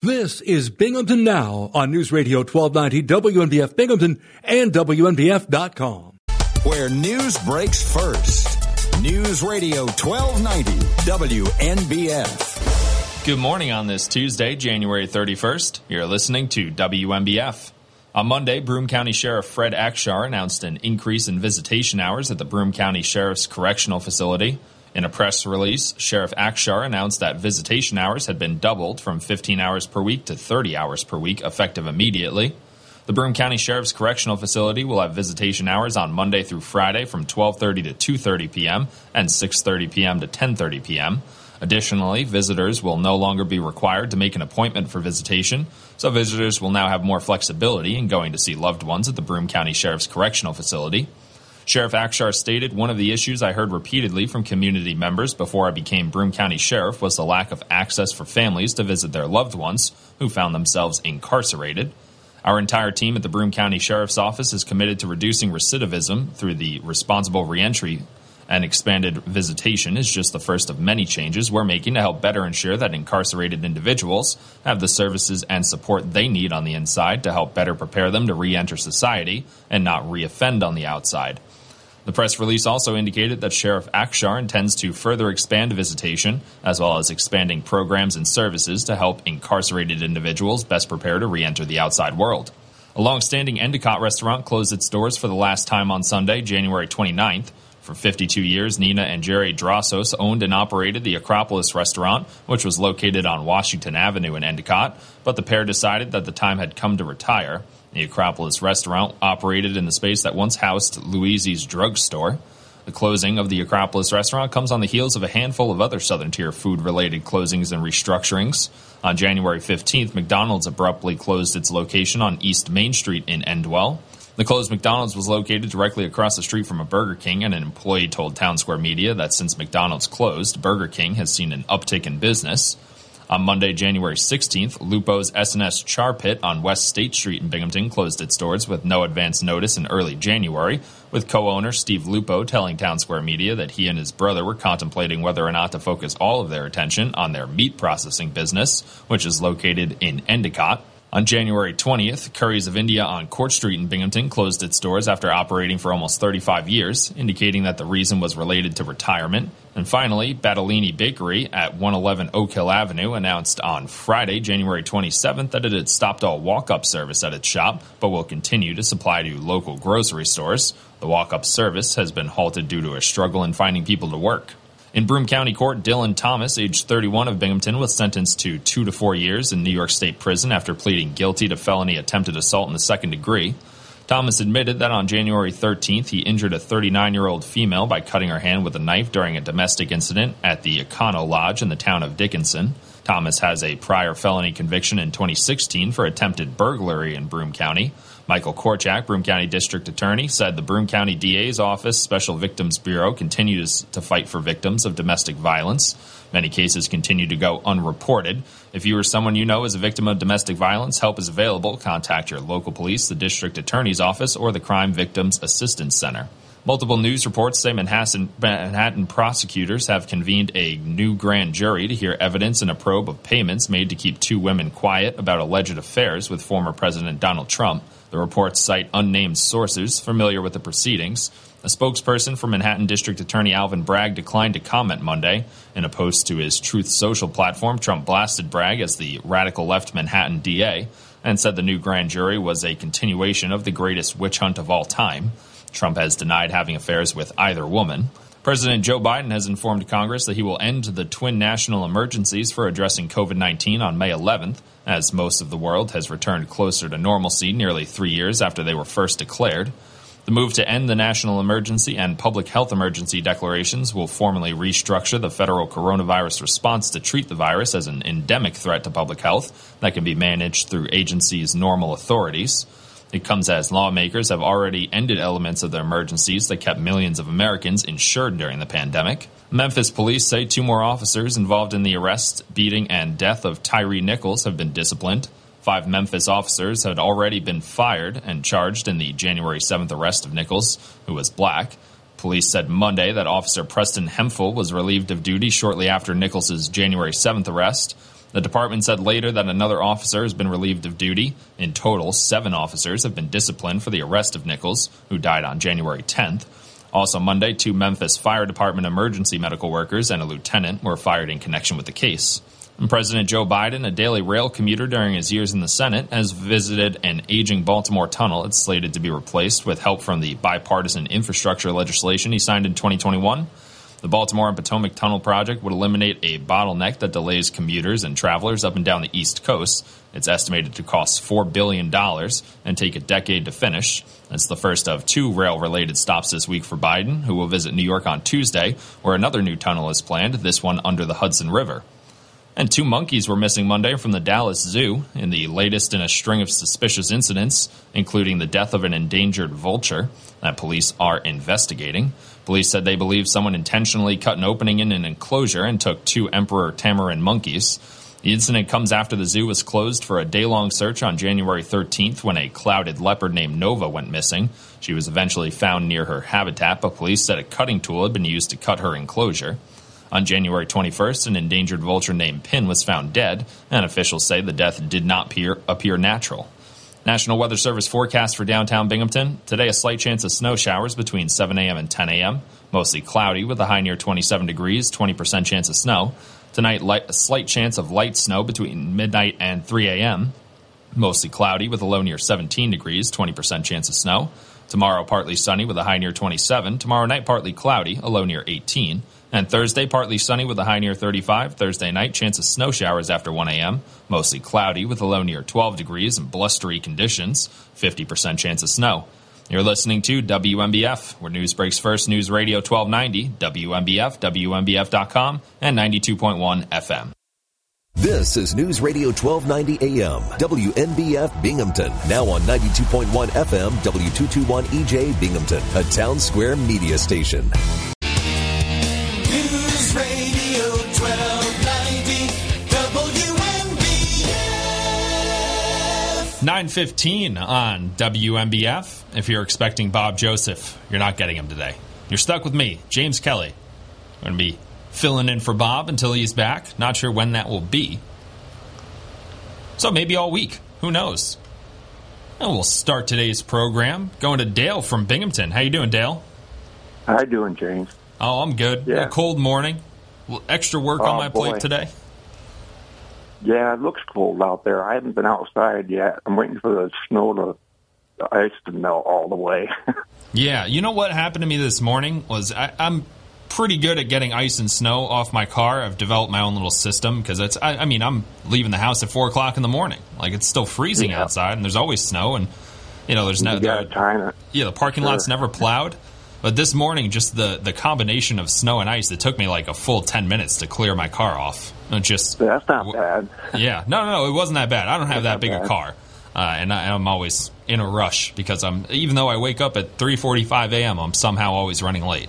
This is Binghamton Now on News Radio 1290 WNBF Binghamton and WNBF.com. Where news breaks first. News Radio 1290 WNBF. Good morning on this Tuesday, January 31st. You're listening to WNBF. On Monday, Broome County Sheriff Fred Akshar announced an increase in visitation hours at the Broome County Sheriff's Correctional Facility. In a press release, Sheriff Akshar announced that visitation hours had been doubled from 15 hours per week to 30 hours per week, effective immediately. The Broome County Sheriff's Correctional Facility will have visitation hours on Monday through Friday from 12:30 to 2:30 p.m. and 6:30 p.m. to 10:30 p.m. Additionally, visitors will no longer be required to make an appointment for visitation, so visitors will now have more flexibility in going to see loved ones at the Broome County Sheriff's Correctional Facility. Sheriff Akshar stated one of the issues I heard repeatedly from community members before I became Broome County Sheriff was the lack of access for families to visit their loved ones who found themselves incarcerated. Our entire team at the Broome County Sheriff's Office is committed to reducing recidivism through the responsible reentry and expanded visitation is just the first of many changes we're making to help better ensure that incarcerated individuals have the services and support they need on the inside to help better prepare them to re enter society and not reoffend on the outside. The press release also indicated that Sheriff Akshar intends to further expand visitation, as well as expanding programs and services to help incarcerated individuals best prepare to re enter the outside world. A long-standing Endicott restaurant closed its doors for the last time on Sunday, January 29th. For 52 years, Nina and Jerry Drossos owned and operated the Acropolis restaurant, which was located on Washington Avenue in Endicott, but the pair decided that the time had come to retire. The Acropolis restaurant operated in the space that once housed Louise's drugstore. The closing of the Acropolis restaurant comes on the heels of a handful of other Southern Tier food related closings and restructurings. On January 15th, McDonald's abruptly closed its location on East Main Street in Endwell. The closed McDonald's was located directly across the street from a Burger King, and an employee told Town Square Media that since McDonald's closed, Burger King has seen an uptick in business. On Monday, January 16th, Lupo's S&S Char Pit on West State Street in Binghamton closed its doors with no advance notice in early January, with co-owner Steve Lupo telling Town Square Media that he and his brother were contemplating whether or not to focus all of their attention on their meat processing business, which is located in Endicott. On January 20th, Curry's of India on Court Street in Binghamton closed its doors after operating for almost 35 years, indicating that the reason was related to retirement. And finally, Battellini Bakery at 111 Oak Hill Avenue announced on Friday, January 27th, that it had stopped all walk up service at its shop, but will continue to supply to local grocery stores. The walk up service has been halted due to a struggle in finding people to work. In Broome County Court, Dylan Thomas, age 31 of Binghamton, was sentenced to two to four years in New York State prison after pleading guilty to felony attempted assault in the second degree. Thomas admitted that on January 13th, he injured a 39 year old female by cutting her hand with a knife during a domestic incident at the Econo Lodge in the town of Dickinson. Thomas has a prior felony conviction in 2016 for attempted burglary in Broome County. Michael Korchak, Broome County District Attorney, said the Broome County DA's Office Special Victims Bureau continues to fight for victims of domestic violence. Many cases continue to go unreported. If you or someone you know is a victim of domestic violence, help is available. Contact your local police, the District Attorney's Office, or the Crime Victims Assistance Center. Multiple news reports say Manhattan, Manhattan, prosecutors have convened a new grand jury to hear evidence in a probe of payments made to keep two women quiet about alleged affairs with former President Donald Trump. The reports cite unnamed sources familiar with the proceedings. A spokesperson for Manhattan District Attorney Alvin Bragg declined to comment Monday. In a post to his Truth Social platform, Trump blasted Bragg as the radical left Manhattan DA and said the new grand jury was a continuation of the greatest witch hunt of all time. Trump has denied having affairs with either woman. President Joe Biden has informed Congress that he will end the twin national emergencies for addressing COVID 19 on May 11th, as most of the world has returned closer to normalcy nearly three years after they were first declared. The move to end the national emergency and public health emergency declarations will formally restructure the federal coronavirus response to treat the virus as an endemic threat to public health that can be managed through agencies' normal authorities. It comes as lawmakers have already ended elements of the emergencies that kept millions of Americans insured during the pandemic. Memphis police say two more officers involved in the arrest, beating, and death of Tyree Nichols have been disciplined. Five Memphis officers had already been fired and charged in the January 7th arrest of Nichols, who was black. Police said Monday that Officer Preston Hemphill was relieved of duty shortly after Nichols' January 7th arrest. The department said later that another officer has been relieved of duty. In total, seven officers have been disciplined for the arrest of Nichols, who died on January 10th. Also, Monday, two Memphis Fire Department emergency medical workers and a lieutenant were fired in connection with the case. And President Joe Biden, a daily rail commuter during his years in the Senate, has visited an aging Baltimore tunnel. It's slated to be replaced with help from the bipartisan infrastructure legislation he signed in 2021. The Baltimore and Potomac Tunnel project would eliminate a bottleneck that delays commuters and travelers up and down the East Coast. It's estimated to cost $4 billion and take a decade to finish. It's the first of two rail related stops this week for Biden, who will visit New York on Tuesday, where another new tunnel is planned, this one under the Hudson River. And two monkeys were missing Monday from the Dallas Zoo in the latest in a string of suspicious incidents, including the death of an endangered vulture that police are investigating. Police said they believe someone intentionally cut an opening in an enclosure and took two emperor tamarin monkeys. The incident comes after the zoo was closed for a day long search on January 13th when a clouded leopard named Nova went missing. She was eventually found near her habitat, but police said a cutting tool had been used to cut her enclosure. On January 21st, an endangered vulture named Pin was found dead, and officials say the death did not appear, appear natural. National Weather Service forecast for downtown Binghamton. Today, a slight chance of snow showers between 7 a.m. and 10 a.m. Mostly cloudy with a high near 27 degrees, 20% chance of snow. Tonight, light, a slight chance of light snow between midnight and 3 a.m. Mostly cloudy with a low near 17 degrees, 20% chance of snow. Tomorrow, partly sunny with a high near 27. Tomorrow night, partly cloudy, a low near 18. And Thursday, partly sunny with a high near 35. Thursday night, chance of snow showers after 1 a.m. Mostly cloudy with a low near 12 degrees and blustery conditions. 50% chance of snow. You're listening to WNBF, where news breaks first. News Radio 1290, WNBF, WNBF.com, and 92.1 FM. This is News Radio 1290 AM, WNBF Binghamton. Now on 92.1 FM, W221 EJ Binghamton, a town square media station. 915 on WNBF. If you're expecting Bob Joseph, you're not getting him today. You're stuck with me, James Kelly. I'm going to be filling in for Bob until he's back. Not sure when that will be. So maybe all week. Who knows? And we'll start today's program going to Dale from Binghamton. How you doing, Dale? How you doing, James? Oh, I'm good. Yeah. A cold morning. Extra work on Oh, my boy. plate today. Yeah, it looks cold out there. I haven't been outside yet. I'm waiting for the snow to, the ice to melt all the way. Yeah, you know what happened to me this morning was I, I'm pretty good at getting ice and snow off my car. I've developed my own little system because it's. I, I mean, I'm leaving the house at four o'clock in the morning. Like it's still freezing Yeah. outside, and there's always snow, and you know, there's no. you got to the- time it. yeah, the parking Sure. lot's never plowed. But this morning, just the the combination of snow and ice, it took me like a full ten minutes to clear my car off. It just That's not bad. yeah, no, no, no, it wasn't that bad. I don't have that big a car, uh, and I, I'm always in a rush because I'm. Even though I wake up at 3:45 a.m., I'm somehow always running late.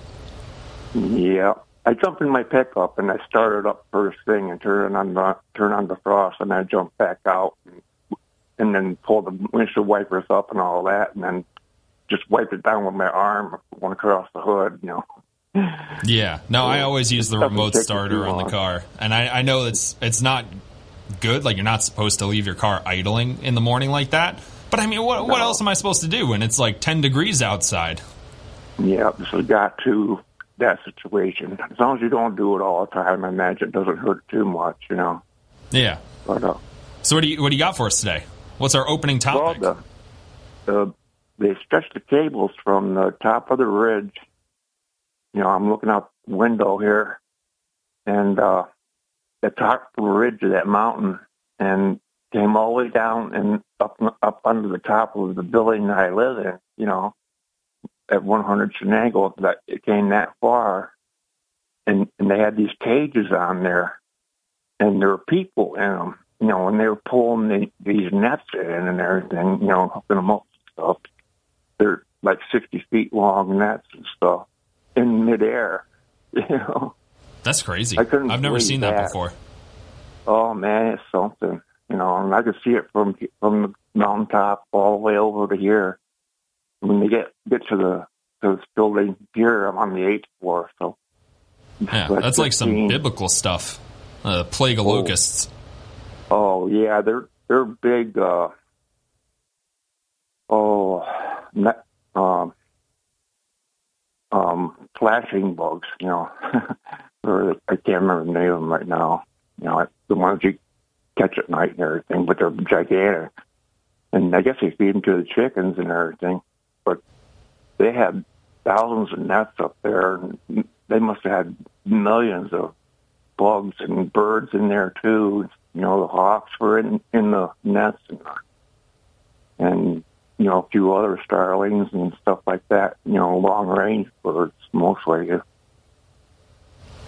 Yeah. I jump in my pickup and I start it up first thing and turn on the turn on the frost and I jump back out and, and then pull the windshield wipers up and all that and then just wipe it down with my arm going across the hood. You know. Yeah, no, I always use the remote starter on the car, and I, I know it's it's not good. Like you're not supposed to leave your car idling in the morning like that. But I mean, what what else am I supposed to do when it's like 10 degrees outside? Yeah, so we got to that situation. As long as you don't do it all the time, I imagine it doesn't hurt too much, you know. Yeah. But uh, So what do you what do you got for us today? What's our opening well, topic? the, the they stretched the cables from the top of the ridge. You know, I'm looking out the window here, and uh, the top ridge of that mountain, and came all the way down and up up under the top of the building that I live in. You know, at 100 Shenango, that it came that far, and and they had these cages on there, and there were people in them. You know, and they were pulling the, these nets in and everything, you know, hooking them up and stuff. They're like 60 feet long nets and stuff in midair. You know, That's crazy. I couldn't I've never seen that, that. before. oh man, it's something. You know, and I could see it from from the mountaintop all the way over to here. When they get get to the to this building here, I'm on the eighth floor, so Yeah, But that's like some biblical stuff. Uh, plague of Oh. locusts. Oh yeah, they're they're big. Uh, oh, not, um, um, flashing bugs. You know, or I can't remember the name of them right now. You know, the ones you catch at night and everything, but they're gigantic. And I guess they feed them to the chickens and everything. But they had thousands of nets up there, and they must have had millions of bugs and birds in there too. You know, the hawks were in in the nets, and, and you know a few other starlings and stuff like that. You know, long range birds mostly.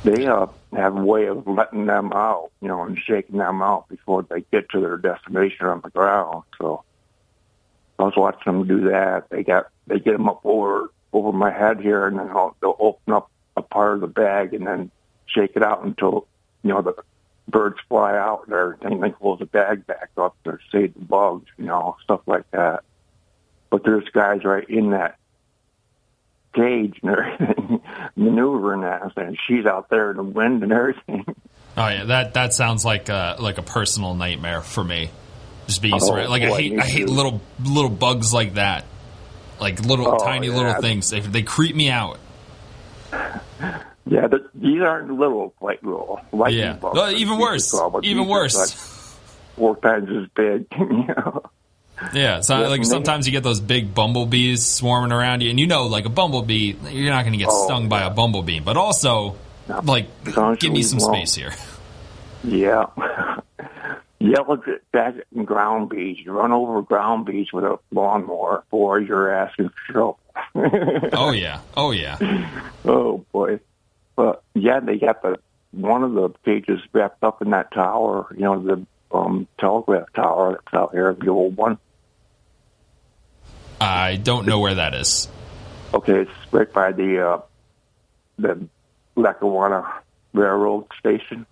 They uh, have a way of letting them out, you know, and shaking them out before they get to their destination on the ground. So I was watching them do that. They got they get them up over over my head here, and then they'll, they'll open up a part of the bag and then shake it out until you know the birds fly out and everything. They close the bag back up to save the bugs, you know, stuff like that. But there's guys right in that cage and everything, maneuvering that, and she's out there in the wind and everything. Oh yeah, that that sounds like a, like a personal nightmare for me. Just being Oh, surrounded. Like I hate I hate too. little little bugs like that. Like little Oh, tiny little things. They, they creep me out. Yeah, the, these aren't little like little lightning Yeah. bugs. Even worse. Even worse. like, four times as big. you know. Yeah, so Yeah, like sometimes you get those big bumblebees swarming around you, and you know, like a bumblebee, you're not going to get Oh, stung by a bumblebee. But also, like, As long as give me some space here. Yeah. Yellow back ground bees. You run over ground bees with a lawnmower, or you're asking for trouble. Oh yeah, oh yeah. oh boy. But yeah, they got the one of the cages wrapped up in that tower, you know, the um telegraph tower that's out here, the old one. I don't know where that is. Okay, it's right by the uh the Lackawanna Railroad station.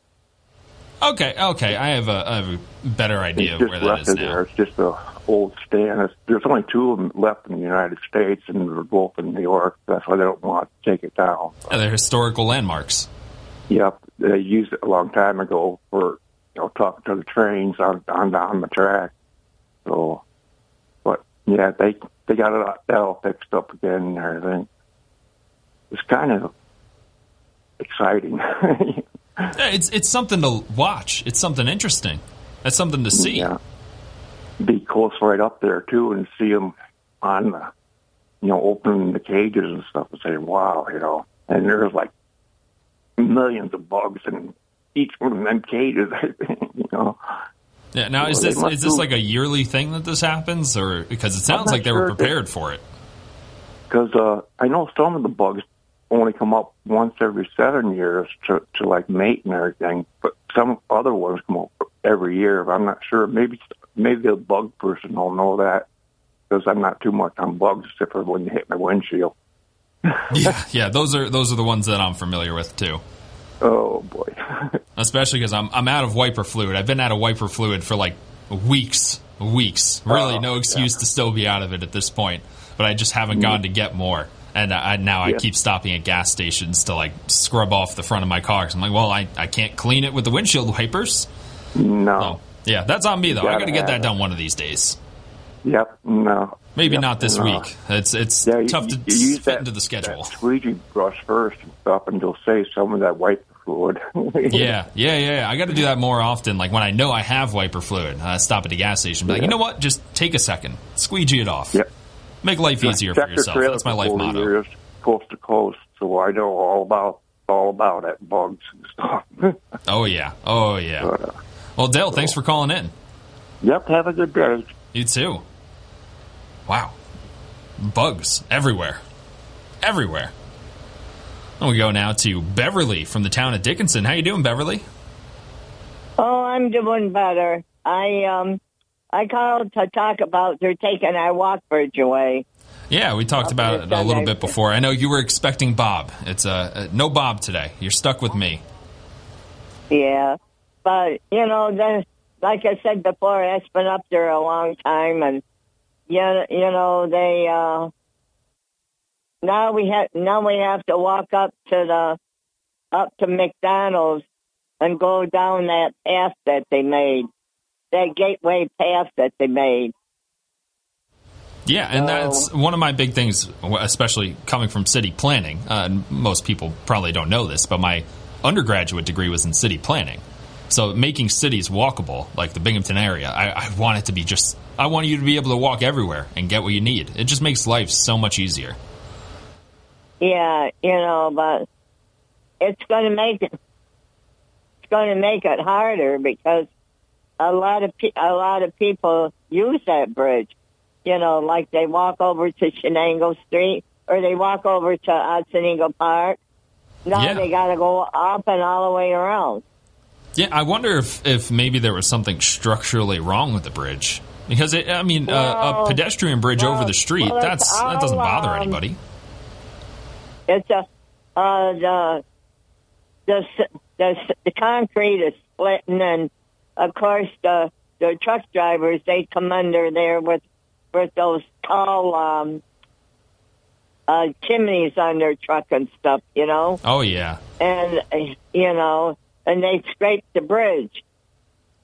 Okay, okay, I have a, I have a better idea of where that is it there. now. It's just a old stand. It's, there's only two of them left in the United States, and they're both in New York. That's why they don't want to take it down. Yeah, they're historical landmarks. Yep, they used it a long time ago for you know talking to the trains on on down the track. So, yeah, they they got it all fixed up again and everything. It's kind of exciting. Yeah, It's it's something to watch. It's something interesting. That's something to see. Yeah. Be close right up there too and see them on the, you know, opening the cages and stuff and say, wow, you know, and there's like millions of bugs in each one of them cages, you know. Yeah. Now, is this is this like a yearly thing that this happens, or because it sounds like they were sure. prepared for it? Because uh, I know some of the bugs only come up once every seven years to, to like mate and everything, but some other ones come up every year. But I'm not sure. Maybe maybe the bug person will know that because I'm not too much on bugs except for when you hit my windshield. Yeah, yeah. Those are those are the ones that I'm familiar with too. Oh boy. Especially because I'm I'm out of wiper fluid. I've been out of wiper fluid for like weeks, weeks. Really, Oh, no excuse to still be out of it at this point. But I just haven't gone to get more. And I, now I Yeah. keep stopping at gas stations to like scrub off the front of my car. 'Cause I'm like, well, I, I can't clean it with the windshield wipers. no. Oh, yeah, that's on me though. I gotta got to get that it. done one of these days. Yep. No. Maybe Yep, not this no. week. It's it's Yeah, you, tough to you use fit that, into the schedule. That squeegee brush first and you'll save some of that wiper fluid. Yeah, yeah, yeah. yeah. I got to do that more often. Like when I know I have wiper fluid, I stop at the gas station. Be like, Yeah. you know what? Just take a second, squeegee it off. Yep. Make life easier for yourself. That's my life motto. Years, coast to coast, so I know all about all about it, bugs and stuff. Oh yeah, oh yeah. Uh, Well, Dale, thanks for calling in. yep. Have a good day. You too. Wow, bugs everywhere, everywhere. And we go now to Beverly from the town of Dickinson. How you doing, Beverly? Oh, I'm doing better. I um I called to talk about they're taking our walk bridge away. Yeah, we talked about it a little bit before. I know you were expecting Bob. It's uh, uh, no Bob today. You're stuck with me. Yeah. But you know, the, like I said before, it's been up there a long time and you, you know, they uh now we have now we have to walk up to the up to McDonald's and go down that path that they made. that gateway path that they made. Yeah, and that's one of my big things, especially coming from city planning. Uh, most people probably don't know this, but my undergraduate degree was in city planning. So making cities walkable, like the Binghamton area, I, I want it to be just. I want you to be able to walk everywhere and get what you need. It just makes life so much easier. Yeah, you know, but it's going to make it. It's going to make it harder because a lot of pe- a lot of people use that bridge. You know, like they walk over to Shenango Street or they walk over to Otsiningo Park. Now Yeah. they got to go up and all the way around. Yeah, I wonder if, if maybe there was something structurally wrong with the bridge. Because, it, I mean, uh, a pedestrian bridge well, over the street well, that's that doesn't bother um, anybody. It's a uh, the the the the concrete is splitting, and of course the the truck drivers they come under there with with those tall um, uh, chimneys on their truck and stuff, you know, Oh, yeah. and you know, and they scrape the bridge,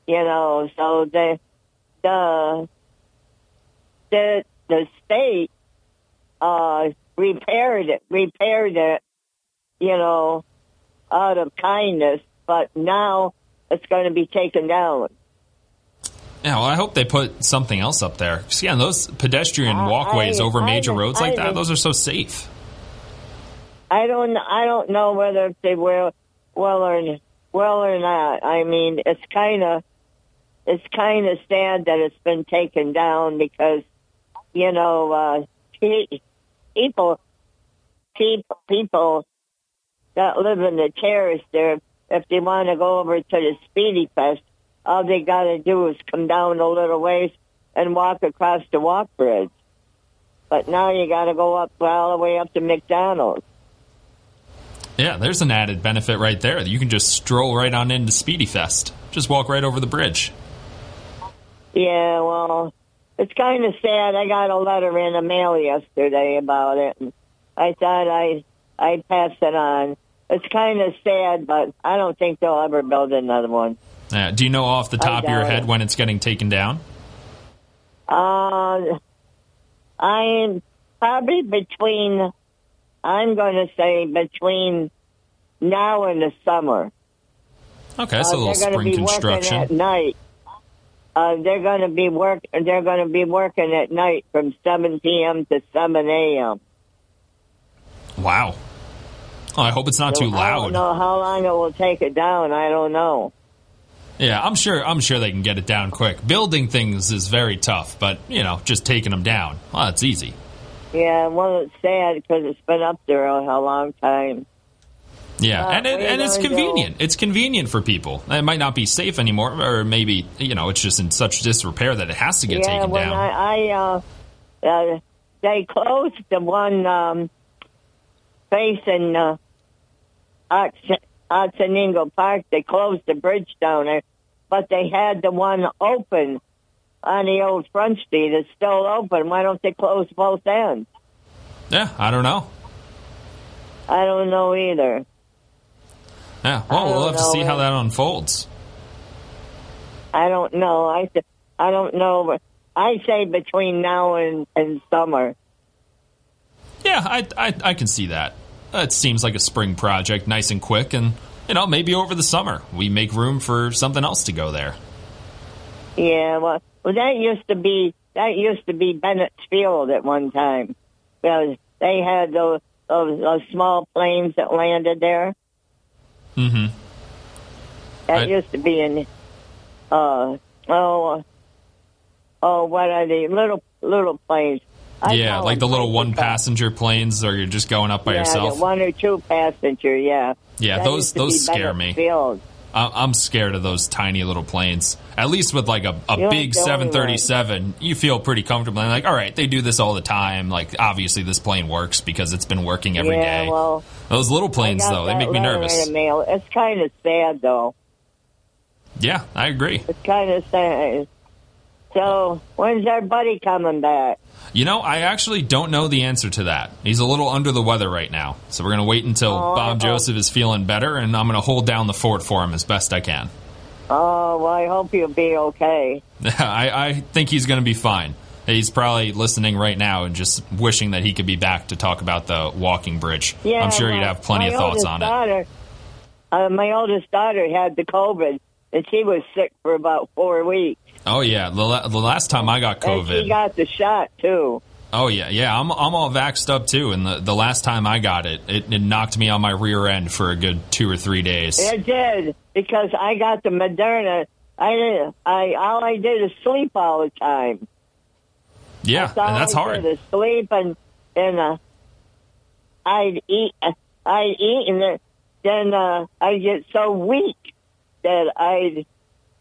you know, so the the the the state uh repaired it repaired it you know out of kindness but now it's going to be taken down Yeah, well, I hope they put something else up there. 'Cause, yeah, those pedestrian I- walkways I- over I- major roads like I- that, those are so safe. i don't i don't know whether they will well or well or not i mean it's kind of it's kind of sad that it's been taken down because you know uh pe- people people people that live in the terrace there if they want to go over to the spiedie fest all they got to do is come down a little ways and walk across the walk bridge but now you got to go up all the way up to mcdonald's Yeah, there's an added benefit right there. You can just stroll right on into Spiedie Fest. Just walk right over the bridge. Yeah, well, it's kind of sad. I got a letter in the mail yesterday about it, and I thought I I'd pass it on. It's kind of sad, but I don't think they'll ever build another one. Do you know off the top of your head it. when it's getting taken down? Uh, I'm probably between. I'm going to say between now and the summer. Okay, that's Uh, a little spring working at construction. night. Uh, they're going to be work. They're going to be working at night from 7 p.m. to 7 a.m. Wow. Oh, I hope it's not too loud. I don't know how long it will take it down. I don't know. Yeah, I'm sure. I'm sure they can get it down quick. Building things is very tough, but you know, just taking them down, well, that's easy. Yeah, well, it's sad because it's been up there a long time. Yeah, Uh, and it, and it's convenient. It's convenient for people. It might not be safe anymore, or maybe you know, it's just in such disrepair that it has to get yeah, taken when down. I, I uh, uh, they closed the one um, facing uh, Park. They closed the bridge down there, but they had the one open on the old Front Street. It's still open. Why don't they close both ends? yeah, I don't know. I don't know either. Yeah, well, we'll have to see how that unfolds. I don't know. I I don't know. but I say between now and, and summer. Yeah, I, I I can see that. It seems like a spring project, nice and quick, and you know, maybe over the summer we make room for something else to go there. Yeah, well, well, that used to be that used to be Bennett's Field at one time. Because they had those those, those small planes that landed there. Mm-hmm. That I- used to be in. Uh oh. uh, Oh, what are they? Little little planes. I yeah, like the little one passenger planes, or you're just going up by yeah, yourself. one or two passenger. Yeah. Yeah, That those- those scare me. Field. I- I'm scared of those tiny little planes. At least with like a, a big the only 737, you feel pretty comfortable. And like, all right, they do this all the time. Like, obviously, this plane works because it's been working every day. yeah, well, Those little planes, though, they make me nervous. Mail. It's kind of sad, though. Yeah, I agree. It's kind of sad. So, when's our buddy coming back? You know, I actually don't know the answer to that. He's a little under the weather right now. So we're going to wait until Oh, Bob Joseph is feeling better, and I'm going to hold down the fort for him as best I can. Oh, well, I hope you'll be okay. I, I think he's going to be fine. He's probably listening right now and just wishing that he could be back to talk about the walking bridge. Yeah, I'm sure my- you'd have plenty of thoughts on it. Uh, my oldest daughter had the COVID, and she was sick for about four weeks. Oh yeah, the, la- the last time I got And she got the shot, too. oh yeah, yeah, I'm I'm all vaxxed up too. And the, the last time I got it, it, it knocked me on my rear end for a good two or three days. It did, because I got the Moderna. I didn't, I, all I did is sleep all the time. Yeah, That's and that's I hard. Did sleep and and uh, I'd eat. I'd eat and then, then uh, I'd get so weak that I'd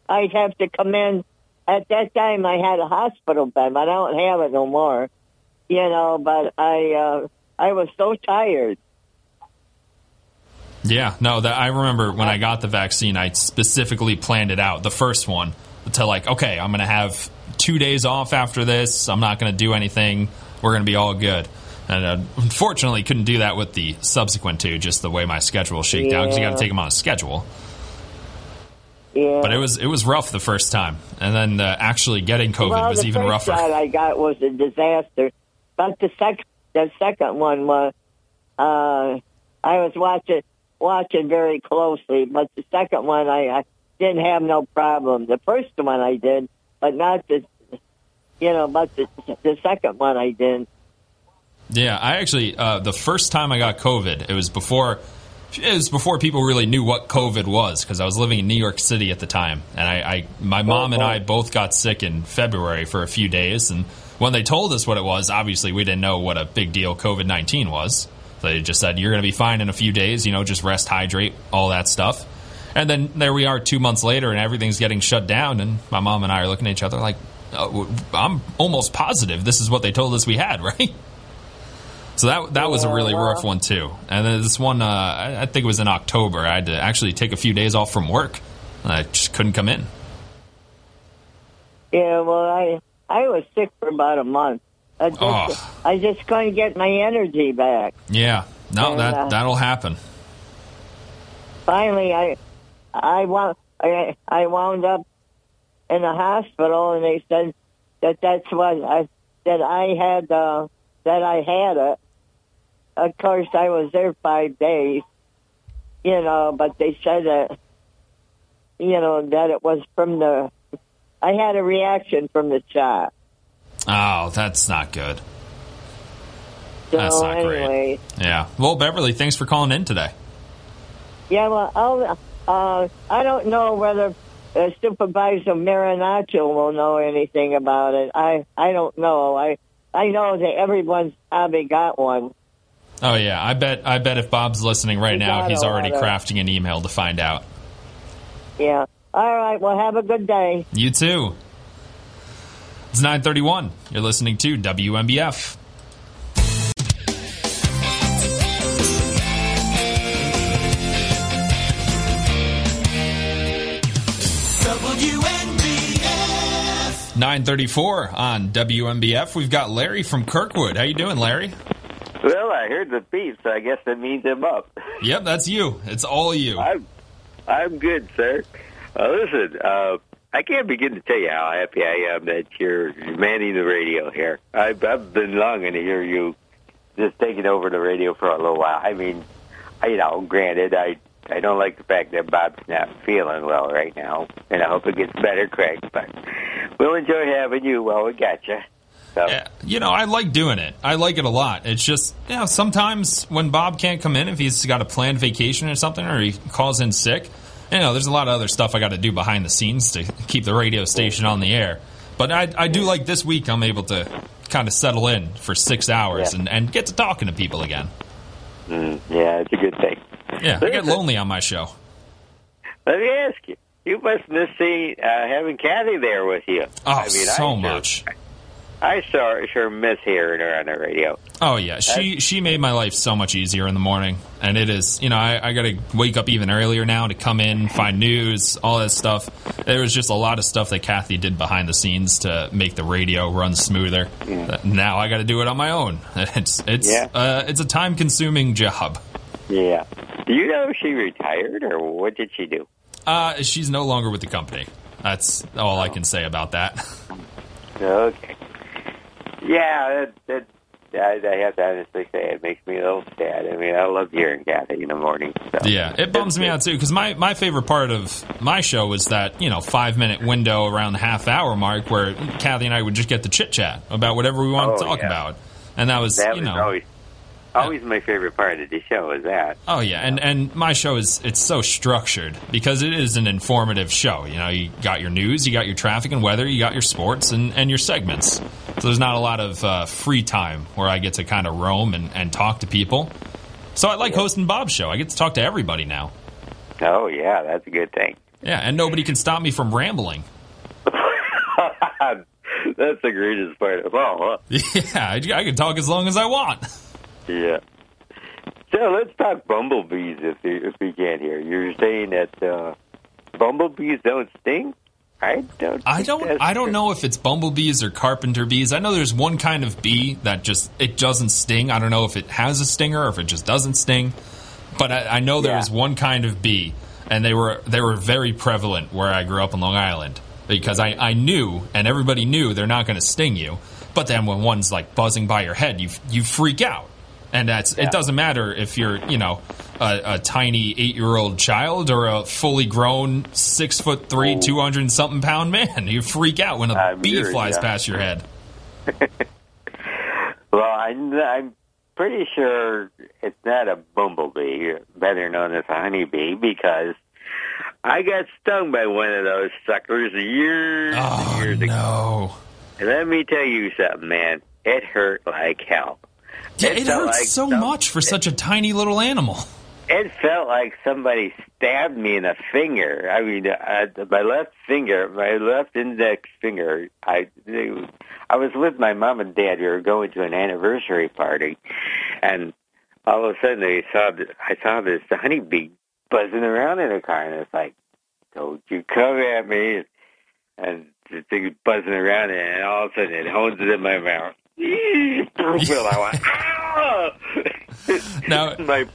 I'd have to come in. At that time, I had a hospital bed. I don't have it no more, you know. But I uh, I was so tired. Yeah, no, that I remember when I got the vaccine, I specifically planned it out. The first one to like, okay, I'm going to have two days off after this. I'm not going to do anything. We're going to be all good. And uh, unfortunately, couldn't do that with the subsequent two, just the way my schedule shaked out. Because you got to take them on a schedule. Yeah. But it was it was rough the first time, and then uh, actually getting COVID well, was the even first rougher. shot I got was a disaster, but the second the second one was uh, I was watching watching very closely, but the second one I, I didn't have no problem. The first one I did, but not the you know, but the the second one I didn't. Yeah, I actually uh, the first time I got COVID, it was before it was before people really knew what COVID was because I was living in New York City at the time, and I, I my oh, mom and I both got sick in February for a few days, and when they told us what it was, obviously we didn't know what a big deal COVID nineteen was. They just said you're going to be fine in a few days, you know, just rest, hydrate, all that stuff. And then there we are two months later, and everything's getting shut down, and my mom and I are looking at each other like, oh, I'm almost positive this is what they told us we had, right? So that that was a really rough one too. And then this one, uh, I, I think it was in October. I had to actually take a few days off from work. I just couldn't come in. Yeah, well, I I was sick for about a month. I just Oh. I just couldn't get my energy back. Yeah, no, And, that uh, that'll happen. finally I I wound I, I wound up in the hospital and they said that that's what I that I had uh, that I had it. Of course, I was there five days, you know, but they said that you know that it was from the I had a reaction from the shot. Oh, that's not good. So That's not great. Yeah. Well, Beverly, thanks for calling in today. Yeah, well, I'll, uh, I don't know whether uh, Supervisor Marinaccio will know anything about it. I, I don't know. I, I know that everyone's probably got one. Oh yeah, I bet I bet if Bob's listening right You now, he's already crafting an email to find out. Yeah. All right. Well, have a good day. You too. It's 931. You're listening to WMBF. WNBF. 934 on WNBF. We've got Larry from Kirkwood. How you doing, Larry? Well, I heard the beep, so I guess that means I'm up. Yep, that's you. It's all you. I'm, I'm good, sir. Uh, listen, uh, I can't begin to tell you how happy I am that you're manning the radio here. I've, I've been longing to hear you just taking over the radio for a little while. I mean, I, you know, granted, I I don't like the fact that Bob's not feeling well right now, and I hope it gets better, Craig. But we'll enjoy having you while we got you. So, Yeah, you know, I like doing it. I like it a lot. It's just, you know, sometimes when Bob can't come in, if he's got a planned vacation or something, or he calls in sick, you know, there's a lot of other stuff I got to do behind the scenes to keep the radio station on the air. But I, I do like this week, I'm able to kind of settle in for six hours Yeah. and, and get to talking to people again. mm, yeah, it's a good thing. Yeah, I get lonely on my show. Let me ask you. You must miss seeing uh, having Kathy there with you. Oh, I mean, so sure- much. I sure sure miss hearing her on the radio. Oh yeah, she she made my life so much easier in the morning, and it is you know I, I got to wake up even earlier now to come in, find news, all that stuff. There was just a lot of stuff that Kathy did behind the scenes to make the radio run smoother. Uh, Now I got to do it on my own. It's it's Yeah. uh, it's a time consuming job. Yeah. Do you know if she retired or what did she do? Uh, she's no longer with the company. That's all I can say about that. Okay. Yeah, that, that, I, I have to honestly say it makes me a little sad. I mean, I love hearing Kathy in the morning. So. Yeah, it bums me out too because my, my favorite part of my show was that you know five minute window around the half hour mark where Kathy and I would just get to chit chat about whatever we wanted to Oh, talk yeah. about, and that was That you was know always always my favorite part of the show is that. Oh yeah, and and my show is it's so structured because it is an informative show. You know, you got your news, you got your traffic and weather, you got your sports and and your segments. So there's not a lot of uh, free time where I get to kind of roam and, and talk to people. So I like hosting Bob's show. I get to talk to everybody now. Oh yeah, that's a good thing. Yeah, and nobody can stop me from rambling. that's the greatest part of all. Huh? Yeah, I, I can talk as long as I want. Yeah. So let's talk bumblebees if you, if we can here. You're saying that uh, bumblebees don't sting? I don't. I don't I don't true. know if it's bumblebees or carpenter bees. I know there's one kind of bee that just it doesn't sting. I don't know if it has a stinger or if it just doesn't sting. But I, I know there Yeah. is one kind of bee, and they were they were very prevalent where I grew up in Long Island because I, I knew and everybody knew they're not going to sting you. But then when one's like buzzing by your head, you you freak out, and that's Yeah. it. Doesn't matter if you're you know a, a tiny eight year old child or a fully grown six foot three, oh. two hundred something pound man. You freak out when a I'm bee hearing flies ya. past your head. Well, I'm, I'm pretty sure it's not a bumblebee, better known as a honeybee, because I got stung by one of those suckers years and Oh years ago. no! And let me tell you something, man. It hurt like hell. Yeah, It it hurts like so some- much for such a tiny little animal. It felt like somebody stabbed me in the finger. I mean, uh, my left finger, my left index finger. I, I was with my mom and dad. We were going to an anniversary party, and all of a sudden, they saw. I saw this honeybee buzzing around in the car, and it's like, "Don't you come at me!" And the thing is buzzing around, and all of a sudden, it hones it in my mouth. Well, I went, "Ah!" Now- my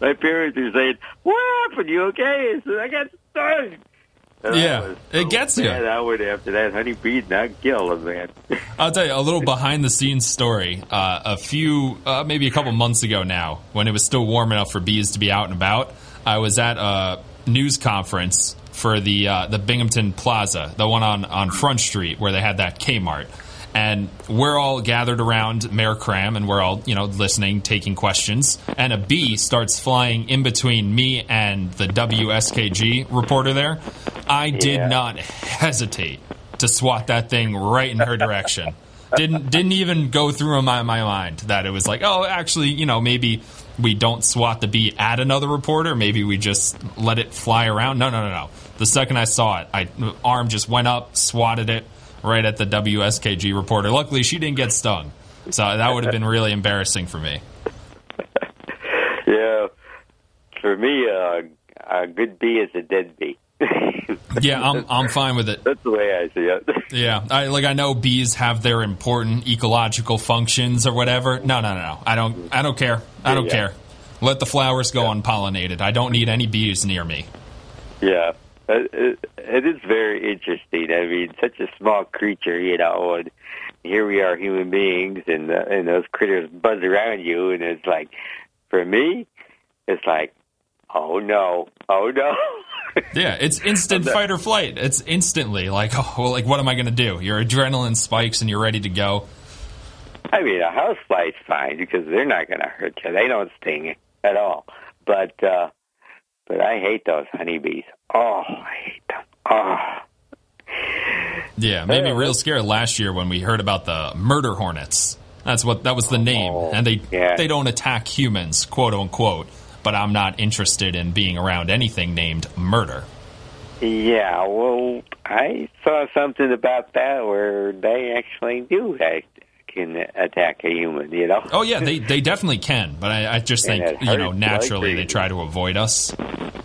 my parents are saying, "What happened? You okay?" I said, "I got stung." And Yeah, was it gets you. I would after that honeybee not kill him, man. I'll tell you a little behind the scenes story. Uh, a few, uh, maybe a couple months ago now, when it was still warm enough for bees to be out and about, I was at a news conference for the uh, the Binghamton Plaza, the one on on Front Street where they had that Kmart. And we're all gathered around Mayor Kraham, and we're all, you know, listening, taking questions. And a bee starts flying in between me and the WSKG reporter there. I did Yeah. not hesitate to swat that thing right in her direction. didn't didn't even go through my my mind that it was like, oh, actually, you know, maybe we don't swat the bee at another reporter. Maybe we just let it fly around. No, no, no, no. The second I saw it, I arm just went up, swatted it right at the WSKG reporter. Luckily, she didn't get stung, so that would have been really embarrassing for me. yeah, for me, uh, a good bee is a dead bee. Yeah, I'm I'm fine with it. That's the way I see it. Yeah, I like I know bees have their important ecological functions or whatever. No, no, no, no. I don't I don't care. I don't Yeah. care. Let the flowers go unpollinated. I don't need any bees near me. Yeah, it, it, it is very interesting. I mean, such a small creature, you know, and here we are, human beings, and uh, and those critters buzz around you, and it's like, for me, it's like, oh no, oh no. Yeah, it's instant fight or flight. It's instantly like, oh, well, like what am I going to do? Your adrenaline spikes and you're ready to go. I mean, a housefly's fine because they're not going to hurt you. They don't sting at all. But uh, but I hate those honeybees. Oh, I hate them. Oh. Yeah, made me real scared last year when we heard about the murder hornets. That's what that was the name, Oh, and they yeah. they don't attack humans, quote unquote. But I'm not interested in being around anything named murder. Yeah, well, I saw something about that where they actually do act, can attack a human. You know? Oh yeah, they they definitely can, but I, I just And think you know naturally they try to avoid us.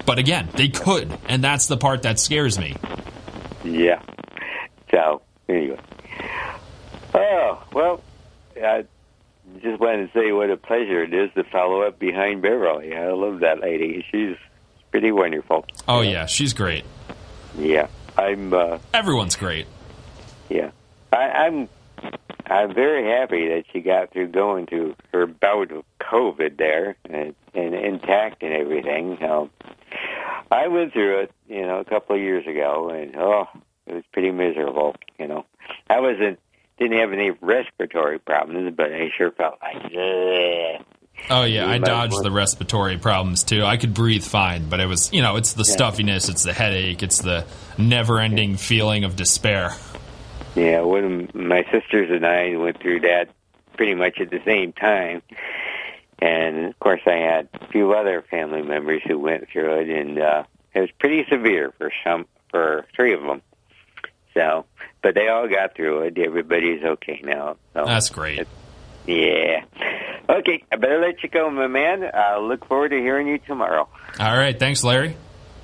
But again, they could, and that's the part that scares me. Yeah. So anyway, oh well, I just wanted to say what a pleasure it is to follow up behind Beverly. I love that lady. She's pretty wonderful. Oh yeah, she's great. Yeah, I'm. Uh, Everyone's great. yeah, I, I'm. I'm very happy that she got through going through her bout of COVID there and, and intact and everything. Um, I went through it, you know, a couple of years ago, and oh, it was pretty miserable. You know, I wasn't didn't have any respiratory problems, but I sure felt like. Ugh. Oh yeah, I dodged the respiratory problems too. I could breathe fine, but it was you know it's the Yeah. stuffiness, it's the headache, it's the never-ending feeling of despair. Yeah, when my sisters and I went through that pretty much at the same time. And of course, I had a few other family members who went through it, and uh, it was pretty severe for some, for three of them. So, but they all got through it. Everybody's okay now. So, That's great. yeah. Okay, I better let you go, my man. I look forward to hearing you tomorrow. All right, thanks, Larry.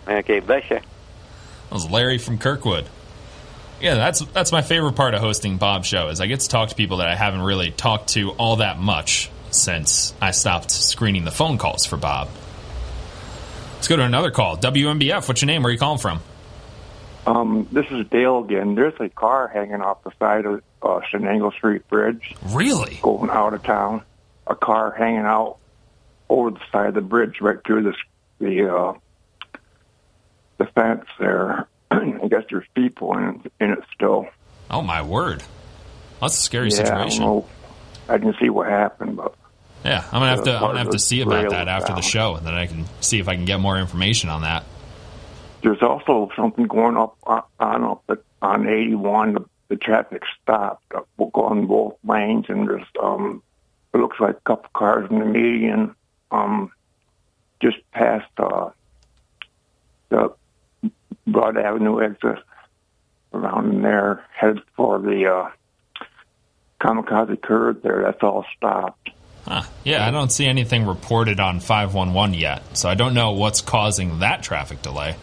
Okay, bless you. That was Larry from Kirkwood. Yeah, that's that's my favorite part of hosting Bob's show is I get to talk to people that I haven't really talked to all that much since I stopped screening the phone calls for Bob. Let's go to another call. WNBF, what's your name? Where are you calling from? Um, this is Dale again. There's a car hanging off the side of uh, Chenango Street Bridge Really? going out of town. A car hanging out over the side of the bridge right through this, the uh, the fence there. I guess there's people in, in it still. Oh my word. That's a scary yeah, situation. don't. I didn't see what happened, but Yeah, I'm gonna have to. Uh, I'm gonna have to see about that after the show, and then I can see if I can get more information on that. there's also something going up on on up at, on 81. The, the traffic stopped uh, going both lanes, and there's um, it looks like a couple cars in the median, um, just past uh, the Broad Avenue exit around there, headed for the uh, Kamikaze curve. There, that's all stopped. Huh. Yeah, I don't see anything reported on 511 yet, so I don't know what's causing that traffic delay.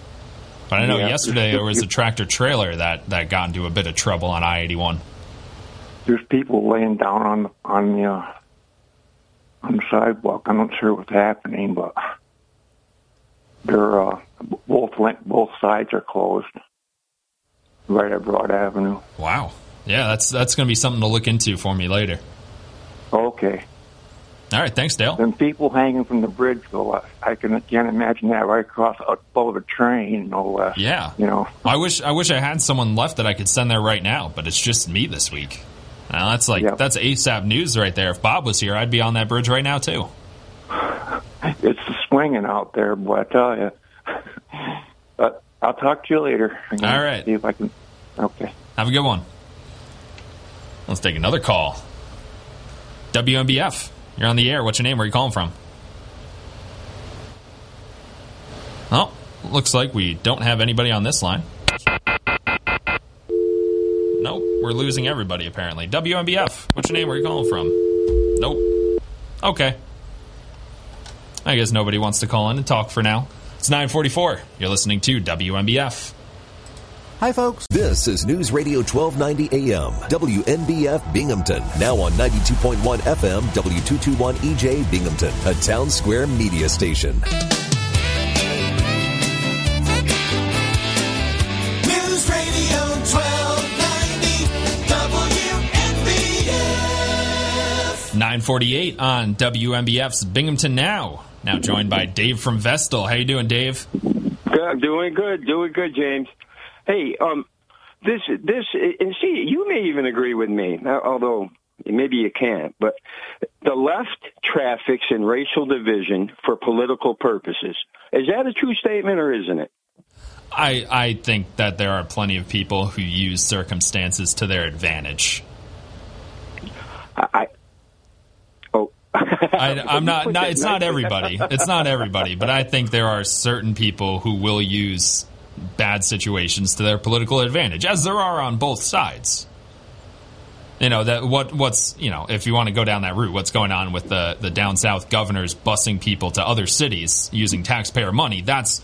But I know Yeah, yesterday there was a tractor trailer that, that got into a bit of trouble on I 81. there's people laying down on the on the uh, on the sidewalk. I'm not sure what's happening, but they're uh, both both sides are closed right at Broad Avenue. Wow. Yeah, that's that's going to be something to look into for me later. Okay, All right, thanks, Dale. And people hanging from the bridge though. I, can can't imagine that right across above a train, no less. Yeah. you know. I wish I wish I had someone left that I could send there right now, but it's just me this week. Now that's like Yeah. that's ASAP news right there. If Bob was here, I'd be on that bridge right now too. It's swinging out there, boy. I tell you. But I'll talk to you later. All right. See if I can. Okay. Have a good one. Let's take another call. WNBF, you're on the air. What's your name? Where are you calling from? Oh, looks like we don't have anybody on this line. Nope, we're losing everybody apparently. WNBF, what's your name? Where are you calling from? Nope. Okay. I guess nobody wants to call in and talk for now. It's 944. You're listening to WNBF. Hi, folks. This is News Radio 1290 AM, WNBF Binghamton. Now on 92.1 FM, W221 EJ E Binghamton, a town square media station. News Radio 1290 WNBF. 948 on WNBF's Binghamton Now. Now joined by Dave from Vestal. How you doing, Dave? Good, I'm doing good, doing good, James. Hey, um, this, this, and see, you may even agree with me, although maybe you can't, but the left traffics in racial division for political purposes. Is that a true statement or isn't it? I, I think that there are plenty of people who use circumstances to their advantage. I, I I'm not, not. It's not everybody. It's not everybody, but I think there are certain people who will use bad situations to their political advantage, as there are on both sides. You know that what what's you know if you want to go down that route, what's going on with the the down south governors busing people to other cities using taxpayer money? That's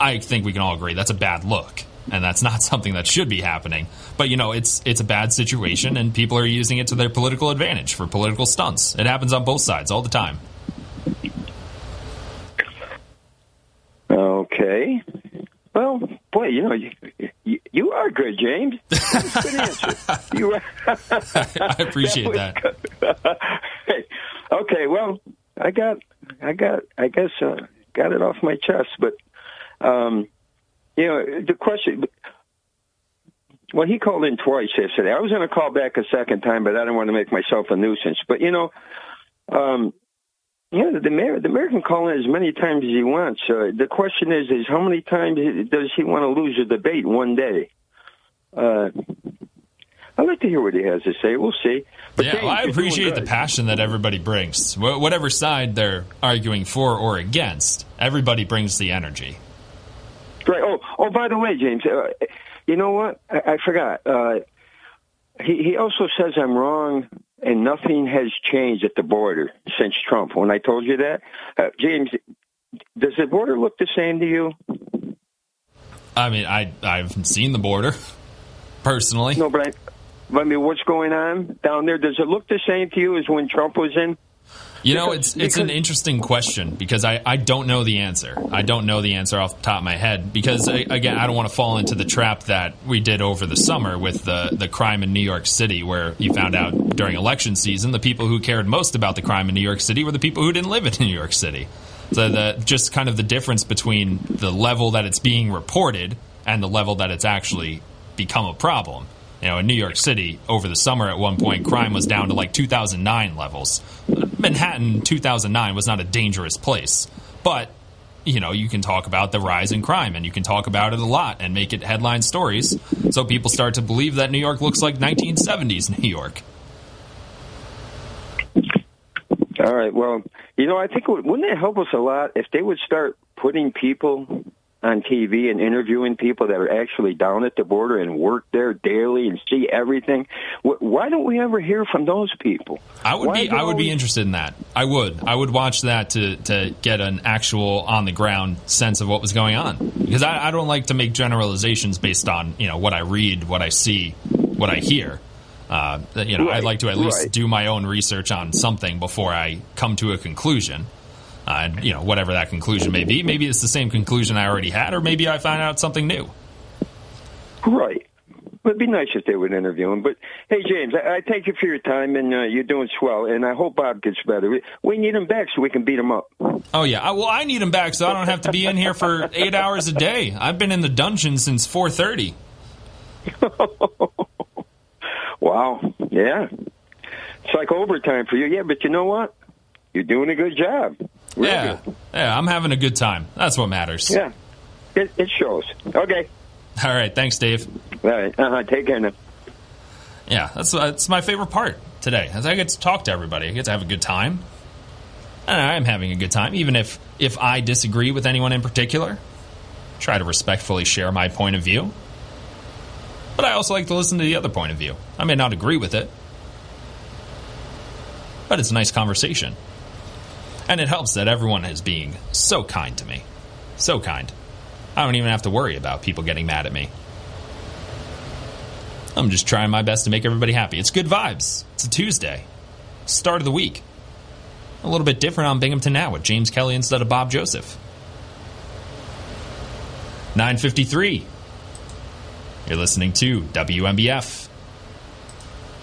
I think we can all agree that's a bad look, and that's not something that should be happening. But you know it's it's a bad situation, and people are using it to their political advantage for political stunts. It happens on both sides all the time. okay. Well, boy, you know, you, you, you are good, James. good answer. You are. I appreciate that. hey, okay, well, I got, I got, I guess, uh, got it off my chest. But, um, you know, the question. Well, he called in twice yesterday. I was going to call back a second time, but I didn't want to make myself a nuisance. But you know, um, yeah, the mayor, the mayor can call in as many times as he wants. Uh, the question is, is how many times does he want to lose a debate one day? Uh, I'd like to hear what he has to say. We'll see. But yeah, James, well, I appreciate the passion that everybody brings. Whatever side they're arguing for or against, everybody brings the energy. Right. Oh, oh. By the way, James, uh, you know what? I, I forgot. Uh, he he also says I'm wrong, and nothing has changed at the border since Trump. When I told you that, uh, James, does the border look the same to you? I mean, I I haven't seen the border personally. No, but I, I mean, what's going on down there? Does it look the same to you as when Trump was in? You know, it's it's an interesting question because I, I don't know the answer. I don't know the answer off the top of my head because again, I don't want to fall into the trap that we did over the summer with the the crime in New York City, where you found out during election season the people who cared most about the crime in New York City were the people who didn't live in New York City. So the just kind of the difference between the level that it's being reported and the level that it's actually become a problem. You know, in New York City over the summer at one point, crime was down to like 2009 levels. Manhattan 2009 was not a dangerous place, but you know, you can talk about the rise in crime and you can talk about it a lot and make it headline stories so people start to believe that New York looks like 1970s New York. All right. Well, you know, I think wouldn't it help us a lot if they would start putting people on TV and interviewing people that are actually down at the border and work there daily and see everything. Why don't we ever hear from those people? I would Why be I would be interested in that. I would. I would watch that to to get an actual on the ground sense of what was going on because I, I don't like to make generalizations based on you know what I read, what I see, what I hear. Uh, you know, right, I'd like to at least right. do my own research on something before I come to a conclusion. Uh, you know, whatever that conclusion may be. Maybe it's the same conclusion I already had, or maybe I find out something new. Right. It'd be nice if they would interview him. But hey, James, I, I thank you for your time, and uh, you're doing swell. And I hope Bob gets better. We, we need him back so we can beat him up. Oh yeah, I, well I need him back so I don't have to be in here for eight hours a day. I've been in the dungeon since four thirty. wow. Yeah. It's like overtime for you. Yeah, but you know what? You're doing a good job. Real yeah, good. yeah, I'm having a good time. That's what matters. Yeah, it, it shows. Okay. All right, thanks, Dave. All right, uh-huh. take care now. Yeah, that's that's my favorite part today. As I get to talk to everybody, I get to have a good time. And I'm having a good time, even if if I disagree with anyone in particular. Try to respectfully share my point of view. But I also like to listen to the other point of view. I may not agree with it, but it's a nice conversation. And it helps that everyone is being so kind to me. So kind. I don't even have to worry about people getting mad at me. I'm just trying my best to make everybody happy. It's good vibes. It's a Tuesday. Start of the week. A little bit different on Binghamton Now with James Kelly instead of Bob Joseph. 953. You're listening to WNBF.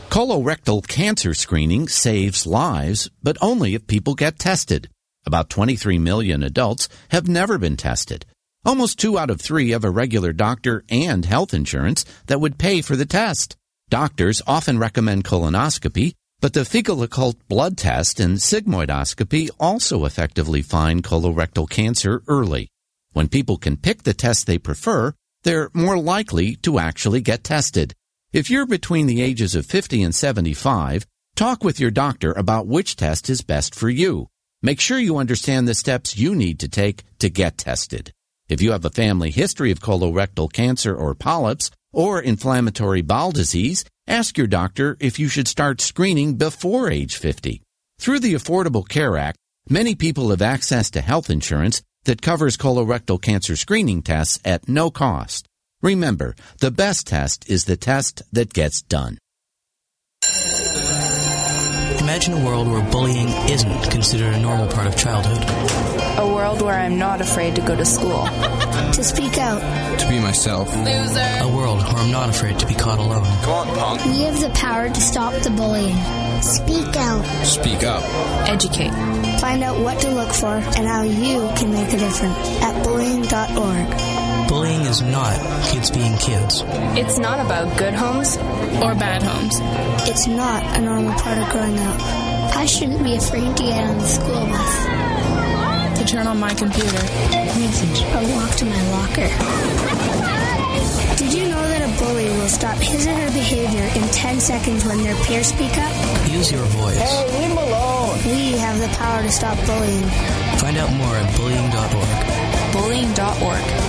Colorectal cancer screening saves lives, but only if people get tested. About 23 million adults have never been tested. Almost two out of three have a regular doctor and health insurance that would pay for the test. Doctors often recommend colonoscopy, but the fecal occult blood test and sigmoidoscopy also effectively find colorectal cancer early. When people can pick the test they prefer, they're more likely to actually get tested. If you're between the ages of 50 and 75, talk with your doctor about which test is best for you. Make sure you understand the steps you need to take to get tested. If you have a family history of colorectal cancer or polyps or inflammatory bowel disease, ask your doctor if you should start screening before age 50. Through the Affordable Care Act, many people have access to health insurance that covers colorectal cancer screening tests at no cost. Remember, the best test is the test that gets done. Imagine a world where bullying isn't considered a normal part of childhood. A world where I'm not afraid to go to school. to speak out. To be myself. Loser. A world where I'm not afraid to be caught alone. Come on, punk. We have the power to stop the bullying. Speak out. Speak up. Educate. Find out what to look for and how you can make a difference at bullying.org. Bullying is not kids being kids. It's not about good homes or bad homes. It's not a normal part of growing up. I shouldn't be afraid to get on the school bus. To turn on my computer. Message or walk to my locker. Did you know that a bully will stop his or her behavior in 10 seconds when their peers speak up? Use your voice. Hey, leave him alone. We have the power to stop bullying. Find out more at bullying.org. Bullying.org.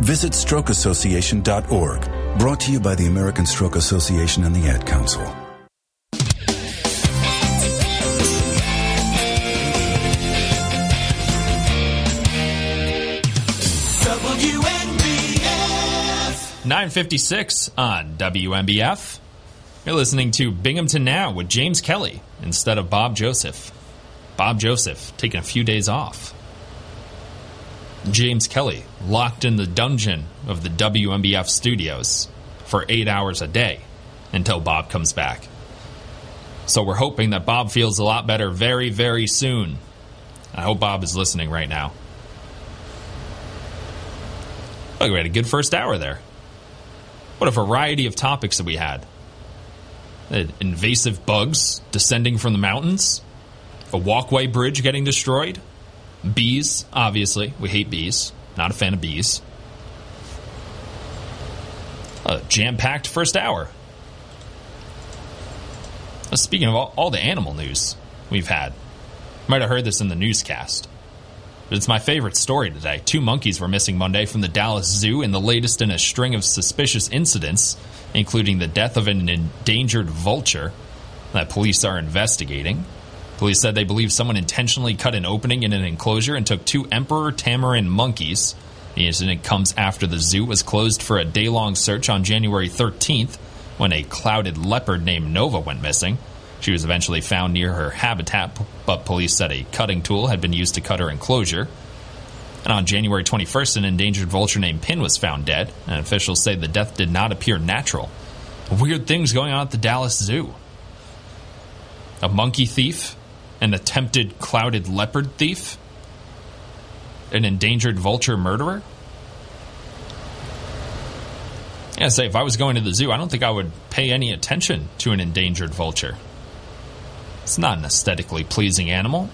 Visit strokeassociation.org. Brought to you by the American Stroke Association and the Ad Council. WNBF. 956 on WNBF. You're listening to Binghamton Now with James Kelly instead of Bob Joseph. Bob Joseph taking a few days off. James Kelly locked in the dungeon of the WNBF studios for eight hours a day until Bob comes back. So we're hoping that Bob feels a lot better very, very soon. I hope Bob is listening right now. Look, we had a good first hour there. What a variety of topics that we had. Uh, invasive bugs descending from the mountains, a walkway bridge getting destroyed, bees, obviously. We hate bees. Not a fan of bees. A jam packed first hour. Speaking of all, all the animal news we've had, might have heard this in the newscast. But it's my favorite story today. Two monkeys were missing Monday from the Dallas Zoo in the latest in a string of suspicious incidents, including the death of an endangered vulture that police are investigating. Police said they believe someone intentionally cut an opening in an enclosure and took two emperor tamarin monkeys. The incident comes after the zoo was closed for a day long search on January 13th when a clouded leopard named Nova went missing. She was eventually found near her habitat, but police said a cutting tool had been used to cut her enclosure. And on January 21st, an endangered vulture named Pin was found dead, and officials say the death did not appear natural. Weird things going on at the Dallas Zoo. A monkey thief, an attempted clouded leopard thief, an endangered vulture murderer. Yeah, say if I was going to the zoo, I don't think I would pay any attention to an endangered vulture. It's not an aesthetically pleasing animal.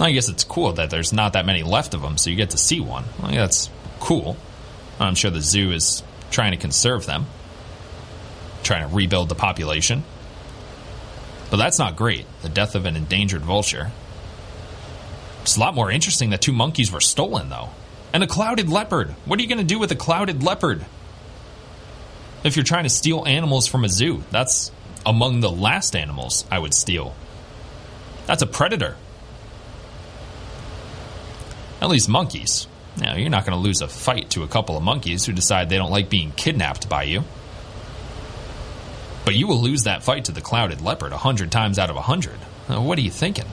I guess it's cool that there's not that many left of them, so you get to see one. I think that's cool. I'm sure the zoo is trying to conserve them, trying to rebuild the population. But that's not great. The death of an endangered vulture. It's a lot more interesting that two monkeys were stolen, though. And a clouded leopard. What are you going to do with a clouded leopard? If you're trying to steal animals from a zoo, that's among the last animals I would steal. That's a predator. At least monkeys. Now, you're not going to lose a fight to a couple of monkeys who decide they don't like being kidnapped by you. But you will lose that fight to the clouded leopard a hundred times out of a hundred. Uh, what are you thinking?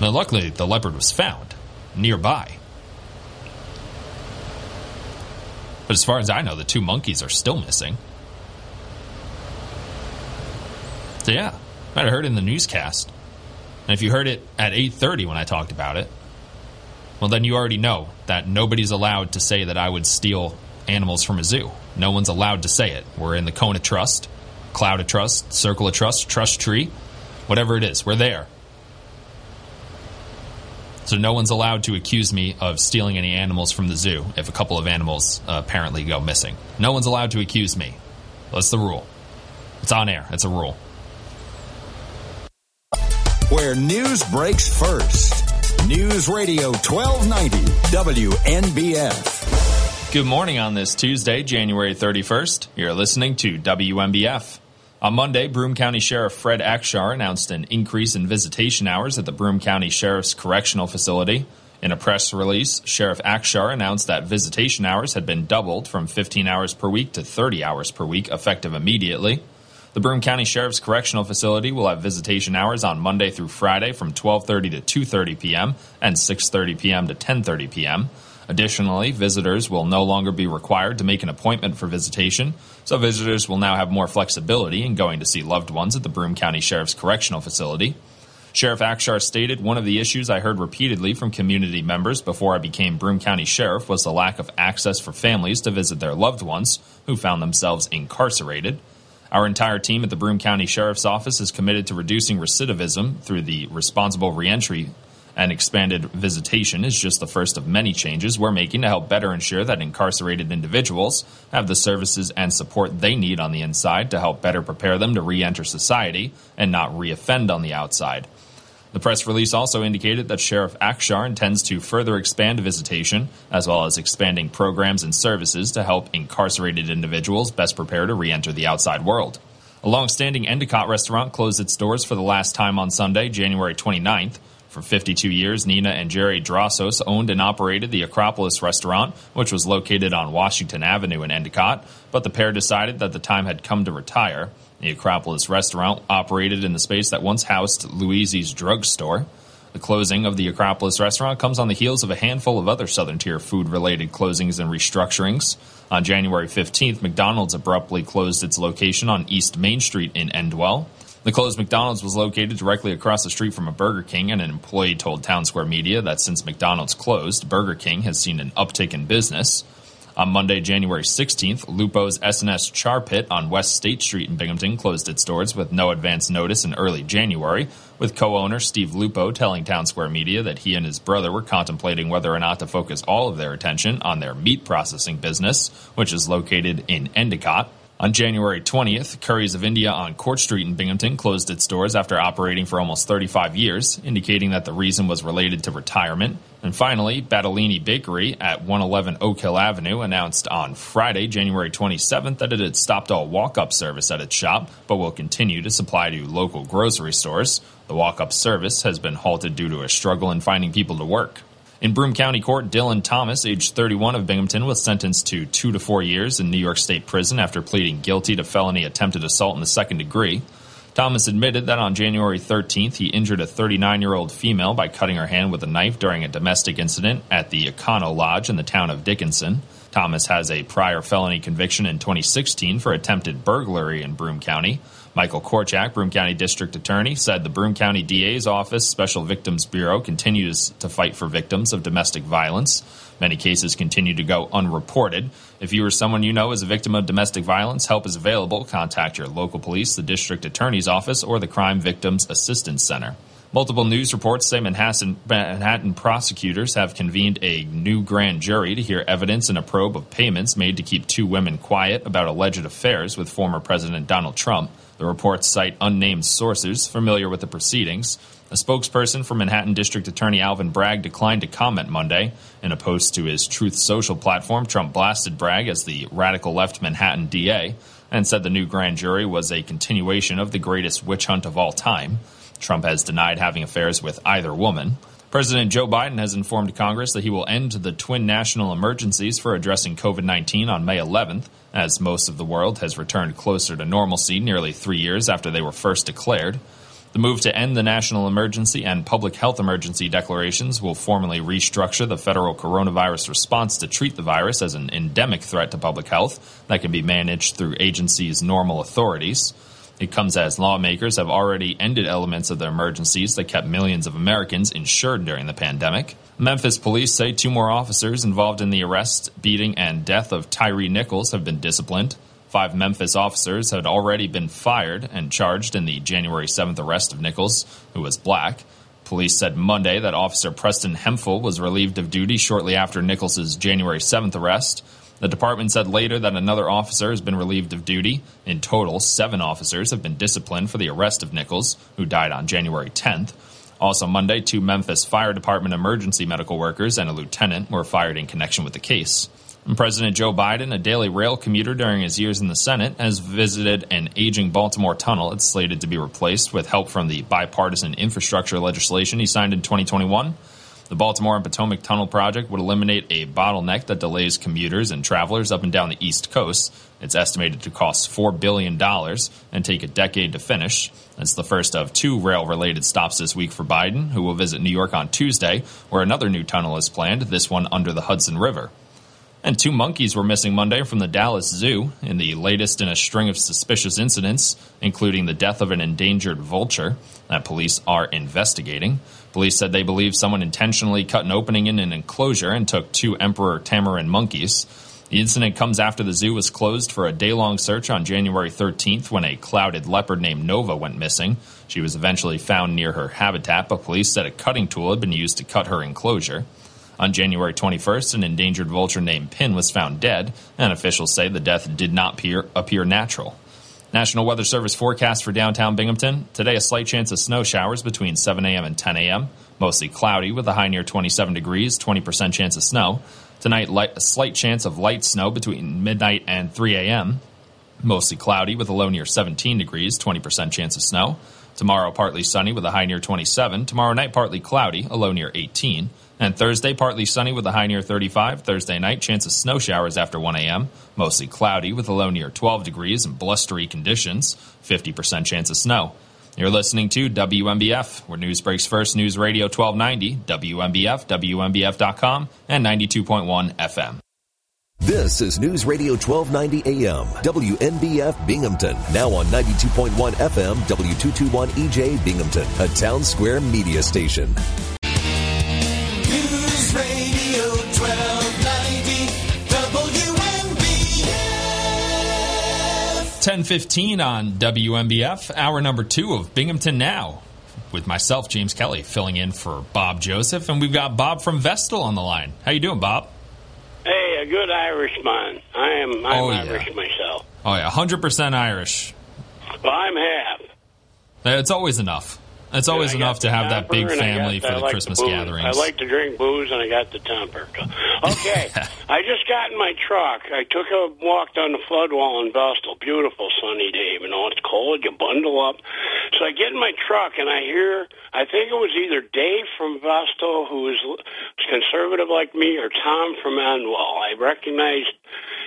Now, luckily, the leopard was found nearby. But as far as I know, the two monkeys are still missing. So yeah, have heard it in the newscast. And if you heard it at 8:30 when I talked about it, well then you already know that nobody's allowed to say that I would steal animals from a zoo. No one's allowed to say it. We're in the cone of trust, cloud of trust, circle of trust, trust tree, whatever it is. We're there. So no one's allowed to accuse me of stealing any animals from the zoo if a couple of animals uh, apparently go missing. No one's allowed to accuse me. That's the rule. It's on air. It's a rule. Where news breaks first. News Radio 1290 WNBF. Good morning on this Tuesday, January 31st. You're listening to WNBF. On Monday, Broome County Sheriff Fred Akshar announced an increase in visitation hours at the Broome County Sheriff's Correctional Facility. In a press release, Sheriff Akshar announced that visitation hours had been doubled from 15 hours per week to 30 hours per week, effective immediately. The Broome County Sheriff's Correctional Facility will have visitation hours on Monday through Friday from 12:30 to 2:30 p.m. and 6:30 p.m. to 10:30 p.m. Additionally, visitors will no longer be required to make an appointment for visitation, so visitors will now have more flexibility in going to see loved ones at the Broome County Sheriff's Correctional Facility. Sheriff Akshar stated one of the issues I heard repeatedly from community members before I became Broome County Sheriff was the lack of access for families to visit their loved ones who found themselves incarcerated. Our entire team at the Broome County Sheriff's Office is committed to reducing recidivism through the responsible reentry and expanded visitation is just the first of many changes we're making to help better ensure that incarcerated individuals have the services and support they need on the inside to help better prepare them to re enter society and not reoffend on the outside. The press release also indicated that Sheriff Akshar intends to further expand visitation, as well as expanding programs and services to help incarcerated individuals best prepare to re enter the outside world. A long-standing Endicott restaurant closed its doors for the last time on Sunday, January 29th. For 52 years, Nina and Jerry Drossos owned and operated the Acropolis restaurant, which was located on Washington Avenue in Endicott, but the pair decided that the time had come to retire. The Acropolis restaurant operated in the space that once housed Louise's drugstore. The closing of the Acropolis restaurant comes on the heels of a handful of other Southern Tier food related closings and restructurings. On January 15th, McDonald's abruptly closed its location on East Main Street in Endwell. The closed McDonald's was located directly across the street from a Burger King, and an employee told Town Square Media that since McDonald's closed, Burger King has seen an uptick in business. On Monday, January 16th, Lupo's S&S Char Pit on West State Street in Binghamton closed its doors with no advance notice in early January, with co-owner Steve Lupo telling Town Square Media that he and his brother were contemplating whether or not to focus all of their attention on their meat processing business, which is located in Endicott. On January 20th, Curry's of India on Court Street in Binghamton closed its doors after operating for almost 35 years, indicating that the reason was related to retirement. And finally, Battaglini Bakery at 111 Oak Hill Avenue announced on Friday, January 27th, that it had stopped all walk up service at its shop, but will continue to supply to local grocery stores. The walk up service has been halted due to a struggle in finding people to work. In Broome County Court, Dylan Thomas, age 31 of Binghamton, was sentenced to two to four years in New York State prison after pleading guilty to felony attempted assault in the second degree. Thomas admitted that on January 13th he injured a 39 year old female by cutting her hand with a knife during a domestic incident at the Econo Lodge in the town of Dickinson. Thomas has a prior felony conviction in 2016 for attempted burglary in Broome County. Michael Korchak, Broome County District Attorney, said the Broome County DA's Office Special Victims Bureau continues to fight for victims of domestic violence. Many cases continue to go unreported. If you or someone you know is a victim of domestic violence, help is available. Contact your local police, the District Attorney's Office, or the Crime Victims Assistance Center. Multiple news reports say Manhattan, Manhattan, prosecutors have convened a new grand jury to hear evidence in a probe of payments made to keep two women quiet about alleged affairs with former President Donald Trump. The reports cite unnamed sources familiar with the proceedings. A spokesperson for Manhattan District Attorney Alvin Bragg declined to comment Monday. In a post to his Truth Social platform, Trump blasted Bragg as the radical left Manhattan DA and said the new grand jury was a continuation of the greatest witch hunt of all time. Trump has denied having affairs with either woman. President Joe Biden has informed Congress that he will end the twin national emergencies for addressing COVID 19 on May 11th, as most of the world has returned closer to normalcy nearly three years after they were first declared. The move to end the national emergency and public health emergency declarations will formally restructure the federal coronavirus response to treat the virus as an endemic threat to public health that can be managed through agencies' normal authorities. It comes as lawmakers have already ended elements of the emergencies that kept millions of Americans insured during the pandemic. Memphis police say two more officers involved in the arrest, beating, and death of Tyree Nichols have been disciplined. Five Memphis officers had already been fired and charged in the January 7th arrest of Nichols, who was black. Police said Monday that Officer Preston Hemphill was relieved of duty shortly after Nichols's January 7th arrest. The department said later that another officer has been relieved of duty. In total, seven officers have been disciplined for the arrest of Nichols, who died on January 10th. Also, Monday, two Memphis Fire Department emergency medical workers and a lieutenant were fired in connection with the case. And President Joe Biden, a daily rail commuter during his years in the Senate, has visited an aging Baltimore tunnel. It's slated to be replaced with help from the bipartisan infrastructure legislation he signed in 2021. The Baltimore and Potomac Tunnel project would eliminate a bottleneck that delays commuters and travelers up and down the East Coast. It's estimated to cost $4 billion and take a decade to finish. It's the first of two rail related stops this week for Biden, who will visit New York on Tuesday, where another new tunnel is planned, this one under the Hudson River. And two monkeys were missing Monday from the Dallas Zoo in the latest in a string of suspicious incidents, including the death of an endangered vulture that police are investigating. Police said they believe someone intentionally cut an opening in an enclosure and took two emperor tamarin monkeys. The incident comes after the zoo was closed for a day long search on January 13th when a clouded leopard named Nova went missing. She was eventually found near her habitat, but police said a cutting tool had been used to cut her enclosure. On January 21st, an endangered vulture named Pin was found dead, and officials say the death did not appear, appear natural. National Weather Service forecast for downtown Binghamton. Today, a slight chance of snow showers between 7 a.m. and 10 a.m. Mostly cloudy with a high near 27 degrees, 20% chance of snow. Tonight, light, a slight chance of light snow between midnight and 3 a.m. Mostly cloudy with a low near 17 degrees, 20% chance of snow. Tomorrow, partly sunny with a high near 27. Tomorrow night, partly cloudy, a low near 18. And Thursday, partly sunny with a high near 35. Thursday night, chance of snow showers after 1 a.m. Mostly cloudy with a low near 12 degrees and blustery conditions. 50% chance of snow. You're listening to WNBF, where news breaks first. News Radio 1290, WNBF, WNBF.com, and 92.1 FM. This is News Radio 1290 AM, WNBF Binghamton. Now on 92.1 FM, W221 EJ Binghamton, a town square media station. 1015 on WNBF, hour number two of Binghamton Now. With myself, James Kelly, filling in for Bob Joseph, and we've got Bob from Vestal on the line. How you doing, Bob? Hey, a good Irishman. I am. I'm Oh, yeah. Irish myself. Oh yeah, 100% Irish. Well, I'm half. It's always enough. It's always enough to have that big temper, and I family for the like Christmas booze. gatherings. I like to drink booze, and I got the temper. Okay, I just got in my truck. I took a walk down the flood wall in Vestal. Beautiful sunny day. You know, it's cold. You bundle up. So I get in my truck, and I hear. I think it was either Dave from Vestal, who is conservative like me, or Tom from Endwell. I recognize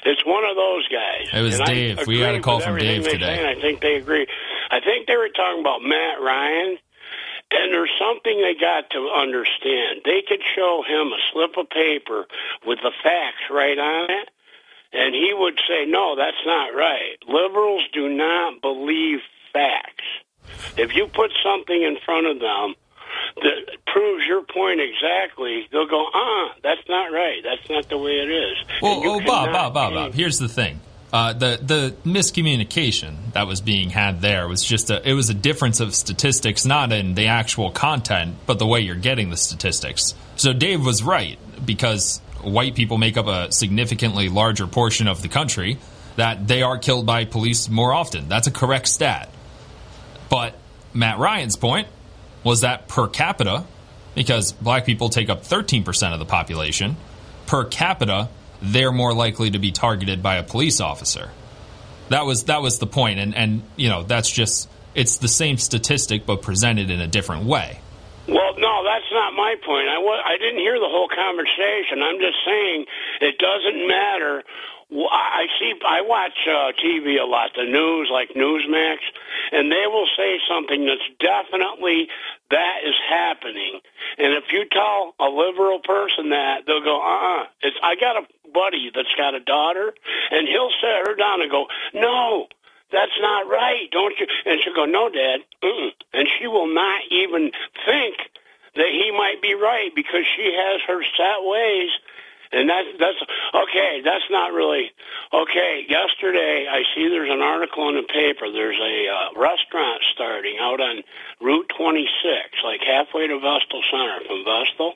It's one of those guys. It was And Dave. We got a call from Dave today. say, and I think they agree. I think they were talking about Matt Ryan. And there's something they got to understand. They could show him a slip of paper with the facts right on it, and he would say, no, that's not right. Liberals do not believe facts. If you put something in front of them that proves your point exactly, they'll go, ah, that's not right. That's not the way it is. Well, oh, Bob, Bob, Bob, Bob. Here's the thing. Uh, the the miscommunication that was being had there was just a it was a difference of statistics, not in the actual content, but the way you're getting the statistics. So Dave was right because white people make up a significantly larger portion of the country that they are killed by police more often. That's a correct stat. But Matt Ryan's point was that per capita, because black people take up 13% of the population, per capita, they're more likely to be targeted by a police officer. That was that was the point, and and you know that's just it's the same statistic but presented in a different way. Well, no, that's not my point. I wa- I didn't hear the whole conversation. I'm just saying it doesn't matter. I see. I watch uh, TV a lot, the news, like Newsmax, and they will say something that's definitely that is happening. And if you tell a liberal person that, they'll go, "Uh, uh It's I got a buddy that's got a daughter, and he'll sit her down and go, "No, that's not right, don't you? And she'll go, no, Dad. Mm-mm. And she will not even think that he might be right because she has her set ways. And that's that's okay. That's not really okay. Yesterday, I see there's an article in the paper. There's a uh, restaurant starting out on Route 26, like halfway to Vestal Center from Vestal.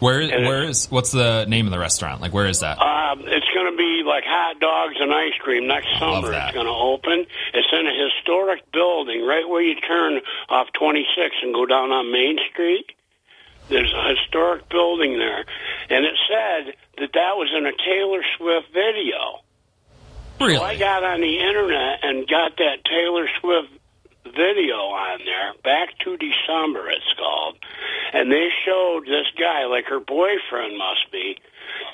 Where where is what's the name of the restaurant? Like where is that? Um, it's going to be like hot dogs and ice cream next summer. It's going to open. It's in a historic building right where you turn off 26 and go down on Main Street. There's a historic building there, and it said that that was in a Taylor Swift video. Really? So I got on the internet and got that Taylor Swift video on there. Back to December, it's called, and they showed this guy, like her boyfriend must be.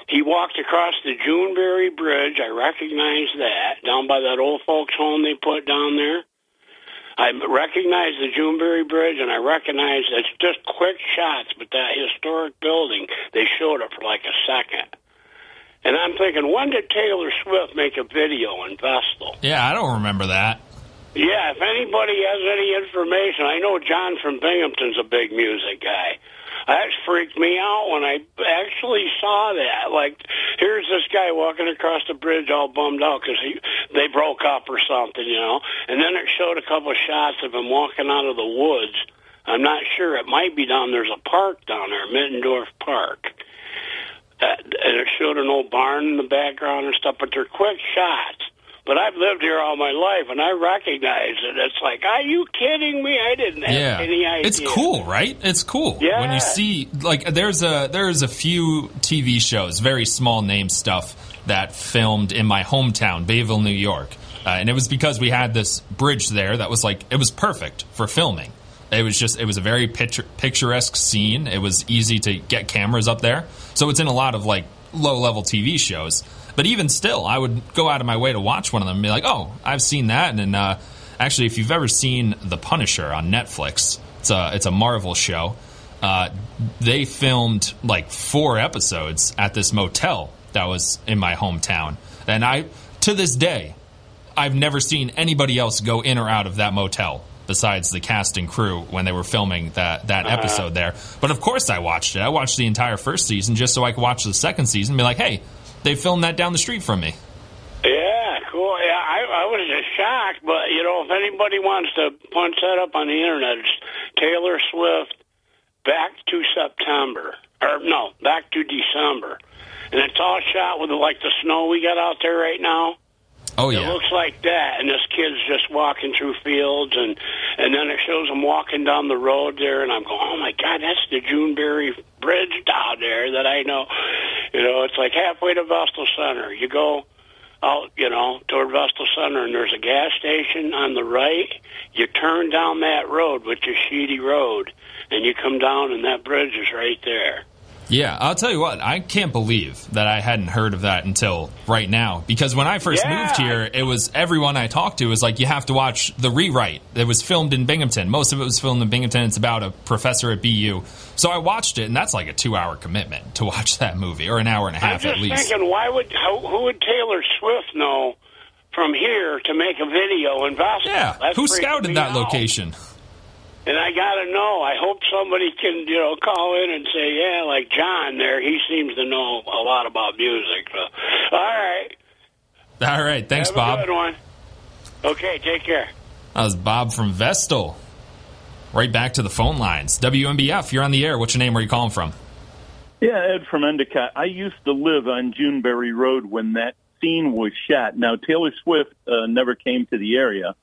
He walked across the Juneberry Bridge. I recognize that down by that old folks' home they put down there. I recognize the Juneberry Bridge, and I recognize it's just quick shots, but that historic building they showed it for like a second. And I'm thinking, when did Taylor Swift make a video in Vestal? Yeah, I don't remember that. Yeah, if anybody has any information, I know John from Binghamton's a big music guy. That freaked me out when I actually saw that. Like, here's this guy walking across the bridge all bummed out because he they broke up or something, you know. And then it showed a couple of shots of him walking out of the woods. I'm not sure. It might be down. There's a park down there, Mittendorf Park. Uh, and it showed an old barn in the background and stuff, but they're quick shots. But I've lived here all my life, and I recognize it. It's like, are you kidding me? I didn't have Yeah, any idea. it's cool, right? It's cool Yeah. when you see like there's a there's a few TV shows, very small name stuff that filmed in my hometown, Bayville, New York, uh, and it was because we had this bridge there that was like it was perfect for filming. It was just it was a very picture, picturesque scene. It was easy to get cameras up there, so it's in a lot of like low level TV shows. But even still, I would go out of my way to watch one of them and be like, "Oh, I've seen that." And then, uh, actually, if you've ever seen The Punisher on Netflix, it's a it's a Marvel show. Uh, they filmed like four episodes at this motel that was in my hometown, and I to this day I've never seen anybody else go in or out of that motel besides the cast and crew when they were filming that that Uh-huh. episode there. But of course, I watched it. I watched the entire first season just so I could watch the second season and be like, "Hey, they filmed that down the street from me." Yeah, cool. Yeah, I, I was just shocked, but you know, if anybody wants to punch that up on the internet, it's Taylor Swift back to September, or no, back to December, and it's all shot with like the snow we got out there right now. Oh It looks like that, and this kid's just walking through fields, and and then it shows him walking down the road there, and I'm going, oh my god, that's the Juneberry Bridge down there that I know. You know, it's like halfway to Vestal Center. You go out, you know, toward Vestal Center, and there's a gas station on the right. You turn down that road, which is Sheedy Road, and you come down, and that bridge is right there. Yeah. I'll tell you what, I can't believe that I hadn't heard of that until right now. Because when I first Yeah. moved here, it was everyone I talked to was like, "You have to watch the rewrite." It was filmed in Binghamton. Most of it was filmed in Binghamton. It's about a professor at BU. So I watched it, and that's like a two-hour commitment to watch that movie, or an hour and a I'm half just at least. thinking, why would how, who would Taylor Swift know from here to make a video in Vestal? Yeah, That's who scouted that out. location? And I got to know. I hope somebody can, you know, call in and say, yeah, like John there, he seems to know a lot about music. So, all right. All right, thanks, Have Bob. A good one. Okay, take care. That was Bob from Vestal. Right back to the phone lines. WNBF, you're on the air. What's your name? Where are you calling from? Yeah, Ed from Endicott. I used to live on Juneberry Road when that scene was shot. Now, Taylor Swift uh, never came to the area,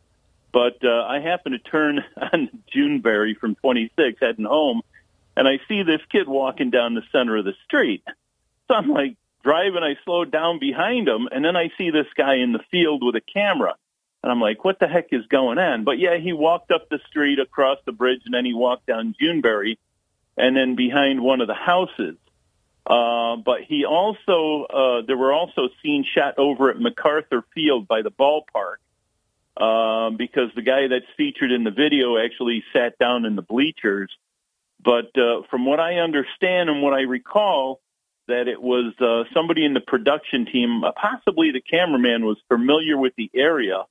but uh, I happened to turn on Juneberry from 26 heading home, and I see this kid walking down the center of the street. So I'm like driving, I slowed down behind him, and then I see this guy in the field with a camera. And I'm like, what the heck is going on? But yeah, he walked up the street across the bridge, and then he walked down Juneberry, and then behind one of the houses. Uh, but he also, uh, there were also scenes shot over at MacArthur Field by the ballpark, uh, because the guy that's featured in the video actually sat down in the bleachers. But uh, from what I understand and what I recall, that it was uh, somebody in the production team, uh, possibly the cameraman, was familiar with the area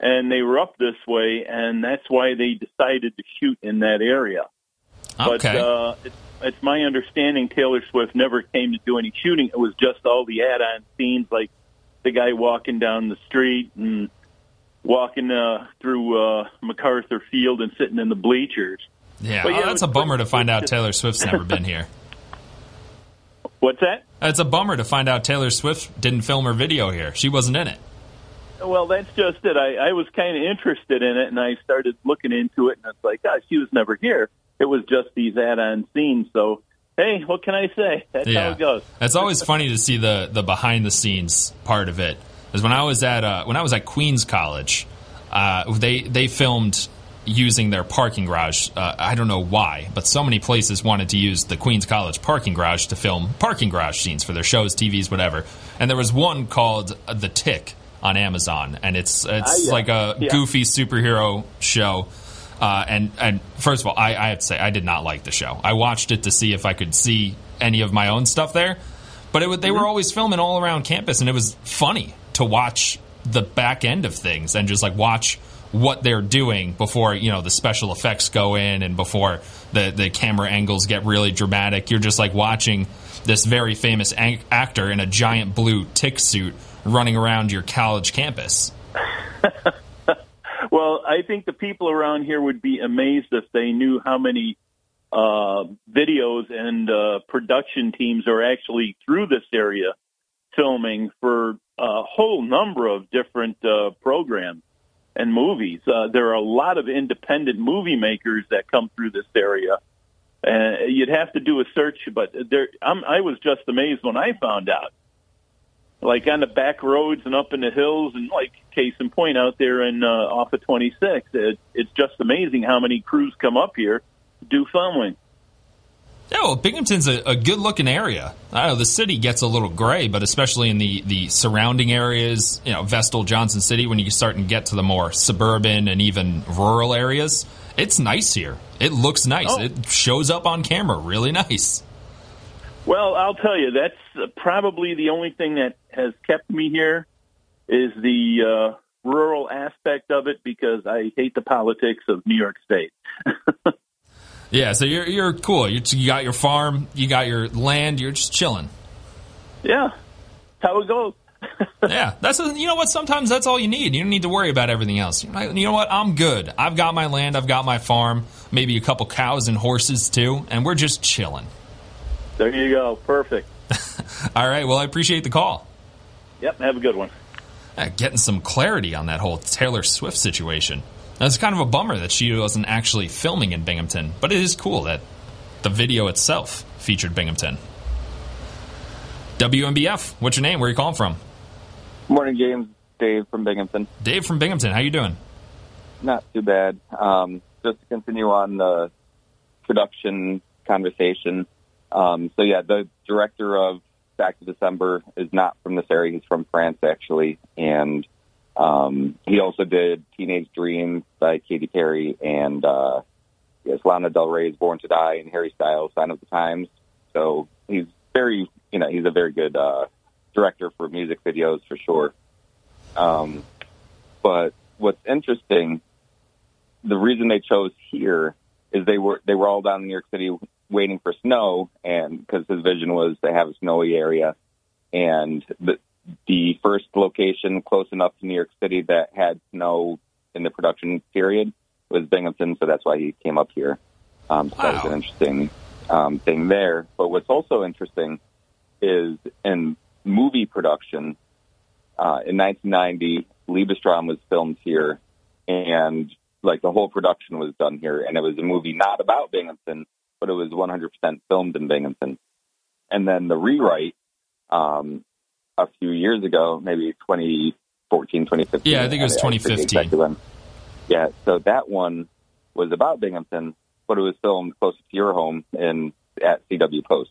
and they were up this way, and that's why they decided to shoot in that area. But Okay. uh, it's, it's my understanding Taylor Swift never came to do any shooting. It was just all the add-on scenes, like the guy walking down the street and walking uh, through uh, MacArthur Field and sitting in the bleachers. Yeah, But, oh, that's a bummer to find out Taylor Swift's never been here. What's that? It's a bummer to find out Taylor Swift didn't film her video here. She wasn't in it. Well, that's just it. I, I was kind of interested in it, and I started looking into it, and it's like, gosh, she was never here. It was just these add-on scenes. So, hey, what can I say? That's how it goes. It's always funny to see the the behind the scenes part of it. Because when I was at uh, when I was at Queens College, uh, they they filmed using their parking garage. Uh, I don't know why, but so many places wanted to use the Queens College parking garage to film parking garage scenes for their shows, TVs, whatever. And there was one called The Tick on Amazon, and it's it's Ah, yeah. like a Yeah. goofy superhero show. Uh, and and first of all, I, I have to say I did not like the show. I watched it to see if I could see any of my own stuff there, but it, they were always filming all around campus, and it was funny to watch the back end of things and just like watch what they're doing before you know the special effects go in and before the the camera angles get really dramatic. You're just like watching this very famous an- actor in a giant blue tick suit running around your college campus. Well, I think the people around here would be amazed if they knew how many uh, videos and uh, production teams are actually through this area filming for a whole number of different uh, programs and movies. Uh, there are a lot of independent movie makers that come through this area. Uh, you'd have to do a search, but there, I'm, I was just amazed when I found out like on the back roads and up in the hills and like case in point out there in uh, off of 26 it, it's just amazing how many crews come up here do filming Yeah, well, Binghamton's a, a good looking area. I know the city gets a little gray, but especially in the, the surrounding areas, you know, Vestal, Johnson City, when you start and get to the more suburban and even rural areas, it's nice here. It looks nice. Oh. It shows up on camera really nice. well i'll tell you that's probably the only thing that has kept me here is the uh, rural aspect of it because i hate the politics of new york state Yeah, so you're you're cool. You, you got your farm, you got your land, you're just chilling. yeah how it goes yeah, that's a, you know what. Sometimes that's all you need. You don't need to worry about everything else. You know you know what? I'm good. I've got my land. I've got my farm. Maybe a couple cows and horses too, and we're just chilling. there you go perfect All right. Well, I appreciate the call. yep have a good one Uh, getting some clarity on that whole Taylor Swift situation. That's kind of a bummer that she wasn't actually filming in Binghamton, but it is cool that the video itself featured Binghamton. WNBF, what's your name? Where are you calling from? Morning, James. Dave from Binghamton. Dave from Binghamton. How you doing? Not too bad. Um, just to continue on the production conversation. Um, so yeah, the director of Back to December is not from this area. He's from France, actually, and um, he also did Teenage Dream by Katy Perry and uh, yes, Lana Del Rey's Born to Die and Harry Styles' Sign of the Times. So he's very, you know, he's a very good uh, director for music videos for sure. Um, but what's interesting, the reason they chose here is they were they were all down in New York City waiting for snow, and because his vision was to have a snowy area, and the the first location close enough to New York City that had snow in the production period was Binghamton, so that's why he came up here. Um, so that was an interesting um, thing there. But what's also interesting is in movie production, uh, in 1990, Liebestraum was filmed here, and like the whole production was done here, and it was a movie not about Binghamton, but it was 100% filmed in Binghamton. And then the rewrite, um, a few years ago, maybe 2014, 2015. Yeah, I think it was forget 2015. exactly. Yeah, so that one was about Binghamton, but it was filmed close to your home in at CW Post.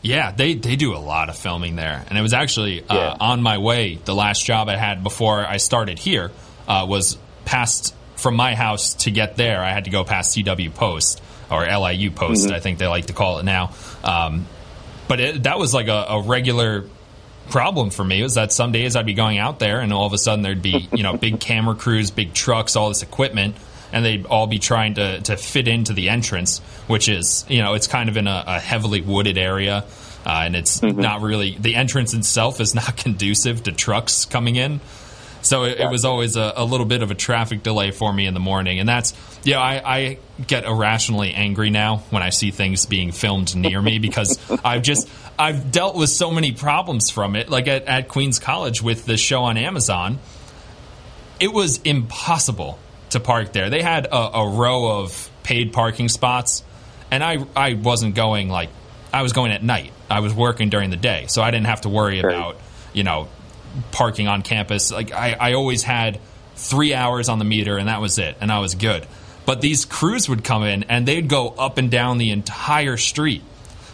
Yeah, they they do a lot of filming there, and it was actually uh, on my way. The last job I had before I started here uh, was past from my house to get there. I had to go past CW Post or LIU Post, Mhm. I think they like to call it now. Um, but it, that was like a, a regular problem for me was that some days I'd be going out there and all of a sudden there'd be you know big camera crews, big trucks, all this equipment, and they'd all be trying to to fit into the entrance, which is you know it's kind of in a, a heavily wooded area. Uh, and it's not really the entrance itself is not conducive to trucks coming in. So it, it was always a, a little bit of a traffic delay for me in the morning, and that's yeah. I, I get irrationally angry now when I see things being filmed near me because I've just I've dealt with so many problems from it. Like at, at Queens College with the show on Amazon, it was impossible to park there. They had a, a row of paid parking spots, and I I wasn't going like I was going at night. I was working during the day, so I didn't have to worry about you know parking on campus. Like I, I always had three hours on the meter, and that was it, and I was good. But these crews would come in, and they'd go up and down the entire street.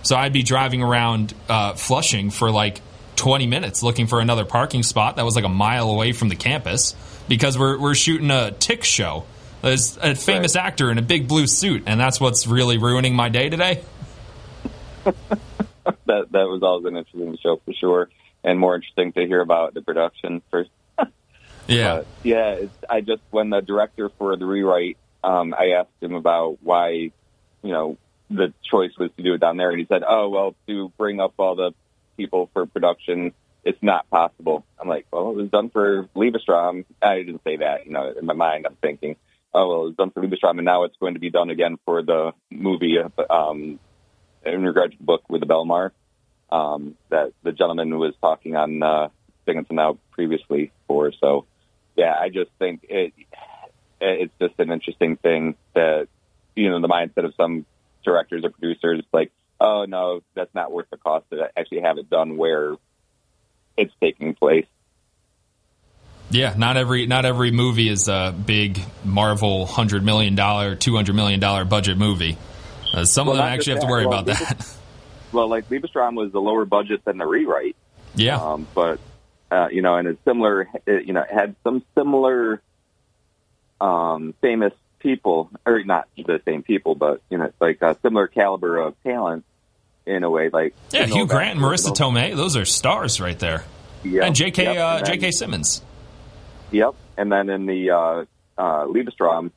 So I'd be driving around uh, Flushing for like 20 minutes looking for another parking spot that was like a mile away from the campus because we're we're shooting a tick show. There's a famous actor in a big blue suit, and that's what's really ruining my day today. that that was always an interesting show for sure, and more interesting to hear about the production first. Yeah, But, yeah. It's, I just when the director for the rewrite, um, I asked him about why, you know, the choice was to do it down there, and he said, "Oh well, to bring up all the people for production, it's not possible." I'm like, "Well, it was done for Liebestraum." I didn't say that, you know. In my mind, I'm thinking, "Oh well, it's done for Liebestraum, and now it's going to be done again for the movie." Um, in regard to the book with the Belmar, um, that the gentleman who was talking on uh, Binghamton now previously for. So, yeah, I just think it it's just an interesting thing that you know the mindset of some directors or producers like, oh no, that's not worth the cost to actually have it done where it's taking place. Yeah, not every not every movie is a big Marvel hundred million dollar, two hundred million dollar budget movie. Uh, some Well, of them actually have to worry about that. Well, like Liebestraum was a lower budget than the rewrite. Yeah. Um, but uh, you know, and it's similar. It, you know, it had some similar um, famous people, or not the same people, but you know, it's like a similar caliber of talent in a way. Like Yeah, Hugh Grant and Marisa Tomei, those are stars right there. Yep, and J.K. yep, Uh, and then- J.K. Simmons. Yep. And then in the uh, uh, Liebestraum,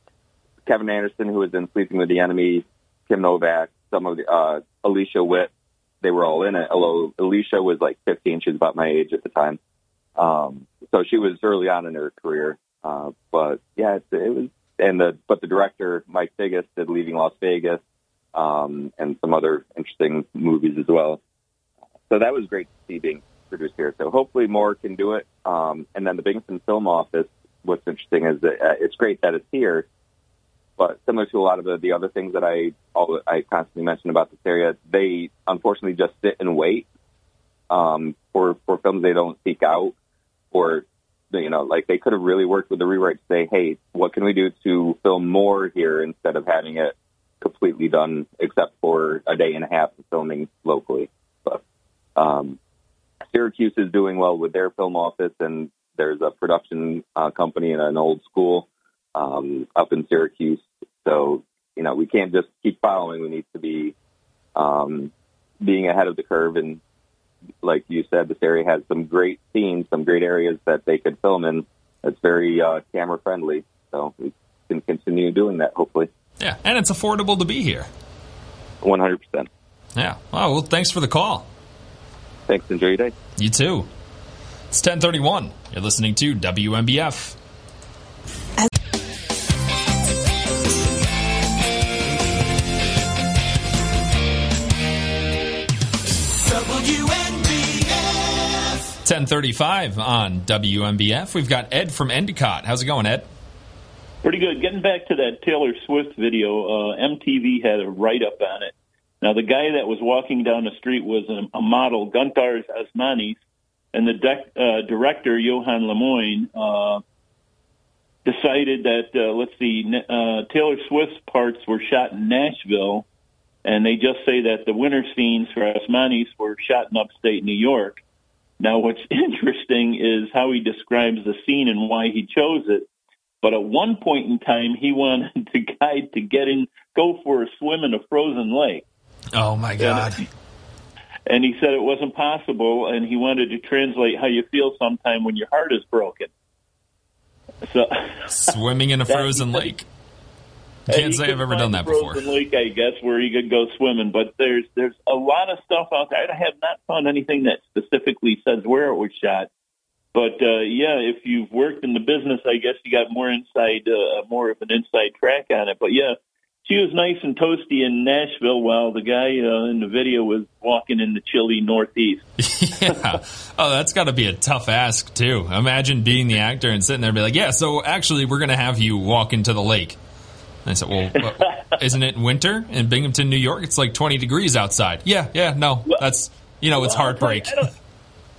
Kevin Anderson, who was in Sleeping with the Enemy, Kim Novak, some of the uh, Alicia Witt, they were all in it. Although Alicia was like 15, she was about my age at the time. Um, so she was early on in her career. Uh, but yeah, it, it was, and the, but the director, Mike Figgis, did Leaving Las Vegas, um, and some other interesting movies as well. So that was great to see being produced here. So hopefully more can do it. Um, and then the Binghamton Film Office, what's interesting is that uh, it's great that it's here, but similar to a lot of the, the other things that I all, I constantly mention about this area, they unfortunately just sit and wait um, for for films they don't seek out, or you know, like they could have really worked with the rewrite to say, hey, what can we do to film more here instead of having it completely done, except for a day and a half of filming locally. But um, Syracuse is doing well with their film office, and there's a production uh, company in an old school um, up in Syracuse. So you know we can't just keep following. We need to be um, being ahead of the curve. And like you said, this area has some great scenes, some great areas that they could film in. That's very uh, camera friendly. So we can continue doing that. Hopefully, Yeah, and it's affordable to be here. one hundred percent. Yeah. Wow. Well, thanks for the call. Thanks. Enjoy your day. You too. It's 1031. You're listening to WNBF. 1035 on WNBF. We've got Ed from Endicott. How's it going, Ed? Pretty good. Getting back to that Taylor Swift video, uh, MTV had a write up on it. Now, the guy that was walking down the street was a, a model, Guntar Asmanis, and the dec- uh, director, Yoann Lemoine, uh, decided that, uh, let's see, uh, Taylor Swift's parts were shot in Nashville, and they just say that the winter scenes for Asmanis were shot in upstate New York. Now, what's interesting is how he describes the scene and why he chose it. But at one point in time, he wanted the guy to get in, go for a swim in a frozen lake. Oh, my God. and he said it wasn't possible, and he wanted to translate how you feel sometime when your heart is broken. So Swimming in a That- frozen lake. Can't say I've ever done that before. Lake, I guess, where you could go swimming. But there's there's a lot of stuff out there. I have not found anything that specifically says where it was shot. But uh, yeah, if you've worked in the business, I guess you got more inside, uh, more of an inside track on it. But yeah, she was nice and toasty in Nashville, while the guy uh, in the video was walking in the chilly Northeast. yeah. Oh, that's got to be a tough ask too. Imagine being the actor and sitting there and be like, "Yeah, so actually, we're going to have you walk into the lake." And I said, "Well, isn't it winter in Binghamton, New York? It's like 20 degrees outside." Yeah, yeah, no, that's you know, it's Well, I'll tell you, heartbreak. I don't,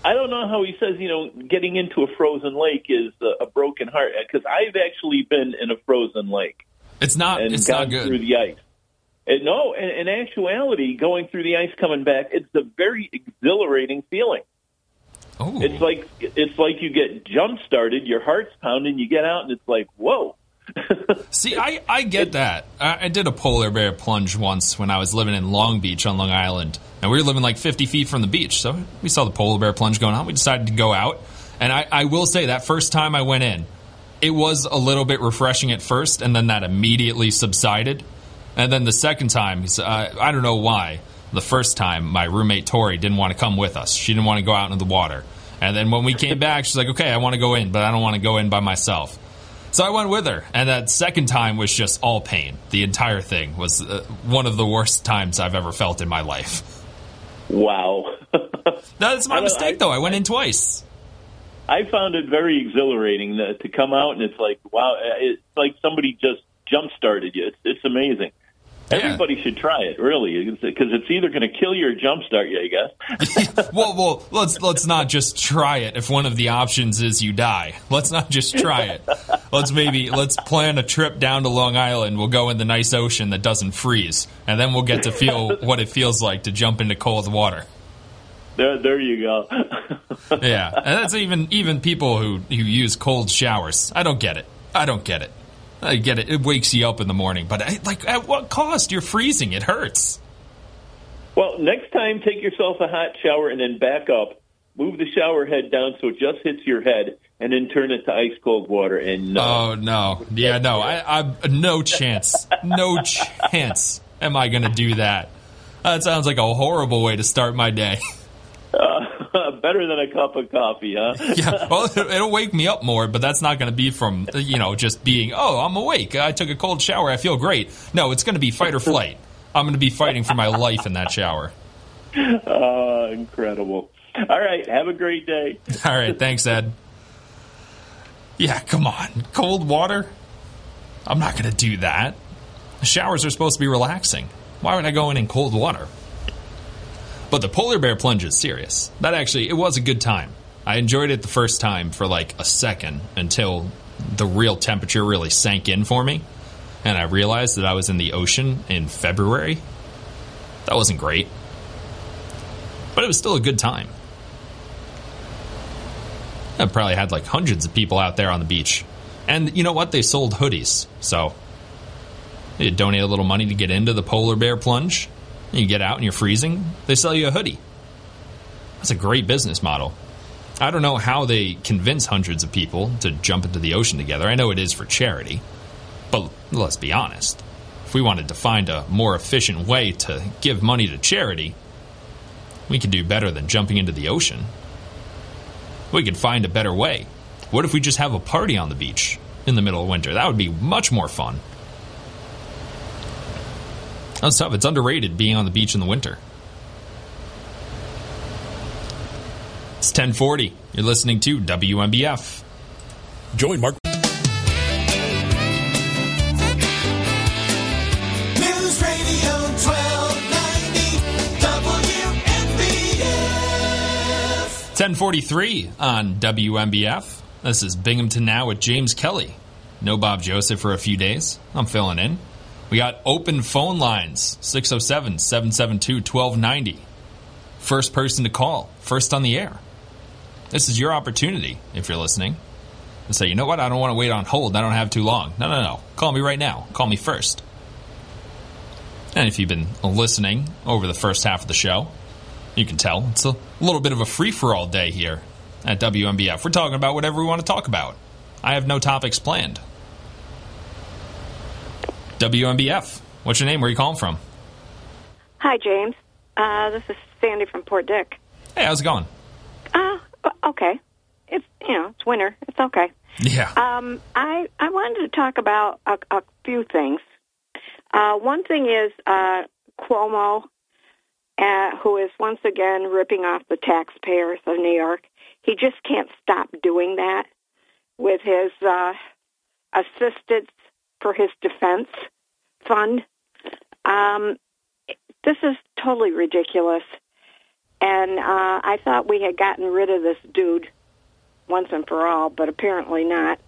I don't know how he says, you know, getting into a frozen lake is a, a broken heart because I've actually been in a frozen lake. It's not. and It's not good. through the ice. And no, in, in actuality, going through the ice coming back, it's a very exhilarating feeling. Oh. It's like it's like you get jump started, your heart's pounding, you get out, and it's like, whoa. See, I, I get that. I, I did a polar bear plunge once when I was living in Long Beach on Long Island, and we were living like 50 feet from the beach. So we saw the polar bear plunge going on. We decided to go out, and I, I will say that first time I went in, it was a little bit refreshing at first, and then that immediately subsided. And then the second time, uh, I don't know why. The first time, my roommate Tori didn't want to come with us. She didn't want to go out into the water. And then when we came back, she's like, "Okay, I want to go in, but I don't want to go in by myself." So I went with her, and that second time was just all pain. The entire thing was uh, one of the worst times I've ever felt in my life. Wow. That's my mistake, I- though. I went in twice. I found it very exhilarating to, to come out, and it's like, wow, it's like somebody just jump started you. It's, it's amazing. Everybody should try it, really, because it's either going to kill you or jump start you. I guess. well, well, let's let's not just try it. If one of the options is you die, let's not just try it. Let's maybe let's plan a trip down to Long Island. We'll go in the nice ocean that doesn't freeze, and then we'll get to feel what it feels like to jump into cold water. There, there you go. yeah, and that's even even people who who use cold showers. I don't get it. I don't get it. I get it. It wakes you up in the morning, but I, like, at what cost? You're freezing. It hurts. Well, next time, take yourself a hot shower and then back up. Move the shower head down so it just hits your head, and then turn it to ice cold water. And no, Oh no, yeah, no, I, I no chance, no chance. Am I going to do that? That sounds like a horrible way to start my day. uh, better than a cup of coffee, huh? yeah, well, it'll wake me up more, but that's not going to be from you know just being oh I'm awake. I took a cold shower. I feel great. No, it's going to be fight or flight. I'm going to be fighting for my life in that shower. Uh, incredible. All right, have a great day. All right, thanks, Ed. Yeah, come on, cold water. I'm not going to do that. Showers are supposed to be relaxing. Why would I go in in cold water? But the polar bear plunge is serious. That actually, it was a good time. I enjoyed it the first time for like a second until the real temperature really sank in for me. And I realized that I was in the ocean in February. That wasn't great. But it was still a good time. I probably had like hundreds of people out there on the beach. And you know what? They sold hoodies. So you donate a little money to get into the polar bear plunge. You get out and you're freezing. They sell you a hoodie. That's a great business model. I don't know how they convince hundreds of people to jump into the ocean together. I know it is for charity. But let's be honest. If we wanted to find a more efficient way to give money to charity, we could do better than jumping into the ocean. We could find a better way. What if we just have a party on the beach in the middle of winter? That would be much more fun. That's tough. It's underrated being on the beach in the winter. It's 1040. You're listening to WNBF. Join Mark. News Radio 1290 WNBF. 1043 on WNBF. This is Binghamton Now with James Kelly. No Bob Joseph for a few days. I'm filling in. We got open phone lines 607 772 1290. First person to call, first on the air. This is your opportunity if you're listening. And say, you know what? I don't want to wait on hold. I don't have too long. No, no, no. Call me right now. Call me first. And if you've been listening over the first half of the show, You can tell it's a little bit of a free for all day here at WNBF. We're talking about whatever we want to talk about. I have no topics planned. WNBF. What's your name? Where are you calling from? Hi, James. Uh, this is Sandy from Port Dick. Hey, how's it going? Uh, okay. It's you know it's winter. It's okay. Yeah. Um, I I wanted to talk about a, a few things. Uh, one thing is uh, Cuomo, uh, who is once again ripping off the taxpayers of New York. He just can't stop doing that with his uh, assistance for his defense fund. Um, this is totally ridiculous. And uh, I thought we had gotten rid of this dude once and for all, but apparently not.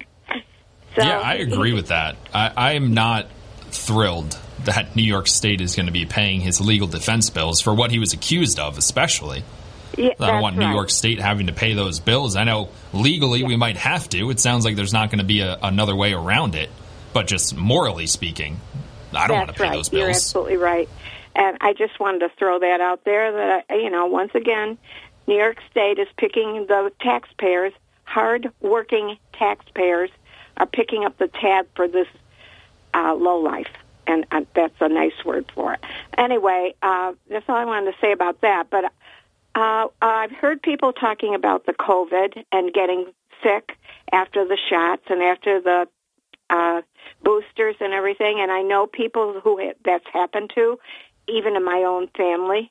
So, yeah, I agree with that. I, I am not thrilled that New York State is going to be paying his legal defense bills for what he was accused of, especially. Yeah, I don't want New right. York State having to pay those bills. I know legally we might have to. It sounds like there's not going to be a, another way around it. But just morally speaking, I don't want to pay right. those You're absolutely right. And I just wanted to throw that out there that, you know, once again, New York State is picking the taxpayers, hard-working taxpayers, are picking up the tab for this uh, low life. And uh, that's a nice word for it. Anyway, uh, that's all I wanted to say about that. But uh, I've heard people talking about the COVID and getting sick after the shots and after the uh, boosters and everything. And I know people who it, that's happened to, even in my own family,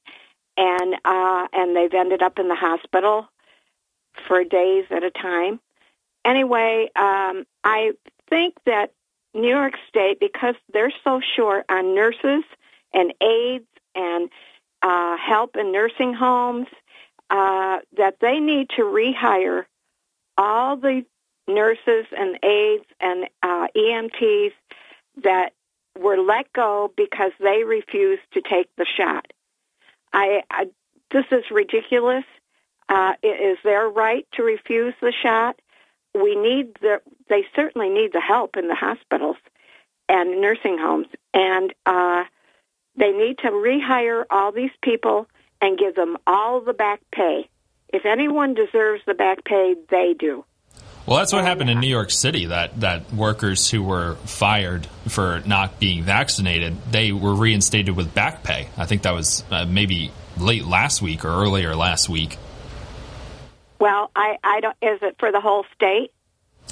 and uh, and they've ended up in the hospital for days at a time. Anyway, um, I think that New York State, because they're so short on nurses and aides and uh, help in nursing homes, uh, that they need to rehire all the nurses and aides and uh, EMTs that were let go because they refused to take the shot. I, I this is ridiculous. Uh, it is their right to refuse the shot. We need the they certainly need the help in the hospitals and nursing homes, and uh, they need to rehire all these people and give them all the back pay. If anyone deserves the back pay, they do. Well, that's what happened in New York City. That that workers who were fired for not being vaccinated, they were reinstated with back pay. I think that was uh, maybe late last week or earlier last week. Well, I, I don't. Is it for the whole state?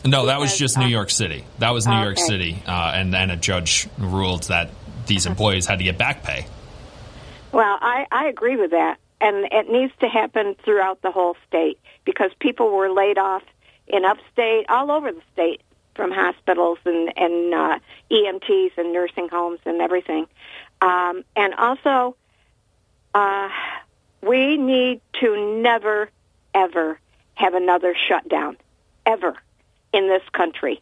No, that was just uh, New York City. That was New York Okay. City, uh, and then a judge ruled that these employees had to get back pay. Well, I, I agree with that, and it needs to happen throughout the whole state because people were laid off in upstate, all over the state, from hospitals and and uh, EMTs and nursing homes and everything. Um, and also, uh, we need to never, ever have another shutdown, ever, in this country.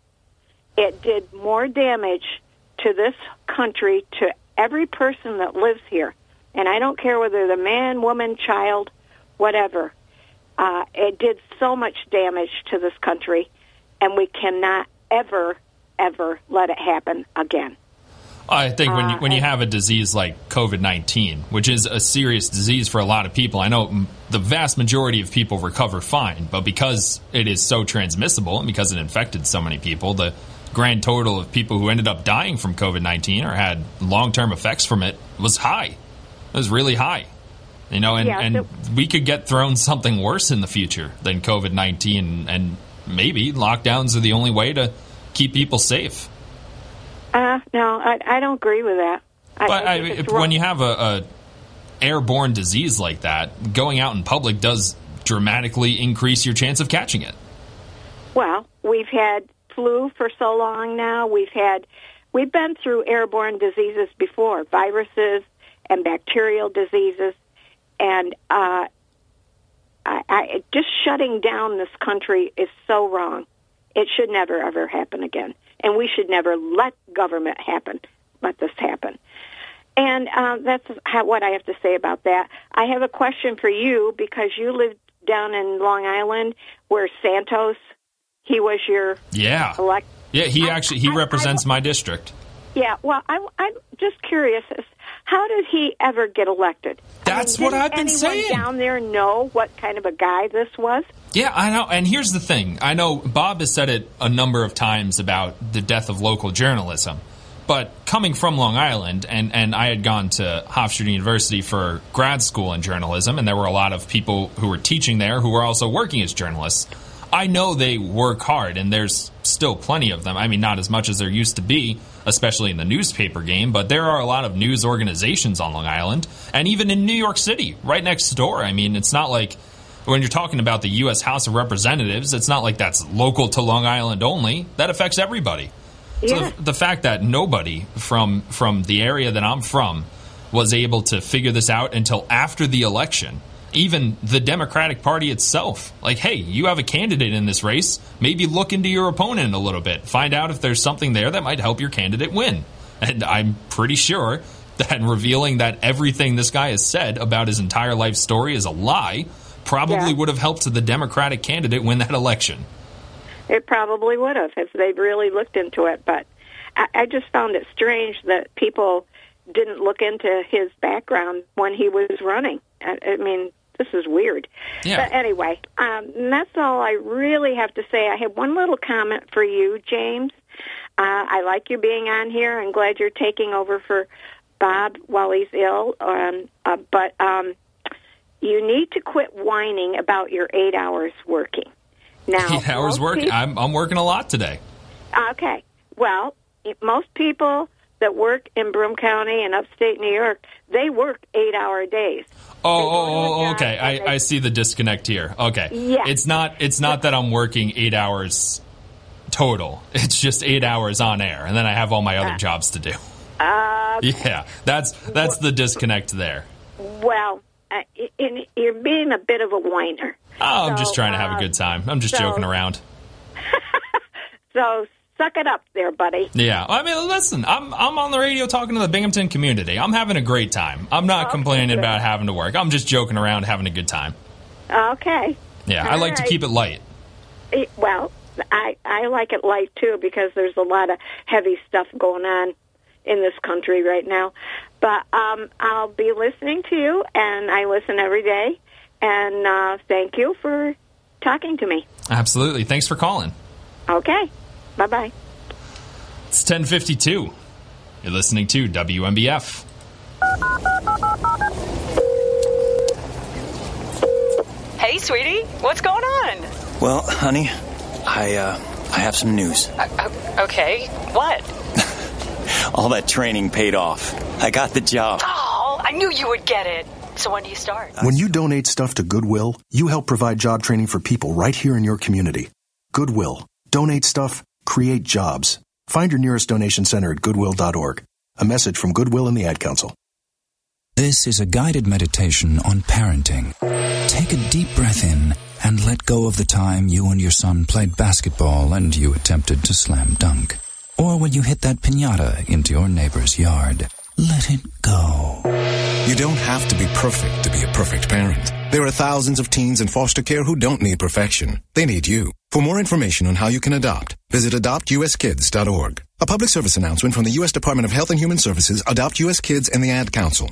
It did more damage to this country, to every person that lives here. And I don't care whether they're man, woman, child, whatever. Uh, it did so much damage to this country, and we cannot ever, ever let it happen again. I think when you, Uh, when you have a disease like COVID nineteen, which is a serious disease for a lot of people, I know the vast majority of people recover fine, but because it is so transmissible and because it infected so many people, the grand total of people who ended up dying from COVID nineteen or had long term effects from it was high. It was really high. You know, and, Yeah, and so- we could get thrown something worse in the future than COVID nineteen, and maybe lockdowns are the only way to keep people safe. Uh, no, I, I don't agree with that. I, But I I, if- when you have a, a airborne disease like that, going out in public does dramatically increase your chance of catching it. Well, we've had flu for so long now. We've had we've been through airborne diseases before, viruses and bacterial diseases, and uh, I, I, just shutting down this country is so wrong. It should never ever happen again, and we should never let government happen. Let this happen. And um, that's how, what I have to say about that. I have a question for you because you live down in Long Island where Santos, he was your Yeah. elect. Yeah, he actually he represents my district. Yeah, well, I, I'm just curious as How did he ever get elected? That's I mean, what I've been saying. down there know what kind of a guy this was? Yeah, I know. And here's the thing I know Bob has said it a number of times about the death of local journalism. But coming from Long Island, and, and I had gone to Hofstra University for grad school in journalism, and there were a lot of people who were teaching there who were also working as journalists. I know they work hard, and there's still plenty of them. I mean, not as much as there used to be, especially in the newspaper game, but there are a lot of news organizations on Long Island, and even in New York City, right next door. I mean, it's not like when you're talking about the U.S. House of Representatives, it's not like that's local to Long Island only. That affects everybody. So the, the fact that nobody from from the area that I'm from was able to figure this out until after the election, even the Democratic Party itself, like, hey, you have a candidate in this race, maybe look into your opponent a little bit, find out if there's something there that might help your candidate win. And I'm pretty sure that revealing that everything this guy has said about his entire life story is a lie probably Yeah. would have helped the Democratic candidate win that election. It probably would have if they'd really looked into it. But I, I just found it strange that people didn't look into his background when he was running. I, I mean, this is weird. Yeah. But anyway, um, that's all I really have to say. I have one little comment for you, James. Uh, I like you being on here. I'm glad you're taking over for Bob while he's ill. Um, uh, but um, you need to quit whining about your eight hours working. Now, Eight hours working. peop- I'm, I'm working a lot today. Okay. Well, most people that work in Broome County and upstate New York, they work eight-hour days. Oh, oh, oh, okay. I, I see the disconnect here. Okay. Yes. It's not it's not that I'm working eight hours total. It's just eight hours on air, and then I have all my other jobs to do. Uh, Yeah, that's that's the disconnect there. well, uh, in, you're being a bit of a whiner. Oh, I'm just trying to have a good time. I'm just so- joking around. So suck it up there, buddy. Yeah, I mean, listen, I'm I'm on the radio talking to the Binghamton community. I'm having a great time. I'm not complaining good. about having to work. I'm just joking around, having a good time. Okay. Yeah, I All like to keep it light. Eh, Well, I I like it light too because there's a lot of heavy stuff going on in this country right now. But um, I'll be listening to you, and I listen every day. And uh, thank you for talking to me. Absolutely. Thanks for calling. Okay. Bye bye. It's 1052. You're listening to WNBF. Hey, sweetie, what's going on? Well, honey, I uh, I have some news. Uh, okay, what? All that training paid off. I got the job. Oh, I knew you would get it. So when do you start? When you donate stuff to Goodwill, you help provide job training for people right here in your community. Goodwill. Donate stuff, create jobs. Find your nearest donation center at goodwill.org. A message from Goodwill and the Ad Council. This is a guided meditation on parenting. Take a deep breath in and let go of the time you and your son played basketball and you attempted to slam dunk. Or when you hit that pinata into your neighbor's yard. Let it go. You don't have to be perfect to be a perfect parent. There are thousands of teens in foster care who don't need perfection. They need you. For more information on how you can adopt, visit adoptuskids.org. A public service announcement from the U.S. Department of Health and Human Services, Adopt U.S. Kids, and the Ad Council.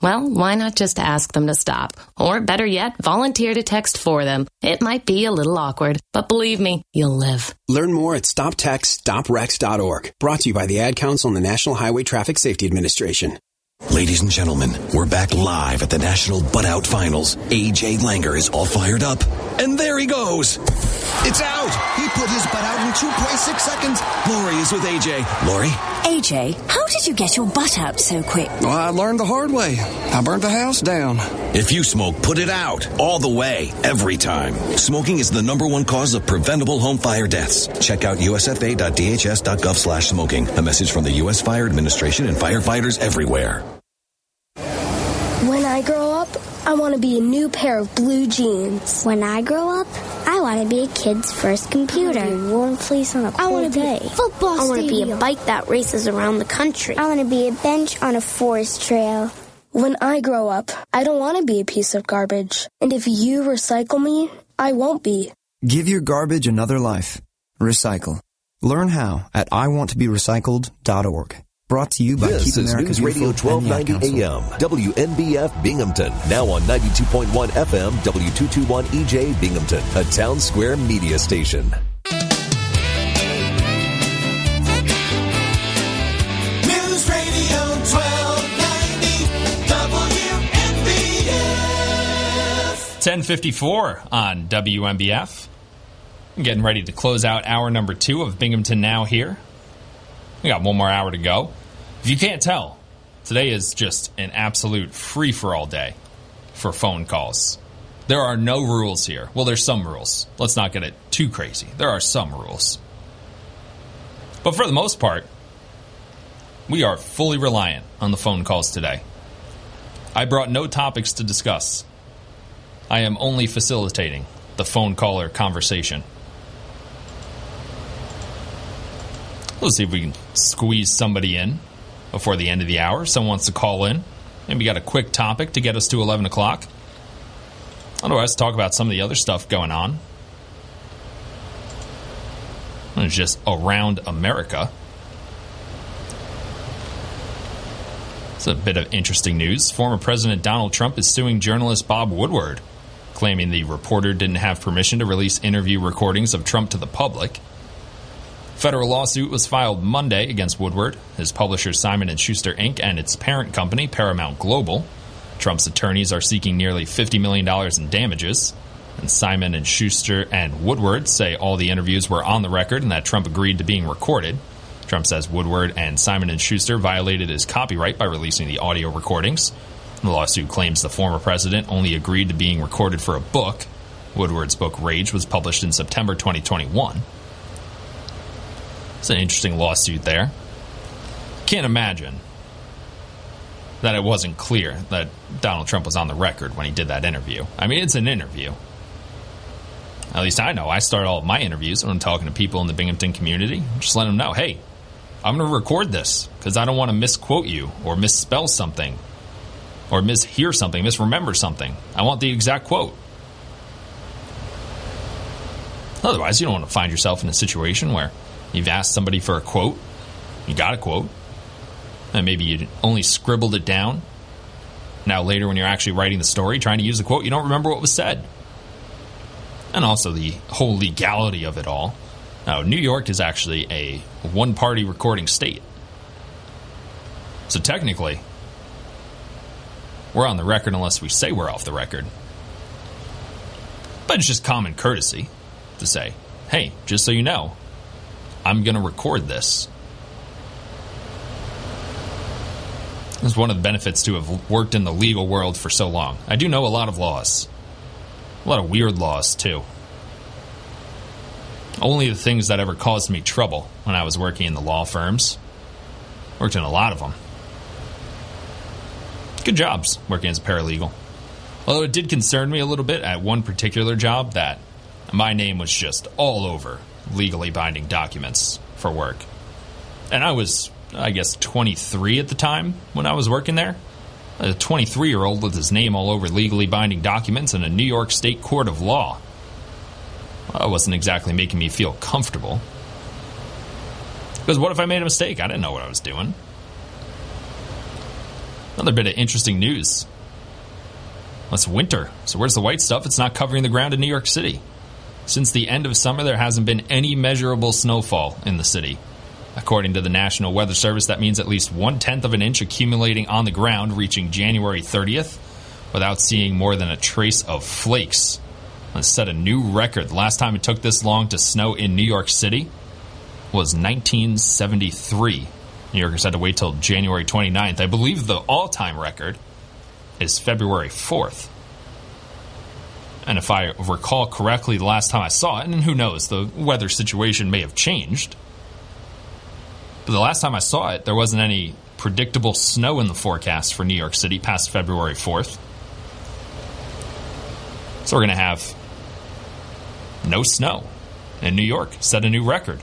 Well, why not just ask them to stop? Or better yet, volunteer to text for them. It might be a little awkward, but believe me, you'll live. Learn more at stoptextsstopwrecks.org. Brought to you by the Ad Council and the National Highway Traffic Safety Administration. Ladies and gentlemen, we're back live at the National Butt Out Finals. AJ Langer is all fired up. And there he goes. It's out. He put his butt out in 2.6 seconds. Lori is with AJ. Lori? AJ, how did you get your butt out so quick? Well, I learned the hard way. I burnt the house down. If you smoke, put it out. All the way. Every time. Smoking is the number one cause of preventable home fire deaths. Check out usfa.dhs.gov slash smoking. A message from the U.S. Fire Administration and firefighters everywhere. When I grow up, I want to be a new pair of blue jeans. When I grow up, I I want to be a kid's first computer. I want to be a warm fleece on a cold I wanna be day. a football I want to be a bike that races around the country. I want to be a bench on a forest trail. When I grow up, I don't want to be a piece of garbage. And if you recycle me, I won't be. Give your garbage another life. Recycle. Learn how at iwanttoberecycled.org. Brought to you by This Keep is America News Radio Beautiful and the Ad 1290 Council. AM, WNBF Binghamton. Now on 92.1 FM, W221 EJ E Binghamton, a town square media station. News Radio 1290 WNBF. 1054 on WNBF. I'm getting ready to close out hour number two of Binghamton Now here. We got one more hour to go. If you can't tell, today is just an absolute free for all day for phone calls. There are no rules here. Well, there's some rules. Let's not get it too crazy. There are some rules. But for the most part, we are fully reliant on the phone calls today. I brought no topics to discuss. I am only facilitating the phone caller conversation. Let's see if we can squeeze somebody in before the end of the hour. Someone wants to call in. Maybe got a quick topic to get us to 11 o'clock. Otherwise, talk about some of the other stuff going on. It's just around America. It's a bit of interesting news. Former President Donald Trump is suing journalist Bob Woodward, claiming the reporter didn't have permission to release interview recordings of Trump to the public. Federal lawsuit was filed Monday against Woodward, his publisher Simon & Schuster Inc., and its parent company Paramount Global. Trump's attorneys are seeking nearly $50 million in damages. And Simon & Schuster and Woodward say all the interviews were on the record and that Trump agreed to being recorded. Trump says Woodward and Simon & Schuster violated his copyright by releasing the audio recordings. The lawsuit claims the former president only agreed to being recorded for a book. Woodward's book Rage was published in September 2021. It's an interesting lawsuit there. Can't imagine that it wasn't clear that Donald Trump was on the record when he did that interview. I mean, it's an interview. At least I know. I start all of my interviews when I'm talking to people in the Binghamton community. Just let them know, hey, I'm going to record this because I don't want to misquote you or misspell something or mishear something, misremember something. I want the exact quote. Otherwise, you don't want to find yourself in a situation where you've asked somebody for a quote, you got a quote, and maybe you only scribbled it down. Now, later, when you're actually writing the story, trying to use the quote, you don't remember what was said. And also the whole legality of it all. Now, New York is actually a one party recording state. So, technically, we're on the record unless we say we're off the record. But it's just common courtesy to say, hey, just so you know, I'm going to record this. It's one of the benefits to have worked in the legal world for so long. I do know a lot of laws, a lot of weird laws, too. Only the things that ever caused me trouble when I was working in the law firms. Worked in a lot of them. Good jobs working as a paralegal. Although it did concern me a little bit at one particular job that my name was just all over legally binding documents for work. And I was, I guess, 23 at the time when I was working there. A 23 year old with his name all over legally binding documents in a New York State court of law. That wasn't exactly making me feel comfortable. Because what if I made a mistake? I didn't know what I was doing. Another bit of interesting news. Well, It's winter, so where's the white stuff? It's not covering the ground in New York City. Since the end of summer, there hasn't been any measurable snowfall in the city. According to the National Weather Service, that means at least one tenth of an inch accumulating on the ground, reaching January 30th, without seeing more than a trace of flakes. It set a new record. The last time it took this long to snow in New York City was 1973. New Yorkers had to wait till January 29th. I believe the all time record is February 4th. And if I recall correctly, the last time I saw it, and who knows, the weather situation may have changed. But the last time I saw it, there wasn't any predictable snow in the forecast for New York City past February 4th. So we're going to have no snow. And New York set a new record.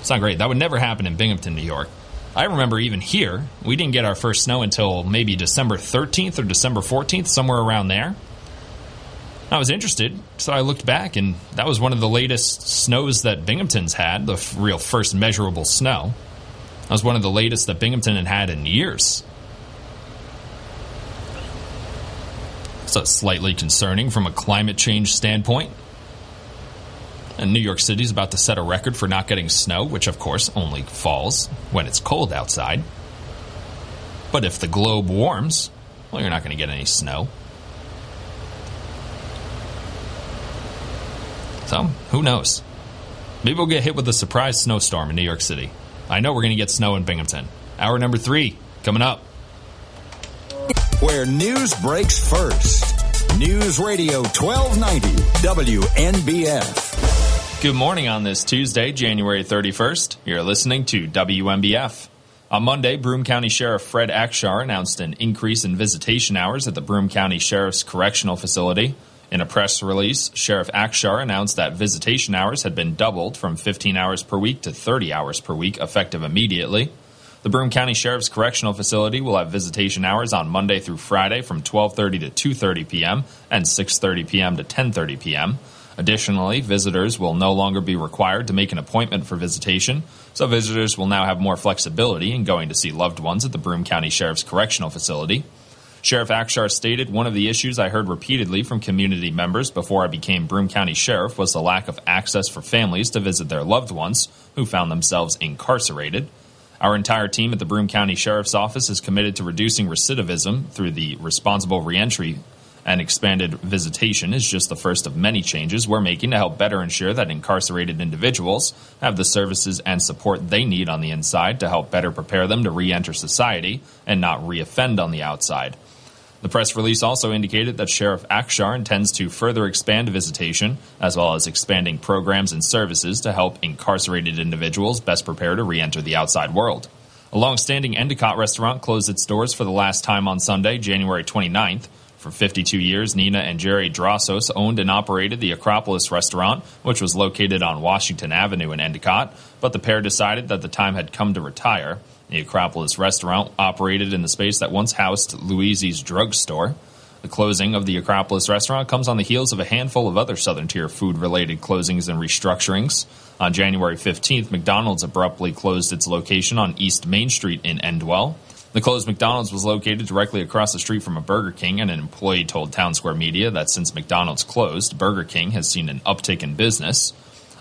It's not great. That would never happen in Binghamton, New York. I remember even here, we didn't get our first snow until maybe December 13th or December 14th, somewhere around there. I was interested, so I looked back, and that was one of the latest snows that Binghamton's had, the f- real first measurable snow. That was one of the latest that Binghamton had had in years. So slightly concerning from a climate change standpoint. And New York City is about to set a record for not getting snow, which of course only falls when it's cold outside. But if the globe warms, well, you're not going to get any snow. So, who knows? Maybe we'll get hit with a surprise snowstorm in New York City. I know we're going to get snow in Binghamton. Hour number three coming up. Where news breaks first. News Radio 1290 WNBF. Good morning on this Tuesday, January 31st. You're listening to WNBF. On Monday, Broome County Sheriff Fred Akshar announced an increase in visitation hours at the Broome County Sheriff's Correctional Facility. In a press release, Sheriff Akshar announced that visitation hours had been doubled from 15 hours per week to 30 hours per week, effective immediately. The Broome County Sheriff's Correctional Facility will have visitation hours on Monday through Friday from 12:30 to 2:30 p.m. and 6:30 p.m. to 10:30 p.m. Additionally, visitors will no longer be required to make an appointment for visitation, so visitors will now have more flexibility in going to see loved ones at the Broome County Sheriff's Correctional Facility. Sheriff Akshar stated one of the issues I heard repeatedly from community members before I became Broome County Sheriff was the lack of access for families to visit their loved ones who found themselves incarcerated. Our entire team at the Broome County Sheriff's Office is committed to reducing recidivism through the responsible reentry and expanded visitation is just the first of many changes we're making to help better ensure that incarcerated individuals have the services and support they need on the inside to help better prepare them to re enter society and not reoffend on the outside. The press release also indicated that Sheriff Akshar intends to further expand visitation, as well as expanding programs and services to help incarcerated individuals best prepare to re enter the outside world. A long standing Endicott restaurant closed its doors for the last time on Sunday, January 29th. For 52 years, Nina and Jerry Drossos owned and operated the Acropolis restaurant, which was located on Washington Avenue in Endicott, but the pair decided that the time had come to retire. The Acropolis restaurant operated in the space that once housed Louise's drugstore. The closing of the Acropolis restaurant comes on the heels of a handful of other Southern Tier food related closings and restructurings. On January 15th, McDonald's abruptly closed its location on East Main Street in Endwell. The closed McDonald's was located directly across the street from a Burger King, and an employee told Town Square Media that since McDonald's closed, Burger King has seen an uptick in business.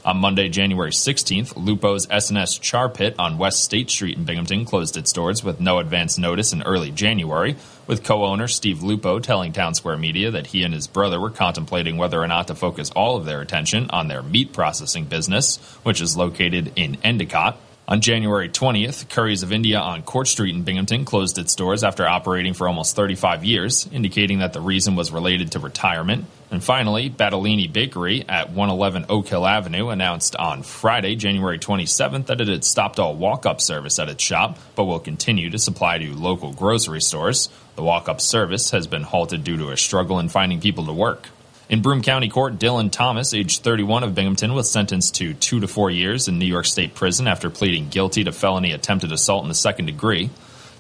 On Monday, January 16th, Lupo's S&S Char Pit on West State Street in Binghamton closed its doors with no advance notice in early January, with co-owner Steve Lupo telling Town Square Media that he and his brother were contemplating whether or not to focus all of their attention on their meat processing business, which is located in Endicott. On January 20th, Curry's of India on Court Street in Binghamton closed its doors after operating for almost 35 years, indicating that the reason was related to retirement. And finally, Battaglini Bakery at 111 Oak Hill Avenue announced on Friday, January 27th, that it had stopped all walk up service at its shop, but will continue to supply to local grocery stores. The walk up service has been halted due to a struggle in finding people to work. In Broome County Court, Dylan Thomas, age 31 of Binghamton, was sentenced to two to four years in New York State prison after pleading guilty to felony attempted assault in the second degree.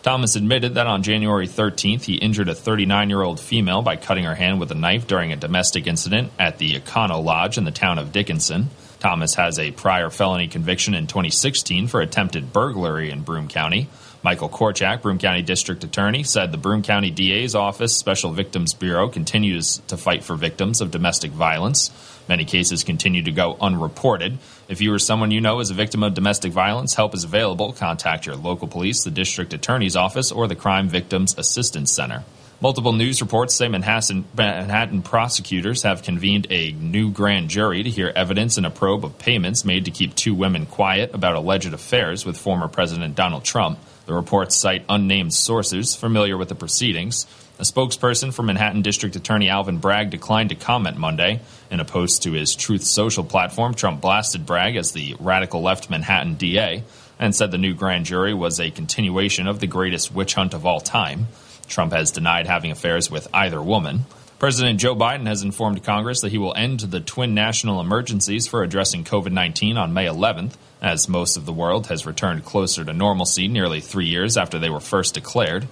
Thomas admitted that on January 13th, he injured a 39 year old female by cutting her hand with a knife during a domestic incident at the Econo Lodge in the town of Dickinson. Thomas has a prior felony conviction in 2016 for attempted burglary in Broome County. Michael Korchak, Broome County District Attorney, said the Broome County DA's office Special Victims Bureau continues to fight for victims of domestic violence. Many cases continue to go unreported. If you or someone you know is a victim of domestic violence, help is available. Contact your local police, the district attorney's office, or the Crime Victims Assistance Center. Multiple news reports say Manhattan, Manhattan, prosecutors have convened a new grand jury to hear evidence in a probe of payments made to keep two women quiet about alleged affairs with former President Donald Trump. The reports cite unnamed sources familiar with the proceedings. A spokesperson for Manhattan District Attorney Alvin Bragg declined to comment Monday. In a post to his Truth Social platform, Trump blasted Bragg as the radical left Manhattan DA and said the new grand jury was a continuation of the greatest witch hunt of all time. Trump has denied having affairs with either woman. President Joe Biden has informed Congress that he will end the twin national emergencies for addressing COVID 19 on May 11th, as most of the world has returned closer to normalcy nearly three years after they were first declared.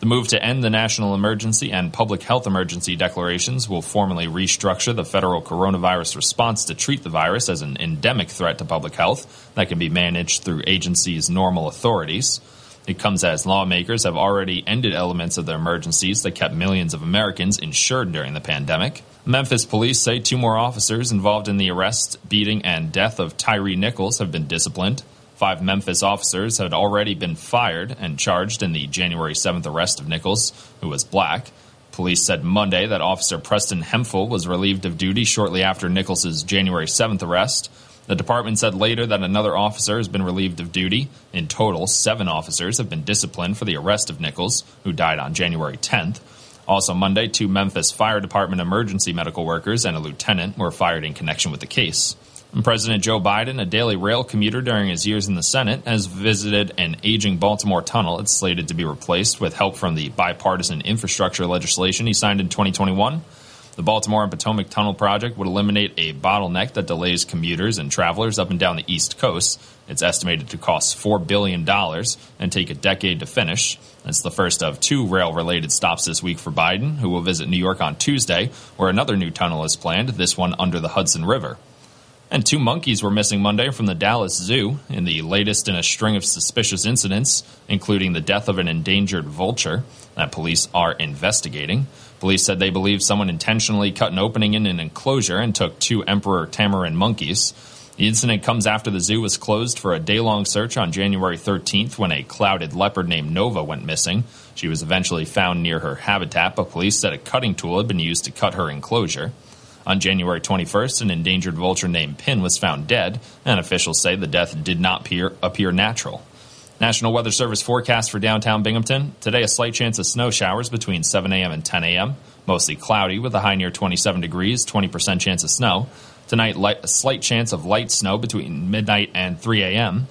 The move to end the national emergency and public health emergency declarations will formally restructure the federal coronavirus response to treat the virus as an endemic threat to public health that can be managed through agencies' normal authorities. It comes as lawmakers have already ended elements of the emergencies that kept millions of Americans insured during the pandemic. Memphis police say two more officers involved in the arrest, beating, and death of Tyre Nichols have been disciplined. Five Memphis officers had already been fired and charged in the January 7th arrest of Nichols, who was black. Police said Monday that Officer Preston Hemphill was relieved of duty shortly after Nichols's January 7th arrest. The department said later that another officer has been relieved of duty. In total, seven officers have been disciplined for the arrest of Nichols, who died on January 10th. Also, Monday, two Memphis Fire Department emergency medical workers and a lieutenant were fired in connection with the case. And President Joe Biden, a daily rail commuter during his years in the Senate, has visited an aging Baltimore tunnel. It's slated to be replaced with help from the bipartisan infrastructure legislation he signed in 2021. The Baltimore and Potomac Tunnel project would eliminate a bottleneck that delays commuters and travelers up and down the East Coast. It's estimated to cost $4 billion and take a decade to finish. It's the first of two rail related stops this week for Biden, who will visit New York on Tuesday, where another new tunnel is planned, this one under the Hudson River. And two monkeys were missing Monday from the Dallas Zoo in the latest in a string of suspicious incidents, including the death of an endangered vulture that police are investigating. Police said they believe someone intentionally cut an opening in an enclosure and took two emperor tamarin monkeys. The incident comes after the zoo was closed for a day long search on January 13th when a clouded leopard named Nova went missing. She was eventually found near her habitat, but police said a cutting tool had been used to cut her enclosure. On January 21st, an endangered vulture named Pin was found dead, and officials say the death did not appear, appear natural. National Weather Service forecast for downtown Binghamton. Today, a slight chance of snow showers between 7 a.m. and 10 a.m. Mostly cloudy with a high near 27 degrees, 20% chance of snow. Tonight, light, a slight chance of light snow between midnight and 3 a.m.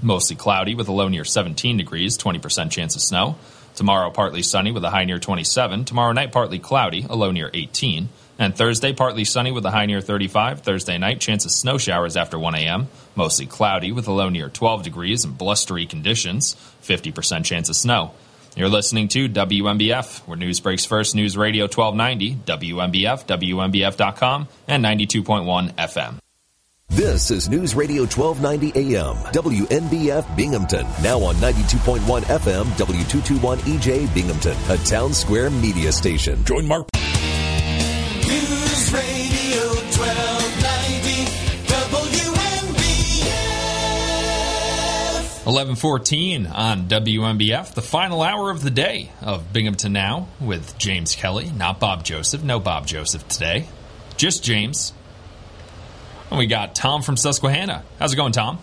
Mostly cloudy with a low near 17 degrees, 20% chance of snow. Tomorrow, partly sunny with a high near 27. Tomorrow night, partly cloudy, a low near 18. And Thursday, partly sunny with a high near 35. Thursday night, chance of snow showers after 1 a.m. Mostly cloudy with a low near 12 degrees and blustery conditions. 50% chance of snow. You're listening to WNBF, where news breaks first. News Radio 1290, WNBF, WNBF.com, and 92.1 FM. This is News Radio 1290 AM, WNBF Binghamton. Now on 92.1 FM, W221 EJ Binghamton, a town square media station. Join Mark. News Radio 1290 WNBF. 1114 on WNBF, the final hour of the day of Binghamton Now with James Kelly, not Bob Joseph. No Bob Joseph today, just James. And we got Tom from Susquehanna. How's it going, Tom?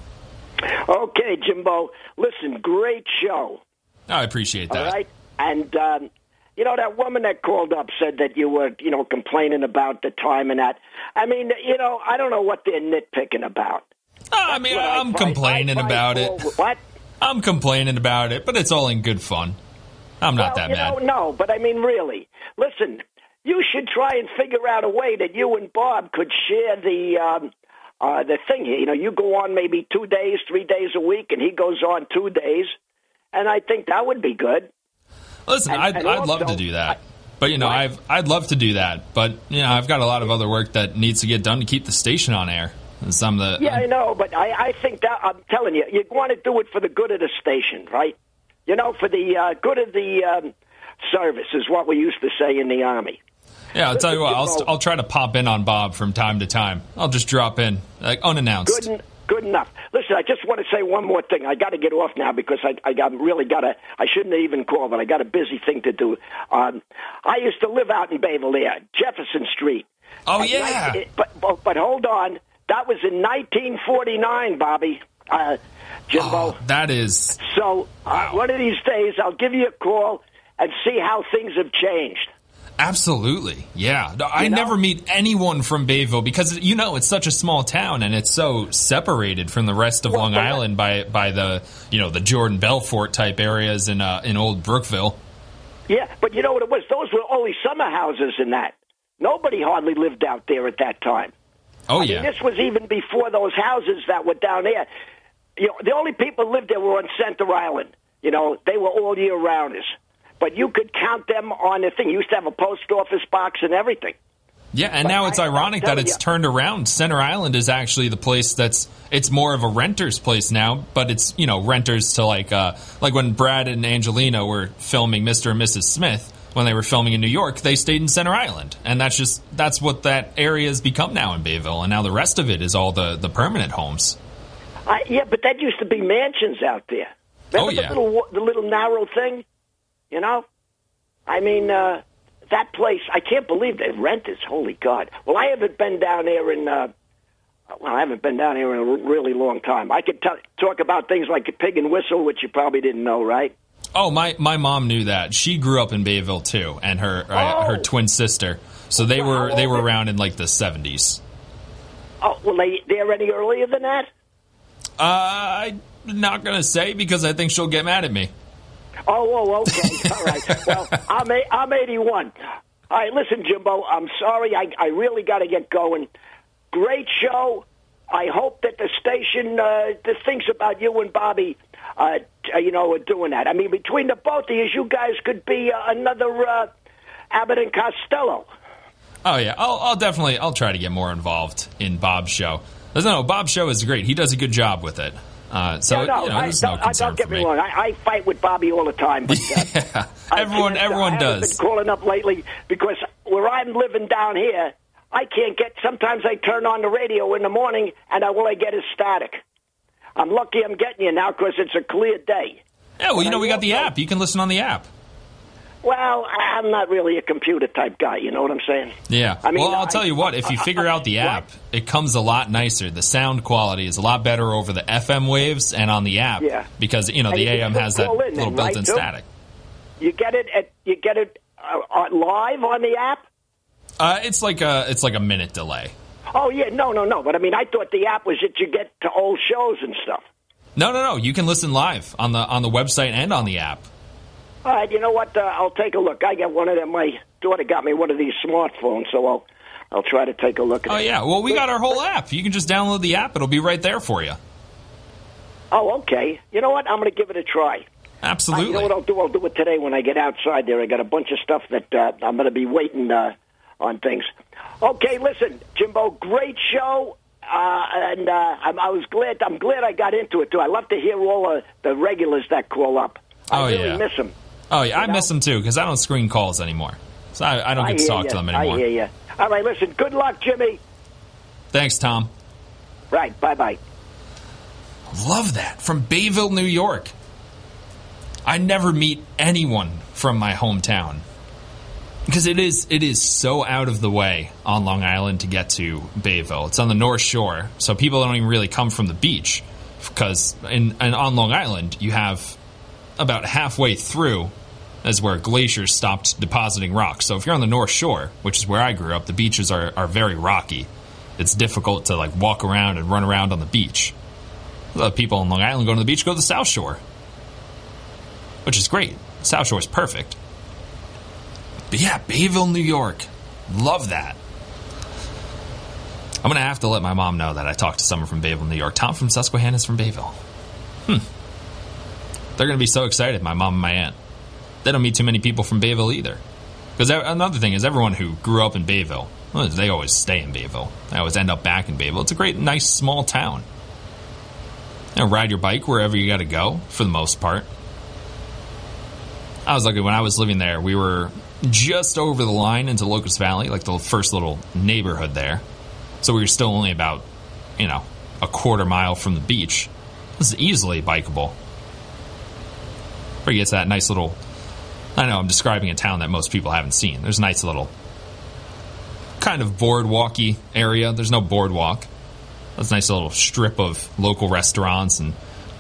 Okay, Jimbo. Listen, great show. I appreciate that. right, and um, you know that woman that called up said that you were, you know, complaining about the time and that. I mean, you know, I don't know what they're nitpicking about. Oh, I mean, I I'm find- complaining I about it. forward- What? I'm complaining about it, but it's all in good fun. I'm not well, that you mad. Know, no, but I mean, really, listen. You should try and figure out a way that you and Bob could share the um, uh, the thing here. You know, you go on maybe two days, three days a week, and he goes on two days, and I think that would be good. Listen, And- I'd, and I'd love to do that. But you know, I've I'd love to do that, but you know, I've got a lot of other work that needs to get done to keep the station on air. And Some of the Yeah, I know, but I, I think that I'm telling you, you want to do it for the good of the station, right? You know, for the uh, good of the um, service is what we used to say in the army. yeah, I'll tell you what, I'll I'll try to pop in on Bob from time to time. I'll just drop in like unannounced. Good, good enough. Listen, I just want to say one more thing. I got to get off now because I, I got really got to. I shouldn't have even call, but I got a busy thing to do. Um, I used to live out in Bayville, Jefferson Street. Oh yeah. nineteen- but, but but hold on, that was in 1949, Bobby. Uh, Jimbo. Oh, that is So uh, one of these days, I'll give you a call and see how things have changed. Absolutely yeah. No, I know? never meet anyone from Bayville because you know it's such a small town and it's so separated from the rest of Well, Long Island by by the you know the Jordan Belfort type areas in uh, in Old Brookville. Yeah, but you know what it was? Those were only summer houses in that. Nobody hardly lived out there at that time. Oh I yeah. mean, this was even before those houses that were down there. You know, the only people lived there were on Center Island. You know, they were all year rounders. But you could count them on the thing. You used to have a post office box and everything. Yeah, and But now it's I- ironic that it's you. turned around. Center Island is actually the place that's it's more of a renter's place now, but it's you know renters to like uh, like when Brad and Angelina were filming Mr. and Mrs. Smith when they were filming in New York, they stayed in Center Island, and that's just that's what that area has become now in Bayville, and now the rest of it is all the the permanent homes. I, yeah, but that used to be mansions out there. Remember Oh, yeah. the little the little narrow thing? You know, I mean uh, that place. I can't believe they rent is. Holy God! Well, I haven't been down there in. Uh, well, I haven't been down here in a really long time. I could t- talk about things like pig and whistle, which you probably didn't know, right? Oh, my my mom knew that. She grew up in Bayville too, and her uh, her twin sister. So they were they were around in like the seventies. Oh, well, they they're any earlier than that? Uh, I'm not gonna say because I think she'll get mad at me. Oh, oh, okay. All right. Well, I'm a, I'm 81. All right, listen, Jimbo. I'm sorry. I I really got to get going. Great show. I hope that the station uh, thinks about you and Bobby, uh, you know, doing that. I mean, between the both of you, you guys could be uh, another uh, Abbott and Costello. Oh yeah, I'll, I'll definitely I'll try to get more involved in Bob's show. Listen, No, Bob's show is great. He does a good job with it. Uh, so Yeah, no, you know, I, no don't, I, don't get me me. wrong. I, I fight with Bobby all the time, but uh, Everyone- uh, everyone I haven't does. Been calling up lately because where I'm living down here, I can't get. Sometimes I turn on the radio in the morning, and all I get is static. I'm lucky I'm getting you now because it's a clear day. Yeah, well, you know, we got the app. You can listen on the app. Well, I'm not really a computer type guy. You know what I'm saying? Yeah. I mean, well, I'll I- tell you what. If you figure out the app, it comes a lot nicer. The sound quality is a lot better over the FM waves and on the app. Yeah. Because you know the AM has that in little right, built-in too? static. You get it at you get it uh, uh, live on the app. Uh, it's like a it's like a minute delay. Oh yeah, no, no, no. But I mean, I thought the app was that you get to old shows and stuff. No, no, no. You can listen live on the on the website and on the app. All right, you know what? Uh, I'll take a look. I got one of them. My daughter got me one of these smartphones, so I'll I'll try to take a look. At Oh it. yeah. Well, we got our whole app. You can just download the app. It'll be right there for you. Oh, okay. You know what? I'm going to give it a try. Absolutely. Uh, you know what I'll do? I'll do it today when I get outside there. I got a bunch of stuff that uh, I'm going to be waiting uh, on things. Okay, listen, Jimbo, great show. Uh, and uh, I'm, I was glad. I'm glad I got into it too. I love to hear all uh, the regulars that call up. I Oh, really yeah. miss them. Oh yeah, I miss them too because I don't screen calls anymore. So I, I don't get to talk to them anymore. I hear you. All right, listen. Good luck, Jimmy. Thanks, Tom. Right. Bye bye. Love that from Bayville, New York. I never meet anyone from my hometown because it is it is so out of the way on Long Island to get to Bayville. It's on the North Shore, so people don't even really come from the beach because in and on Long Island you have about halfway through is where glaciers stopped depositing rocks. So if you're on the North Shore, which is where I grew up, the beaches are, are very rocky. It's difficult to like walk around and run around on the beach. A lot of people on Long Island go to the beach, go to the South Shore, which is great. South Shore is perfect. But yeah, Bayville, New York. Love that. I'm going to have to let my mom know that I talked to someone from Bayville, New York. Tom from Susquehanna is from Bayville. Hmm. They're going to be so excited, my mom and my aunt. They don't meet too many people from Bayville either. Because another thing is, everyone who grew up in Bayville, well, they always stay in Bayville. They always end up back in Bayville. It's a great, nice, small town. You know, ride your bike wherever you got to go, for the most part. I was lucky when I was living there. We were just over the line into Locust Valley, like the first little neighborhood there. So we were still only about, you know, a quarter mile from the beach. This is easily bikeable. Where you get to that nice little. I know I'm describing a town that most people haven't seen. There's a nice little kind of boardwalky area. There's no boardwalk. There's a nice little strip of local restaurants and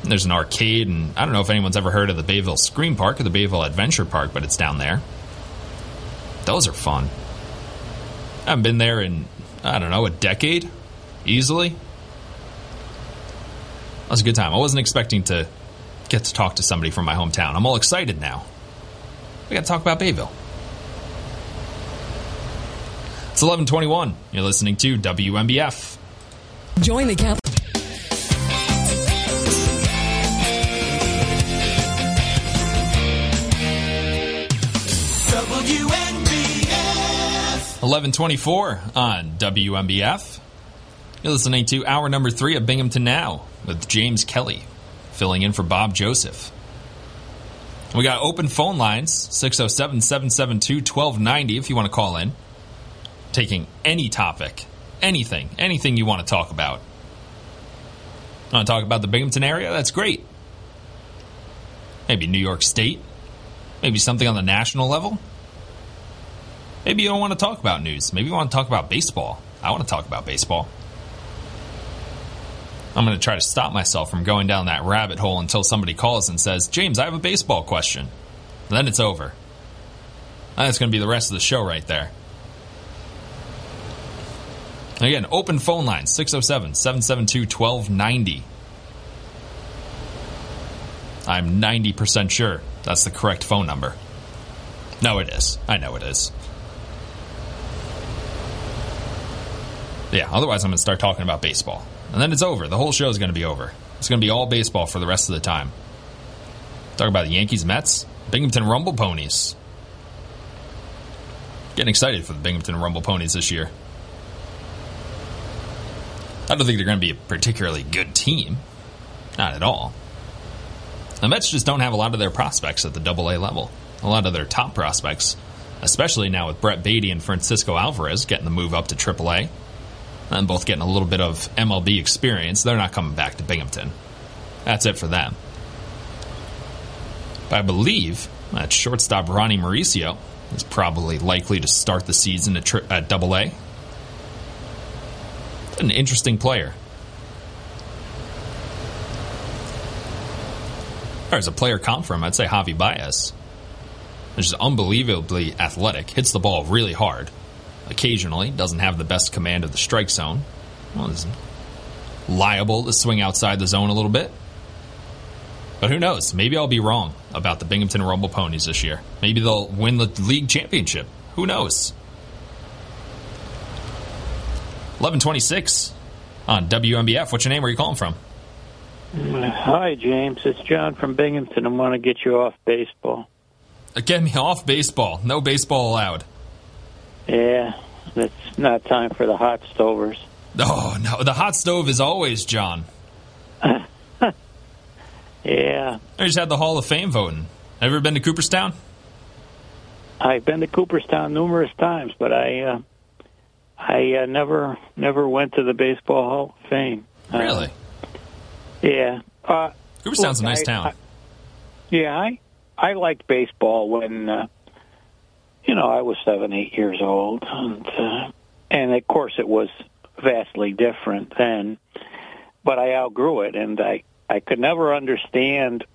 there's an arcade and I don't know if anyone's ever heard of the Bayville Scream Park or the Bayville Adventure Park, but it's down there. Those are fun. I haven't been there in I don't know, a decade easily. That was a good time. I wasn't expecting to get to talk to somebody from my hometown. I'm all excited now. We got to talk about Bayville. It's 1121. You're listening to WNBF. Join the camp. WNBF. 1124 on WNBF. You're listening to hour number three of Binghamton Now with James Kelly filling in for Bob Joseph. We got open phone lines 607 772 1290 if you want to call in. Taking any topic, anything, anything you want to talk about. Want to talk about the Binghamton area? That's great. Maybe New York State. Maybe something on the national level. Maybe you don't want to talk about news. Maybe you want to talk about baseball. I want to talk about baseball. I'm going to try to stop myself from going down that rabbit hole until somebody calls and says, James, I have a baseball question. then it's over. And That's going to be the rest of the show right there. Again, open phone line 607 772 1290. I'm 90% sure that's the correct phone number. No, it is. I know it is. Yeah, otherwise, I'm going to start talking about baseball. And then it's over. The whole show is going to be over. It's going to be all baseball for the rest of the time. Talk about the Yankees, Mets, Binghamton Rumble Ponies. Getting excited for the Binghamton Rumble Ponies this year. I don't think they're going to be a particularly good team. Not at all. The Mets just don't have a lot of their prospects at the double A level. A lot of their top prospects, especially now with Brett Baty and Francisco Alvarez getting the move up to triple A, and both getting a little bit of MLB experience, they're not coming back to Binghamton. That's it for them. But I believe that shortstop Ronny Mauricio is probably likely to start the season at, tri- double A. An interesting player. As a player comp from, I'd say Javy Baez. Which is unbelievably athletic, hits the ball really hard. Occasionally, doesn't have the best command of the strike zone. Well, is liable to swing outside the zone a little bit. But who knows? Maybe I'll be wrong about the Binghamton Rumble Ponies this year. Maybe they'll win the league championship. Who knows? 1126 on WNBF. What's your name? Where are you calling from? Hi, James. It's John from Binghamton. I want to get you off baseball. Get me off baseball. No baseball allowed. Yeah, it's not time for the hot stovers. Oh, no. The hot stove is always John. Yeah, I just had the Hall of Fame voting. Ever been to Cooperstown? I've been to Cooperstown numerous times, but I uh, I uh, never never went to the Baseball Hall of Fame. Uh, Really? Yeah. Uh, Cooperstown's a nice I- town. I- yeah, I I liked baseball when uh, you know I was seven, eight years old, and uh, and of course it was vastly different then. But I outgrew it, and I I could never understand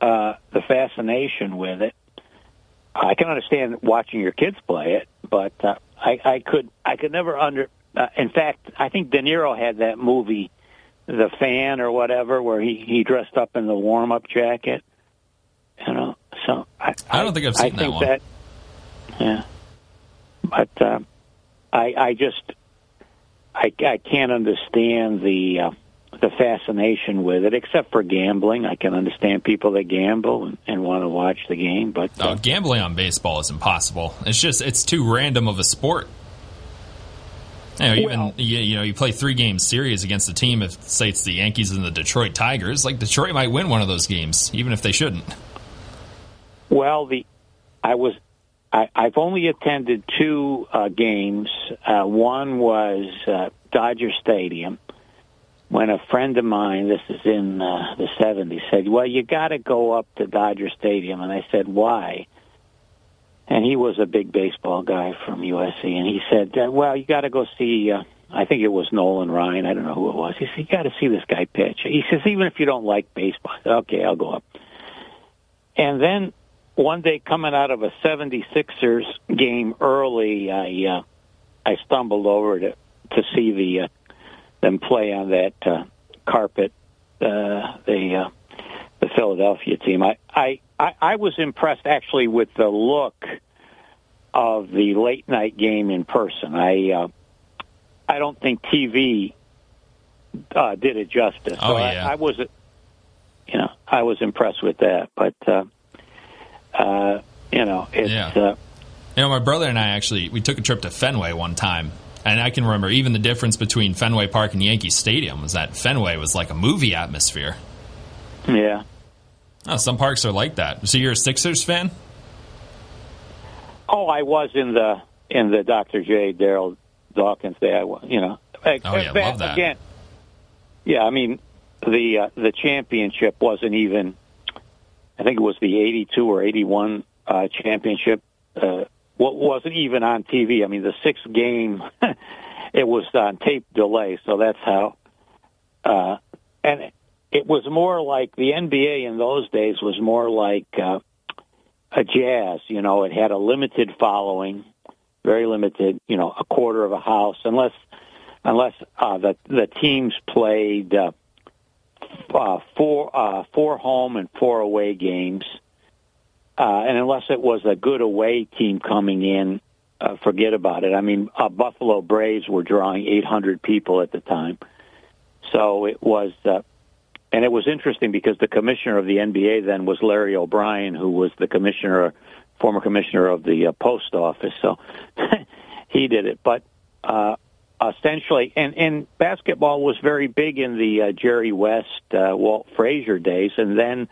uh, the fascination with it. I can understand watching your kids play it, but uh, I I could I could never under. Uh, in fact, I think De Niro had that movie, The Fan or whatever, where he he dressed up in the warm up jacket. You know, so I I don't think I've I seen that think one. that yeah, but uh, I I just I I can't understand the uh, the fascination with it, except for gambling. I can understand people that gamble and, and want to watch the game, but Oh, gambling on baseball is impossible. It's just it's too random of a sport. You know, even you, you know, you play three game series against a team. If say it's the Yankees and the Detroit Tigers, like Detroit might win one of those games, even if they shouldn't. Well, the I was I, I've only attended two uh, games. Uh, one was uh, Dodger Stadium when a friend of mine, this is in uh, the '70s, said, "Well, you got to go up to Dodger Stadium," and I said, "Why?" And he was a big baseball guy from USC, and he said, uh, "Well, you got to go see." Uh, I think it was Nolan Ryan. I don't know who it was. He said, "You got to see this guy pitch." He says, "Even if you don't like baseball," said, "Okay, I'll go up." And then one day coming out of a 76ers game early, I uh, I stumbled over to to see the uh, them play on that uh, carpet. Uh, the uh, the Philadelphia team. I I I, I was impressed actually with the look of the late night game in person. I uh, I don't think TV uh, did it justice. Oh, so yeah. I, I was, you know, I was impressed with that. But uh, uh, you know, it's Yeah. uh, You know, my brother and I actually we took a trip to Fenway one time, and I can remember even the difference between Fenway Park and Yankee Stadium was that Fenway was like a movie atmosphere. yeah. Oh, some parks are like that. So you're a Sixers fan? Oh, I was in the in the Dr. J. Darryl Dawkins day. I was, you know. Oh, yeah, But love that. Again, yeah, I mean the uh, the championship wasn't even. I think it was the '82 or '81 uh, championship. Uh, what wasn't even on TV. I mean, the sixth game, it was on tape delay. So that's how. Uh, and it was more like the NBA in those days was more like uh, a jazz. You know, it had a limited following, very limited. You know, a quarter of a house, unless unless uh, the the teams played uh, uh, four uh, four home and four away games, uh, and unless it was a good away team coming in, uh, forget about it. I mean, uh, Buffalo Braves were drawing 800 people at the time, so it was. Uh, and it was interesting because the commissioner of the NBA then was Larry O'Brien, who was the commissioner, former commissioner of the uh, post office. So he did it. But uh, essentially, and, and basketball was very big in the uh, Jerry West, uh, Walt Frazier days. And then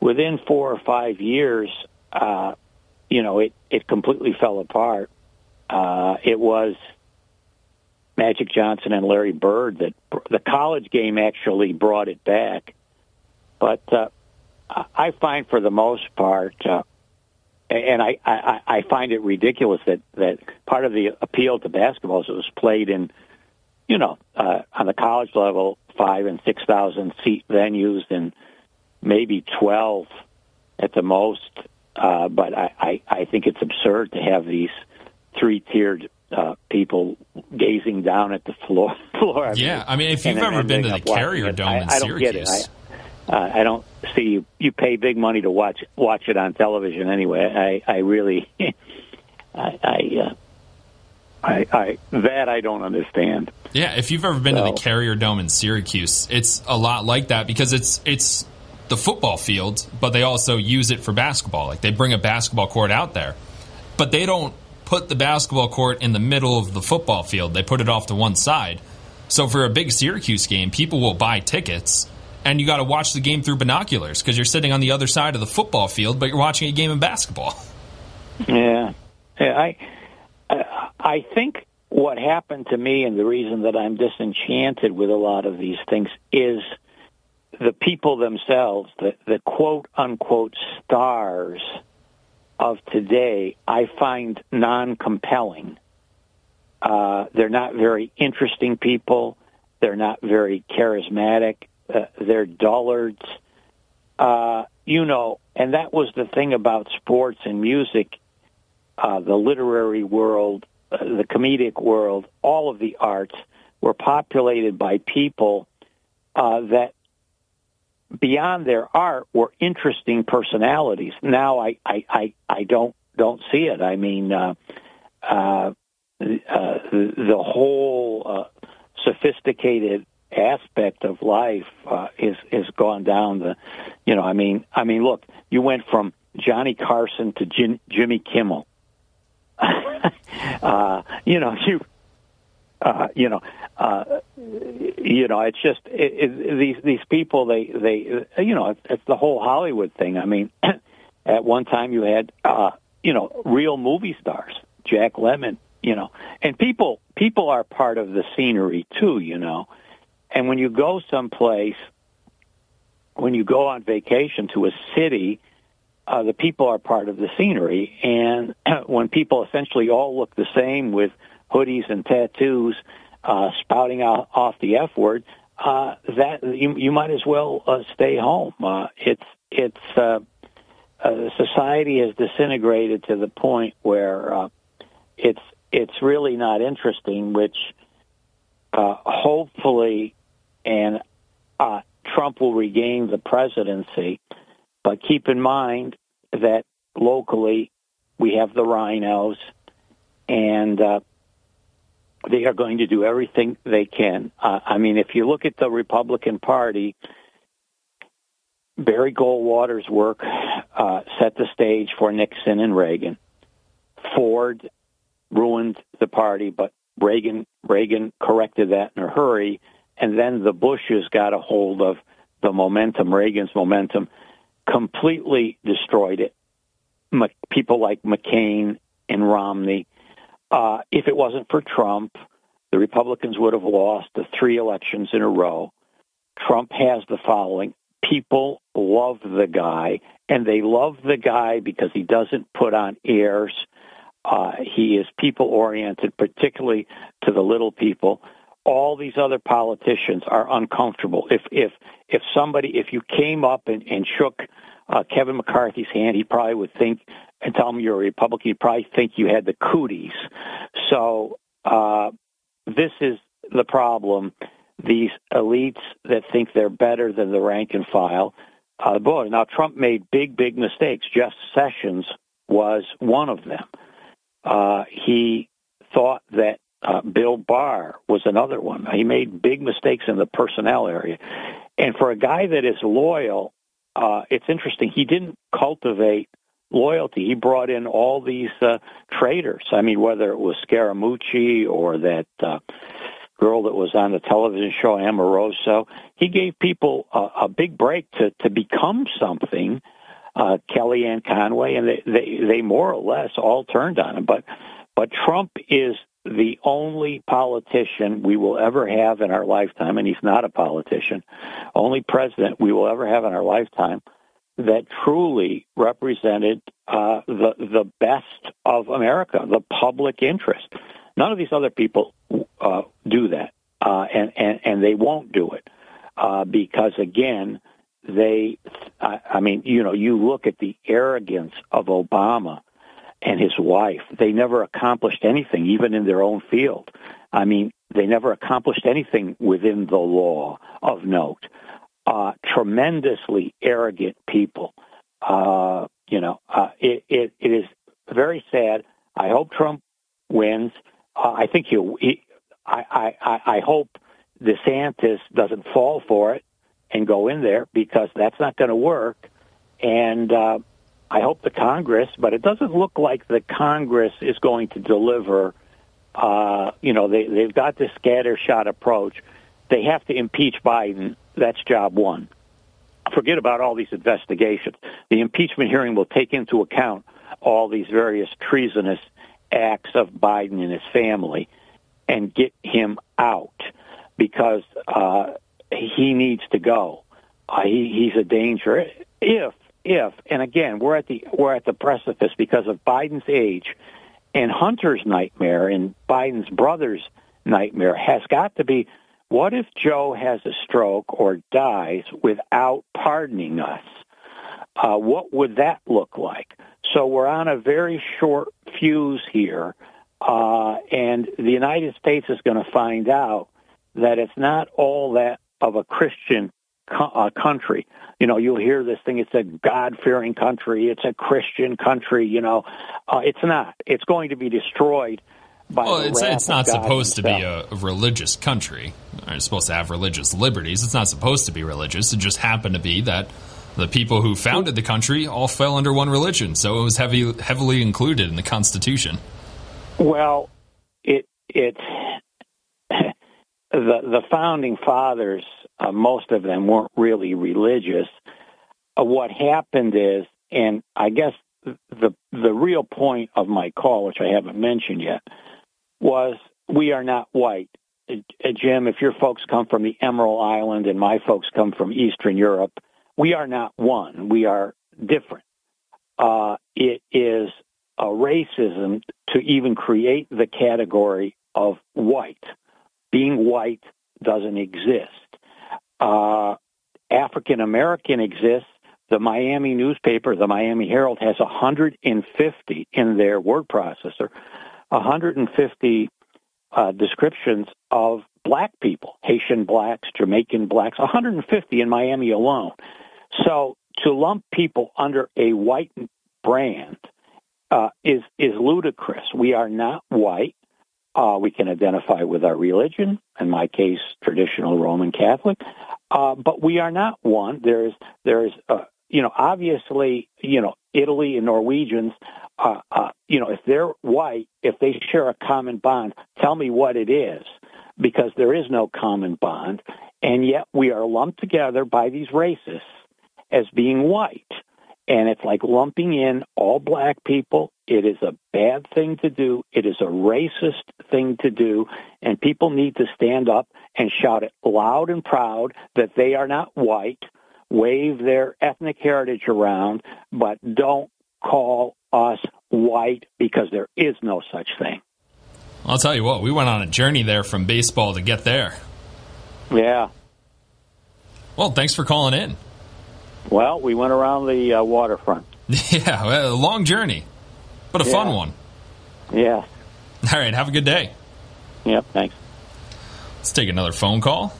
within four or five years, uh, you know, it, it completely fell apart. Uh, it was Magic Johnson and Larry Bird that the college game actually brought it back. But uh, I find for the most part, uh, and I, I, I find it ridiculous that, that part of the appeal to basketball is it was played in, you know, uh, on the college level, five and six thousand seat venues and maybe twelve at the most. Uh, but I, I, I think it's absurd to have these three tiered uh, people gazing down at the floor. floor. Yeah, I mean, if you've ever been to the Carrier. Dome I, in I don't get it. Syracuse, I, uh, I don't see you. You pay big money to watch watch it on television anyway. I I really, I I, uh, I I that I don't understand. Yeah, if you've ever been to the Carrier Dome in Syracuse, it's a lot like that because it's it's the football field, but they also use it for basketball. Like they bring a basketball court out there, but they don't put the basketball court in the middle of the football field. They put it off to one side. So for a big Syracuse game, people will buy tickets, and you got to watch the game through binoculars because you're sitting on the other side of the football field, but you're watching a game of basketball. Yeah, yeah. I I- think what happened to me, and the reason that I'm disenchanted with a lot of these things is the people themselves, the the quote unquote stars of today. I find non compelling. Uh, they're not very interesting people. They're not very charismatic. Uh, they're dullards. Uh, you know, and that was the thing about sports and music, uh, the literary world, uh, the comedic world, all of the arts were populated by people uh, that, beyond their art, were interesting personalities. Now, I, I, I, I don't don't see it. I mean, uh, uh, uh, the, the whole uh, sophisticated aspect of life uh, is is gone down the you know i mean i mean look you went from johnny carson to Jim, jimmy kimmel. Uh you know you uh you know uh you know it's just it, it, these these people they they you know it's, it's the whole hollywood thing. I mean at one time you had uh you know real movie stars jack lemmon you know and people people are part of the scenery too you know and when you go someplace, when you go on vacation to a city, uh, the people are part of the scenery. And when people essentially all look the same with hoodies and tattoos, uh, spouting out off the F word, uh, that you, you might as well uh, stay home. Uh, it's it's uh, uh, society has disintegrated to the point where uh, it's it's really not interesting, which uh, hopefully, and uh, Trump will regain the presidency. But keep in mind that locally we have the rhinos, and uh, they are going to do everything they can. Uh, I mean, if you look at the Republican Party, Barry Goldwater's work uh, set the stage for Nixon and Reagan. Ford ruined the party, but Reagan Reagan corrected that in a hurry, and then the Bushes got a hold of the momentum, Reagan's momentum, completely destroyed it. People like McCain and Romney. Uh, if it wasn't for Trump, the Republicans would have lost the three elections in a row. Trump has the following people love the guy, and they love the guy because he doesn't put on airs. Uh, he is people oriented, particularly to the little people. All these other politicians are uncomfortable. If if if somebody, if you came up and, and shook uh, Kevin McCarthy's hand, he probably would think and tell him you're a Republican. He'd probably think you had the cooties. So uh, this is the problem these elites that think they're better than the rank and file. Uh, boy, now Trump made big, big mistakes. Jeff Sessions was one of them. Uh, he thought that uh, Bill Barr was another one. He made big mistakes in the personnel area. And for a guy that is loyal, uh, it's interesting. He didn't cultivate loyalty. He brought in all these uh, traitors. I mean, whether it was Scaramucci or that uh, girl that was on the television show Omarosa. He gave people a, a big break to to become something. Uh, Kellyanne Conway, and they, they they more or less all turned on him. But but Trump is the only politician we will ever have in our lifetime, and he's not a politician, only president we will ever have in our lifetime that truly represented uh, the the best of America, the public interest. None of these other people uh, do that, uh, and, and and they won't do it uh, because again, they. I, I mean, you know, you look at the arrogance of Obama and his wife. They never accomplished anything, even in their own field. I mean, they never accomplished anything within the law of note. Uh, tremendously arrogant people. Uh, you know, uh, it, it, it is very sad. I hope Trump wins. Uh, I think he'll. He, I, I, I hope DeSantis doesn't fall for it and go in there because that's not going to work. And uh, I hope the Congress, but it doesn't look like the Congress is going to deliver. Uh, you know, they, they've got this scattershot approach. They have to impeach Biden. That's job one. Forget about all these investigations. The impeachment hearing will take into account all these various treasonous acts of Biden and his family and get him out because uh, he needs to go. Uh, he, he's a danger. If if and again we're at the we're at the precipice because of Biden's age and Hunter's nightmare and Biden's brother's nightmare has got to be what if Joe has a stroke or dies without pardoning us? Uh, what would that look like? So we're on a very short fuse here, uh, and the United States is going to find out that it's not all that of a Christian co- uh, country. You know, you'll hear this thing. It's a God-fearing country. It's a Christian country. You know, uh, it's not. It's going to be destroyed by. Well, the it's, it's not supposed to be a, a religious country. It's supposed to have religious liberties. It's not supposed to be religious. It just happened to be that the people who founded the country all fell under one religion, so it was heavy, heavily included in the Constitution. Well, it it the the founding fathers, uh, most of them weren't really religious. Uh, what happened is, and I guess the the real point of my call, which I haven't mentioned yet, was we are not white. Uh, Jim, if your folks come from the Emerald Island and my folks come from Eastern Europe, we are not one. We are different. Uh, it is a racism to even create the category of white. Being white doesn't exist. Uh, African American exists. The Miami newspaper, the Miami Herald, has 150 in their word processor, 150 uh, descriptions of black people, Haitian blacks, Jamaican blacks, 150 in Miami alone. So to lump people under a white brand uh, is is ludicrous. We are not white. Uh, we can identify with our religion, in my case, traditional Roman Catholic, uh, but we are not one. There's there's uh, you know obviously you know Italy and Norwegians. Uh, uh, you know if they're white, if they share a common bond, tell me what it is, because there is no common bond, and yet we are lumped together by these racists as being white. And it's like lumping in all black people. It is a bad thing to do. It is a racist thing to do. And people need to stand up and shout it loud and proud that they are not white, wave their ethnic heritage around, but don't call us white because there is no such thing. I'll tell you what, we went on a journey there from baseball to get there. Yeah. Well, thanks for calling in. Well, we went around the uh, waterfront. Yeah, a long journey, but a fun one. Yeah. All right, have a good day. Yep. Thanks. Let's take another phone call.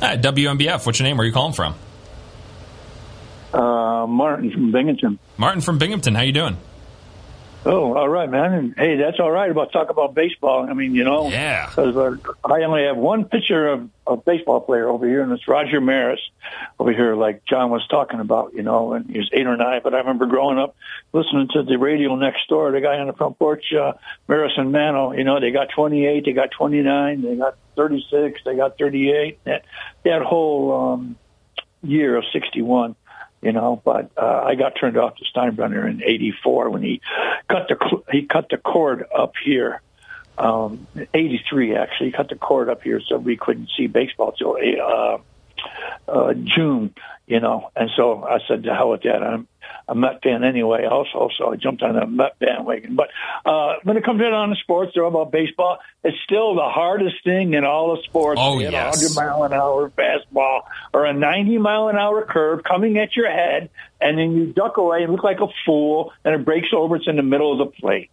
Hi, WNBF. What's your name? Where are you calling from? Uh, Martin from Binghamton. Martin from Binghamton. How you doing? Oh, all right, man. And hey, that's all right about talk about baseball. I mean, you know, yeah. Because uh, I only have one picture of a baseball player over here, and it's Roger Maris over here, like John was talking about. You know, and he was eight or nine. But I remember growing up listening to the radio next door. The guy on the front porch, uh, Maris and Mantle. You know, they got 28, they got 29, they got 36, they got 38. That that whole um, year of 61 you know. But uh, I got turned off to Steinbrenner in '84 when he cut the he cut the cord up here. Um, '83 actually, he cut the cord up here so we couldn't see baseball till uh, uh, June, you know. And so I said, "To hell with that." I'm a Met fan anyway, also, so I jumped on the Met bandwagon. But uh, when it comes in on the sports, they're all about baseball. It's still the hardest thing in all the sports. Oh, yes. a 100 mile an hour fastball or a 90 mile an hour curve coming at your head, and then you duck away and look like a fool, and it breaks over. It's in the middle of the plate.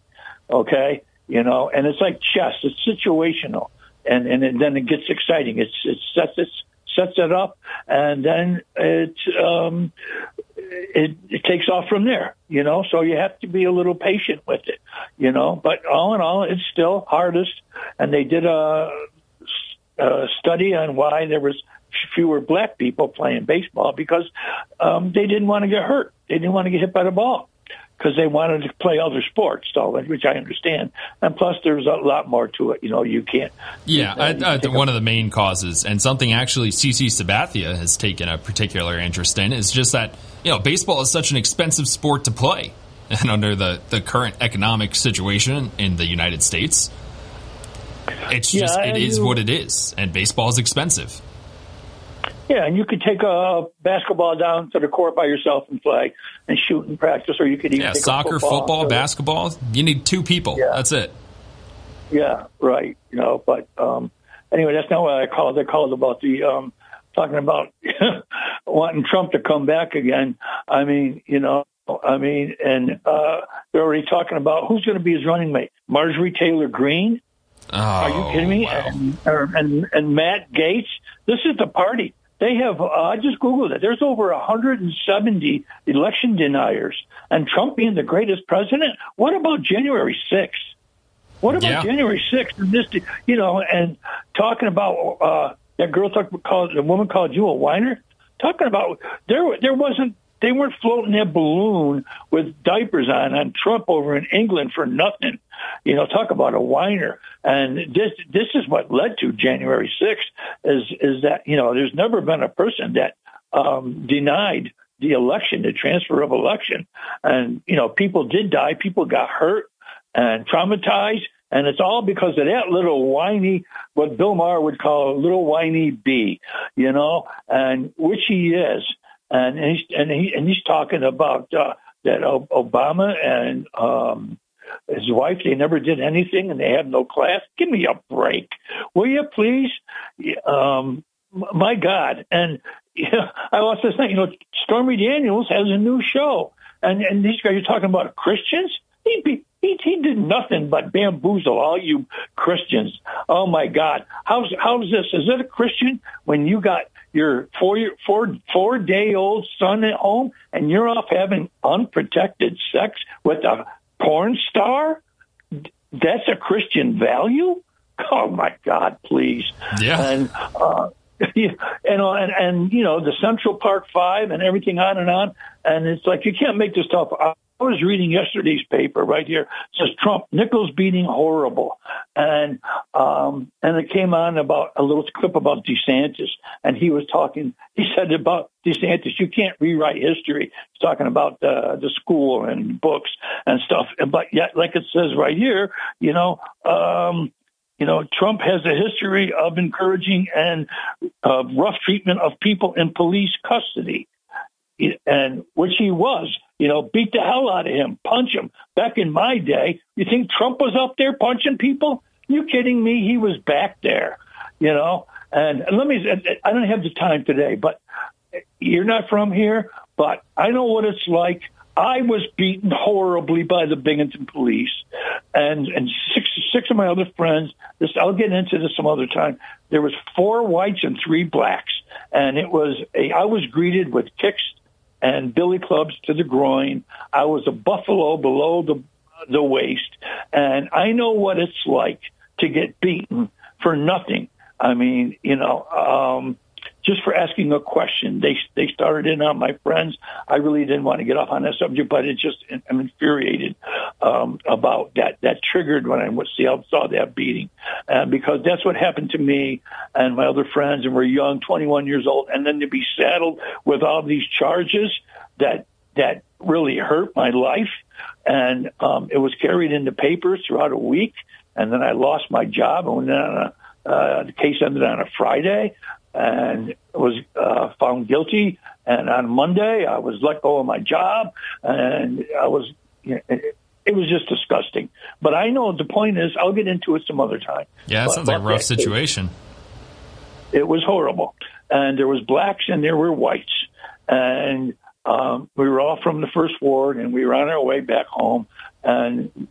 Okay, you know, and it's like chess. It's situational, and and then it gets exciting. It's it sets it sets it up, and then it um, it, it takes off from there. You know, so you have to be a little patient with it. You know, but all in all, it's still hardest. And they did a, a study on why there was fewer black people playing baseball because um, they didn't want to get hurt. They didn't want to get hit by the ball because they wanted to play other sports, so which I understand. And plus, there's a lot more to it. You know, you can't. Yeah, I, I, think one of the main causes, and something actually CC Sabathia has taken a particular interest in, is just that you know baseball is such an expensive sport to play, and under the the current economic situation in the United States, it's Yeah, just it is you- what it is, and baseball is expensive. Yeah, and you could take a basketball down to the court by yourself and play and shoot and practice, or you could even Yeah, soccer, football, football, basketball, you need two people. Yeah. That's it. Yeah, right. You know, but um, anyway, that's not what I called. I called about the um, talking about wanting Trump to come back again. I mean, you know, I mean, and uh, they're already talking about who's going to be his running mate. Marjorie Taylor Greene. Oh, Are you kidding me? And, or- and and Matt Gaetz. This is the party. They have. Uh, I just googled it. There's over 170 election deniers, and Trump being the greatest president. What about January 6th? What about Yeah. January 6th? And this, you know, and talking about uh, that girl talked called the woman called you a whiner. Talking about there, there wasn't. They weren't floating that balloon with diapers on on Trump over in England for nothing. You know, talk about a whiner. And this this is what led to January 6th is is that you know there's never been a person that um, denied the election, the transfer of election, and you know people did die, people got hurt and traumatized, and it's all because of that little whiny, what Bill Maher would call a little whiny bee, you know, and which he is, and he's and he and he's talking about uh, that Obama and um, his wife they never did anything and they have no class. Give me a break, will you please? Um, my God, and yeah, I also think you know Stormy Daniels has a new show, and and these guys are talking about Christians. He, he he he did nothing but bamboozle all you Christians. Oh my God, how's how's this? Is it a Christian when you got your four four four day old son at home and you're off having unprotected sex with a porn star? That's a Christian value? Oh my God, please. Yeah. And uh, and, uh, and and you know the Central Park Five and everything on and on, and it's like you can't make this stuff. up. I was reading yesterday's paper right here. It says Trump nickels beating horrible, and um, and it came on about a little clip about DeSantis, and he was talking. He said about DeSantis, you can't rewrite history. He's talking about uh, the school and books and stuff, but yet, like it says right here, you know. Um, you know, Trump has a history of encouraging and uh, rough treatment of people in police custody, and which he was. You know, beat the hell out of him, punch him. Back in my day, you think Trump was up there punching people? You kidding me? He was back there. You know, and let me. I don't have the time today, but you're not from here, but I know what it's like. I was beaten horribly by the Binghamton police, and and six six of my other friends. This I'll get into this some other time. There was four whites and three blacks, and it was a. I was greeted with kicks and billy clubs to the groin. I was a buffalo below the the waist, and I know what it's like to get beaten for nothing. I mean, you know, um, just for asking a question. They they started in on my friends. I really didn't want to get off on that subject, but it just I'm infuriated um, about that. That triggered when I see saw that beating, uh, because that's what happened to me and my other friends, and we're young, 21 years old, and then to be saddled with all these charges that that really hurt my life, and um, it was carried in the papers throughout a week, and then I lost my job, and then uh, the case ended on a Friday and was uh, found guilty. And on Monday, I was let go of my job, and I was. You know, it, it was just disgusting. But I know the point is, I'll get into it some other time. Yeah, it But- sounds like a rough it- situation. it was horrible. And there was blacks and there were whites. And um, we were all from the first ward and we were on our way back home and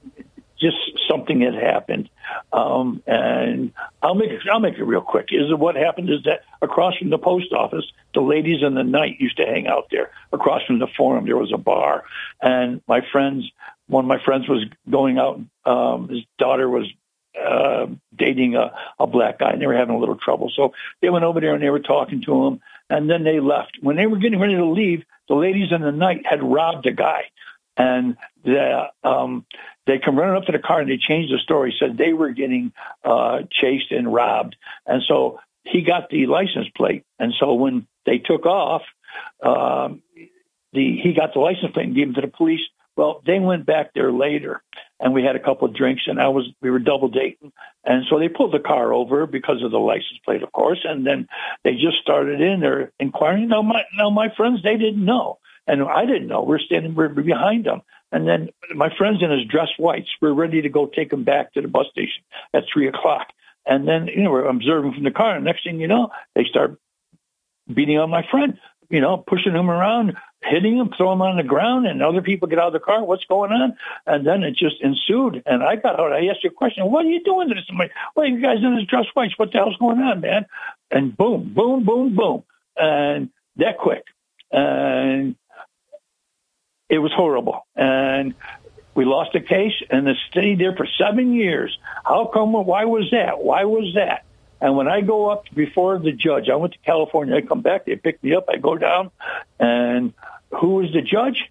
just something had happened. Um, and I'll make it, I'll make it real quick. Is what happened is that across from the post office, the ladies in the night used to hang out there. Across from the forum, there was a bar, and my friends, one of my friends was going out. Um, his daughter was uh, dating a, a black guy, and they were having a little trouble. So they went over there and they were talking to him, and then they left. When they were getting ready to leave, the ladies in the night had robbed a guy, and the, um, they come running up to the car and they changed the story. Said they were getting uh, chased and robbed, and so he got the license plate. And so when they took off, um, the he got the license plate and gave it to the police. Well, they went back there later, and we had a couple of drinks, and I was we were double dating, and so they pulled the car over because of the license plate, of course, and then they just started in there inquiring. Now my now my friends they didn't know, and I didn't know. We're standing behind them, and then my friends in his dress whites were ready to go take him back to the bus station at three o'clock, and then you know we're observing from the car, and next thing you know they start beating on my friend, you know, pushing him around, hitting him, throw him on the ground, and other people get out of the car. What's going on? And then it just ensued. And I got out. I asked you a question. What are you doing to? Somebody, well, you guys in this dress whites. What the hell's going on, man? And boom, boom, boom, boom, and that quick. And it was horrible. And we lost the case, and it stayed there for seven years. How come? Why was that? Why was that? And when I go up before the judge, I went to California. I come back, they pick me up. I go down, and who was the judge?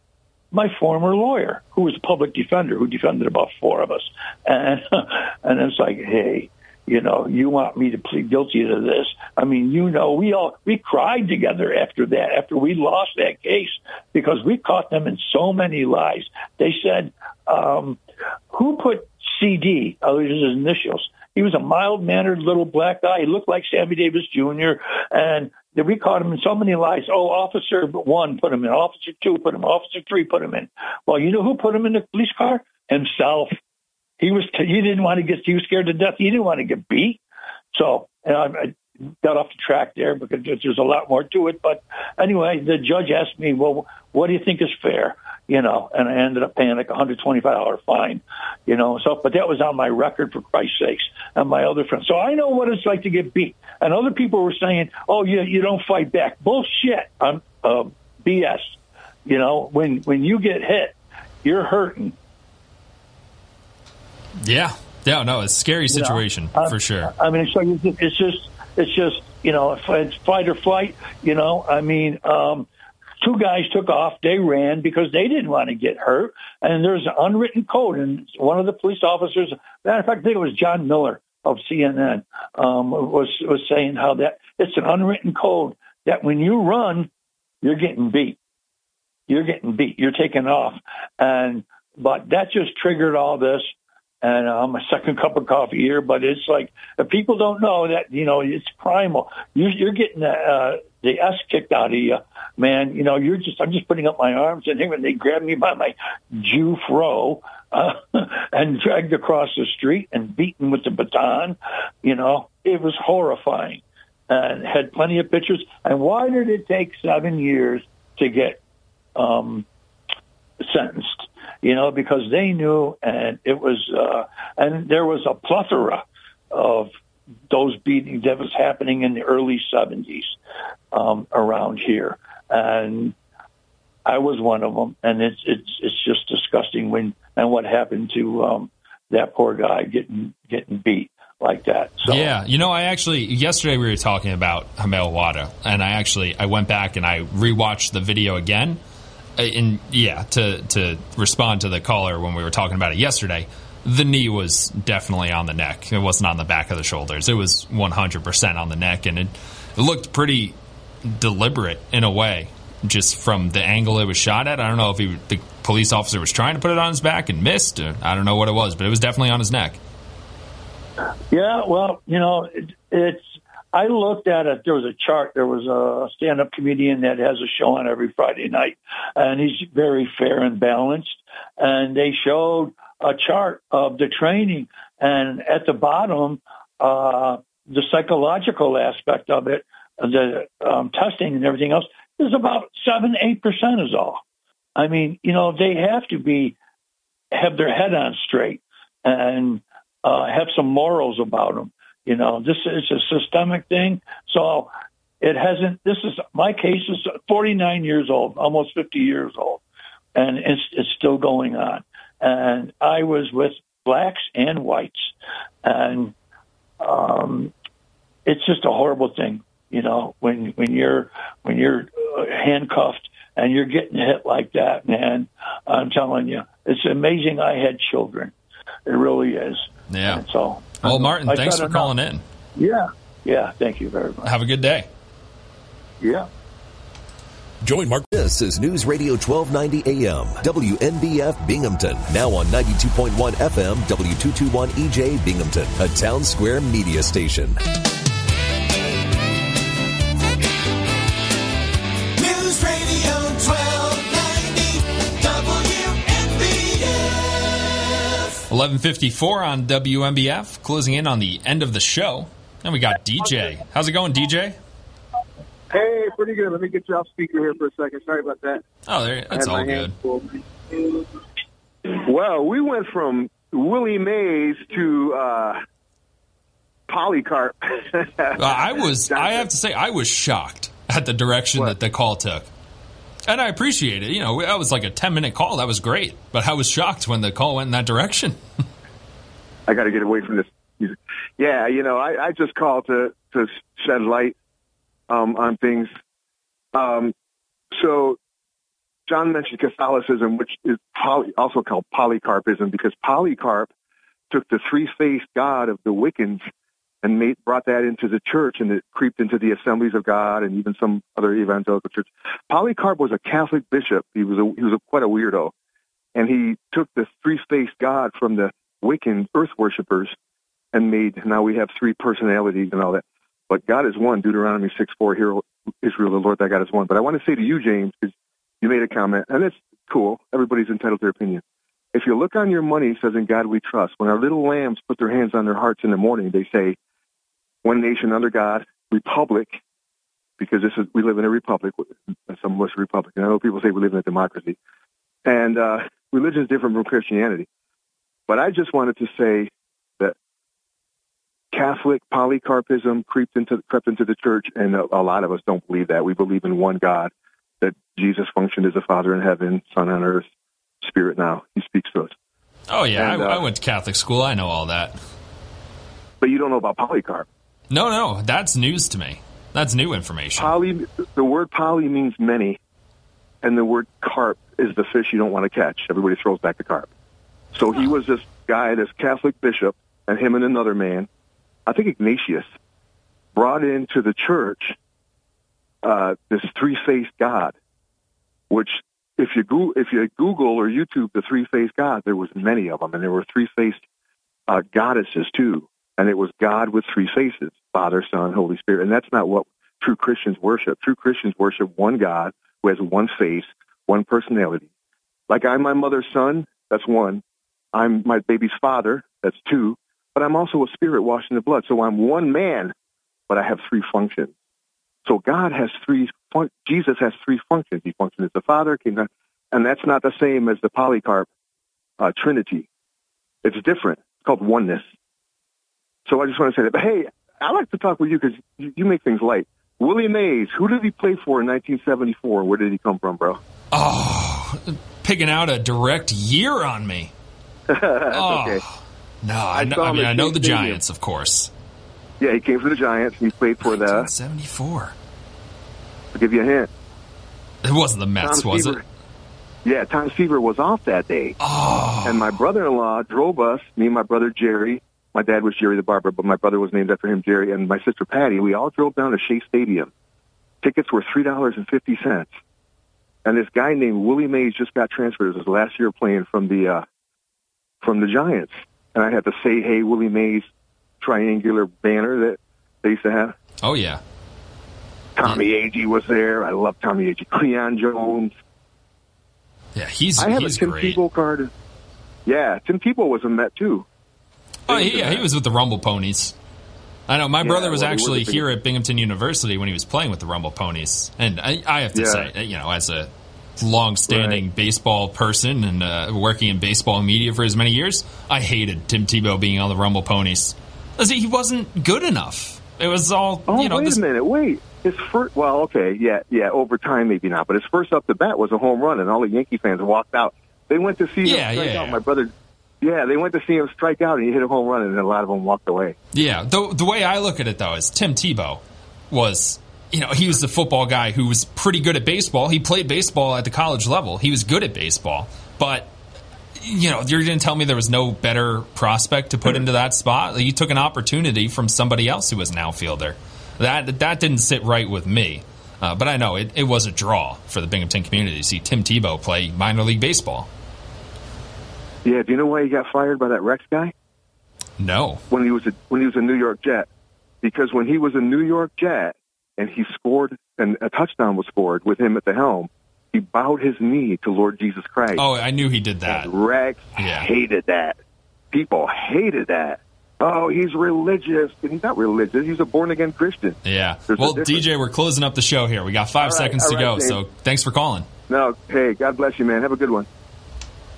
My former lawyer, who was a public defender, who defended about four of us. And and it's like, hey, you know, you want me to plead guilty to this? I mean, you know, we all we cried together after that, after we lost that case, because we caught them in so many lies. They said, um, who put CD? These are his initials. He was a mild-mannered little black guy. He looked like Sammy Davis Jr. And we caught him in so many lies. Oh, Officer One put him in. Officer Two put him. In. Officer Three put him in. Well, you know who put him in the police car? Himself. He was. He didn't want to get. He was scared to death. He didn't want to get beat. So, and I, got off the track there because there's a lot more to it. But anyway, the judge asked me, "Well, what do you think is fair?" You know, and I ended up paying like a hundred twenty-five dollar fine. You know, so but that was on my record for Christ's sakes, and my other friends. So I know what it's like to get beat. And other people were saying, "Oh, you you don't fight back." Bullshit. I'm uh, BS. You know, when when you get hit, you're hurting. Yeah, yeah, no, it's a scary You know, situation for sure. I mean, it's, like, it's just, it's just, you know, it's fight or flight. You know, I mean, um, two guys took off. They ran because they didn't want to get hurt, and there's an unwritten code. And one of the police officers, matter of fact, I think it was John Miller of CNN, um, was was saying how that it's an unwritten code that when you run, you're getting beat. You're getting beat. You're taking off, and but that just triggered all this and um, a second cup of coffee here. But it's like if people don't know that you know it's primal. You're, you're getting the, uh, the s kicked out of you, man. You know you're just I'm just putting up my arms and here they grabbed me by my Jew fro. Uh, and dragged across the street and beaten with the baton. You know, it was horrifying and had plenty of pictures. And why did it take seven years to get um, sentenced? You know, because they knew, and it was, uh, and there was a plethora of those beatings that was happening in the early '70s um, around here, and I was one of them. And it's it's it's just disgusting when and what happened to um, that poor guy getting getting beat like that. So Yeah, you know, I actually yesterday we were talking about Hamel Wada, and I actually I went back and I rewatched the video again. Uh, And yeah, to to respond to the caller when we were talking about it yesterday, the knee was definitely on the neck. It wasn't on the back of the shoulders. It was 100% on the neck, and it, it looked pretty deliberate in a way, just from the angle it was shot at. I don't know if he, the police officer was trying to put it on his back and missed. I don't know what it was, but it was definitely on his neck. Yeah, well, you know, it, it's. I looked at it. There was a chart. There was a stand-up comedian that has a show on every Friday night, and he's very fair and balanced. And they showed a chart of the training, and at the bottom, uh, the psychological aspect of it, the um, testing and everything else, is about seven, eight percent is all. I mean, you know, they have to be have their head on straight and uh, have some morals about them. You know, this is a systemic thing. So it hasn't, this is, my case is 49 years old, almost 50 years old, and it's, it's still going on. And I was with blacks and whites and, um, it's just a horrible thing, you know, when, when you're, when you're uh, handcuffed and you're getting hit like that, man, I'm telling you, it's amazing I had children. It really is. Yeah. And so, Well, Martin, I thanks thought for calling in. Yeah. Yeah. Thank you very much. Have a good day. Yeah. Join Mark. This is News Radio 1290 AM, WNBF Binghamton. Now on 92.1 FM, W221 EJ Binghamton, a Townsquare Media station. 1154 on WNBF, closing in on the end of the show. And we got DJ. How's it going, DJ? Hey, pretty good. Let me get you off speaker here for a second. Sorry about that. Oh, there, that's all good. Well, we went from Willie Mays to uh, Polycarp. I was, I have to say, I was shocked at the direction that the call took. And I appreciate it. You know, that was like a 10 minute call. That was great. But I was shocked when the call went in that direction. I got to get away from this music. Yeah, you know, I, I just called to to shed light um, on things. Um, so, John mentioned Catholicism, which is poly, also called Polycarpism, because Polycarp took the three-faced God of the Wiccans and made, brought that into the church, and it creeped into the Assemblies of God and even some other evangelical church. Polycarp was a Catholic bishop. He was a, he was a, quite a weirdo, and he took the three-faced God from the Wiccan earth worshippers and made now we have three personalities and all that. But God is one. Deuteronomy six four. Hear, O Israel, the Lord thy God is one. But I want to say to you, James, because you made a comment, and it's cool. Everybody's entitled to their opinion. If you look on your money, says, "In God we trust." When our little lambs put their hands on their hearts in the morning, they say, "One nation under God, republic because this is we live in a republic. Some of us are Republican. I know people say we live in a democracy, and uh, religion is different from Christianity. But I just wanted to say that Catholic polycarpism crept into crept into the church, and a, a lot of us don't believe that. We believe in one God, that Jesus functioned as a Father in heaven, Son on earth, Spirit now. He speaks to us. Oh yeah, And, I, uh, I went to Catholic school. I know all that. But you don't know about Polycarp. No, no, that's news to me. That's new information. Poly, the word poly means many, and the word carp is the fish you don't want to catch. Everybody throws back the carp. So he was this guy, this Catholic bishop, and him and another man, I think Ignatius, brought into the church uh, this three-faced God, which if you go, if you Google or YouTube the three-faced God, there was many of them, and there were three-faced uh, goddesses too, and it was God with three faces: Father, Son, Holy Spirit, and that's not what true Christians worship. True Christians worship one God who has one face, one personality. Like I'm my mother's son, that's one. I'm my baby's father, that's two. But I'm also a spirit washed in the blood, so I'm one man, but I have three functions. So God has three. Fun- Jesus has three functions. He functions as the Father, King, and that's not the same as the Polycarp uh, Trinity. It's different. It's called oneness. So I just want to say that. But hey, I like to talk with you because you, you make things light. Willie Mays, who did he play for in 1974? Where did he come from, bro? Oh, picking out a direct year on me. That's Oh, okay. No, I, know, I mean I know the Stadium. Giants, of course. Yeah, he came for the Giants. He played for the. 74. I'll give you a hint. It wasn't the Mets, Tom was Seaver. it? Yeah, Tom Seaver was off that day. Oh. And my brother-in-law drove us, me and my brother Jerry. My dad was Jerry the barber, but my brother was named after him, Jerry, and my sister Patty. We all drove down to Shea Stadium. Tickets were three dollars and fifty cents. And this guy named Willie Mays just got transferred. It was his last year playing from the uh, from the Giants, and I had the "Say Hey Willie Mays" triangular banner that they used to have. Oh yeah. Tommy Agee was there. I love Tommy Agee. Cleon Jones. Yeah, he's I have he's a Tim great. Tebow card. Yeah, Tim Tebow was a Met too. Oh yeah, he was with the Rumble Ponies. I know my Yeah, brother was well, actually the here at Binghamton University when he was playing with the Rumble Ponies, and I, I have to Yeah. say, you know, as a long-standing baseball person and uh, working in baseball media for as many years, I hated Tim Tebow being on the Rumble Ponies. 'Cause He wasn't good enough. It was all Oh, you know. wait This, a minute. Wait. His first, well, okay, yeah, yeah. Over time, maybe not, but his first up the bat was a home run, and all the Yankee fans walked out. They went to see Yeah, him strike yeah, out. yeah. My brother, yeah, they went to see him strike out, and he hit a home run, and a lot of them walked away. Yeah, the the way I look at it though is Tim Tebow was you know he was the football guy who was pretty good at baseball. He played baseball at the college level. He was good at baseball, but you know you're going to tell me there was no better prospect to put into that spot. You took an opportunity from somebody else who was an outfielder. That that didn't sit right with me. Uh, but I know it, it was a draw for the Binghamton community to see Tim Tebow play minor league baseball. Yeah. Do you know why he got fired by that Rex guy? No. When he was a, when he was a New York Jet, because when he was a New York Jet and he scored and a touchdown was scored with him at the helm, he bowed his knee to Lord Jesus Christ. Oh, I knew he did that. Rex Yeah. hated that. People hated that. Oh, he's religious. He's not religious. He's a born again Christian. Yeah. There's well. DJ, we're closing up the show here. We got five right, seconds to right, go. So thanks for calling. No, hey, God bless you, man. Have a good one.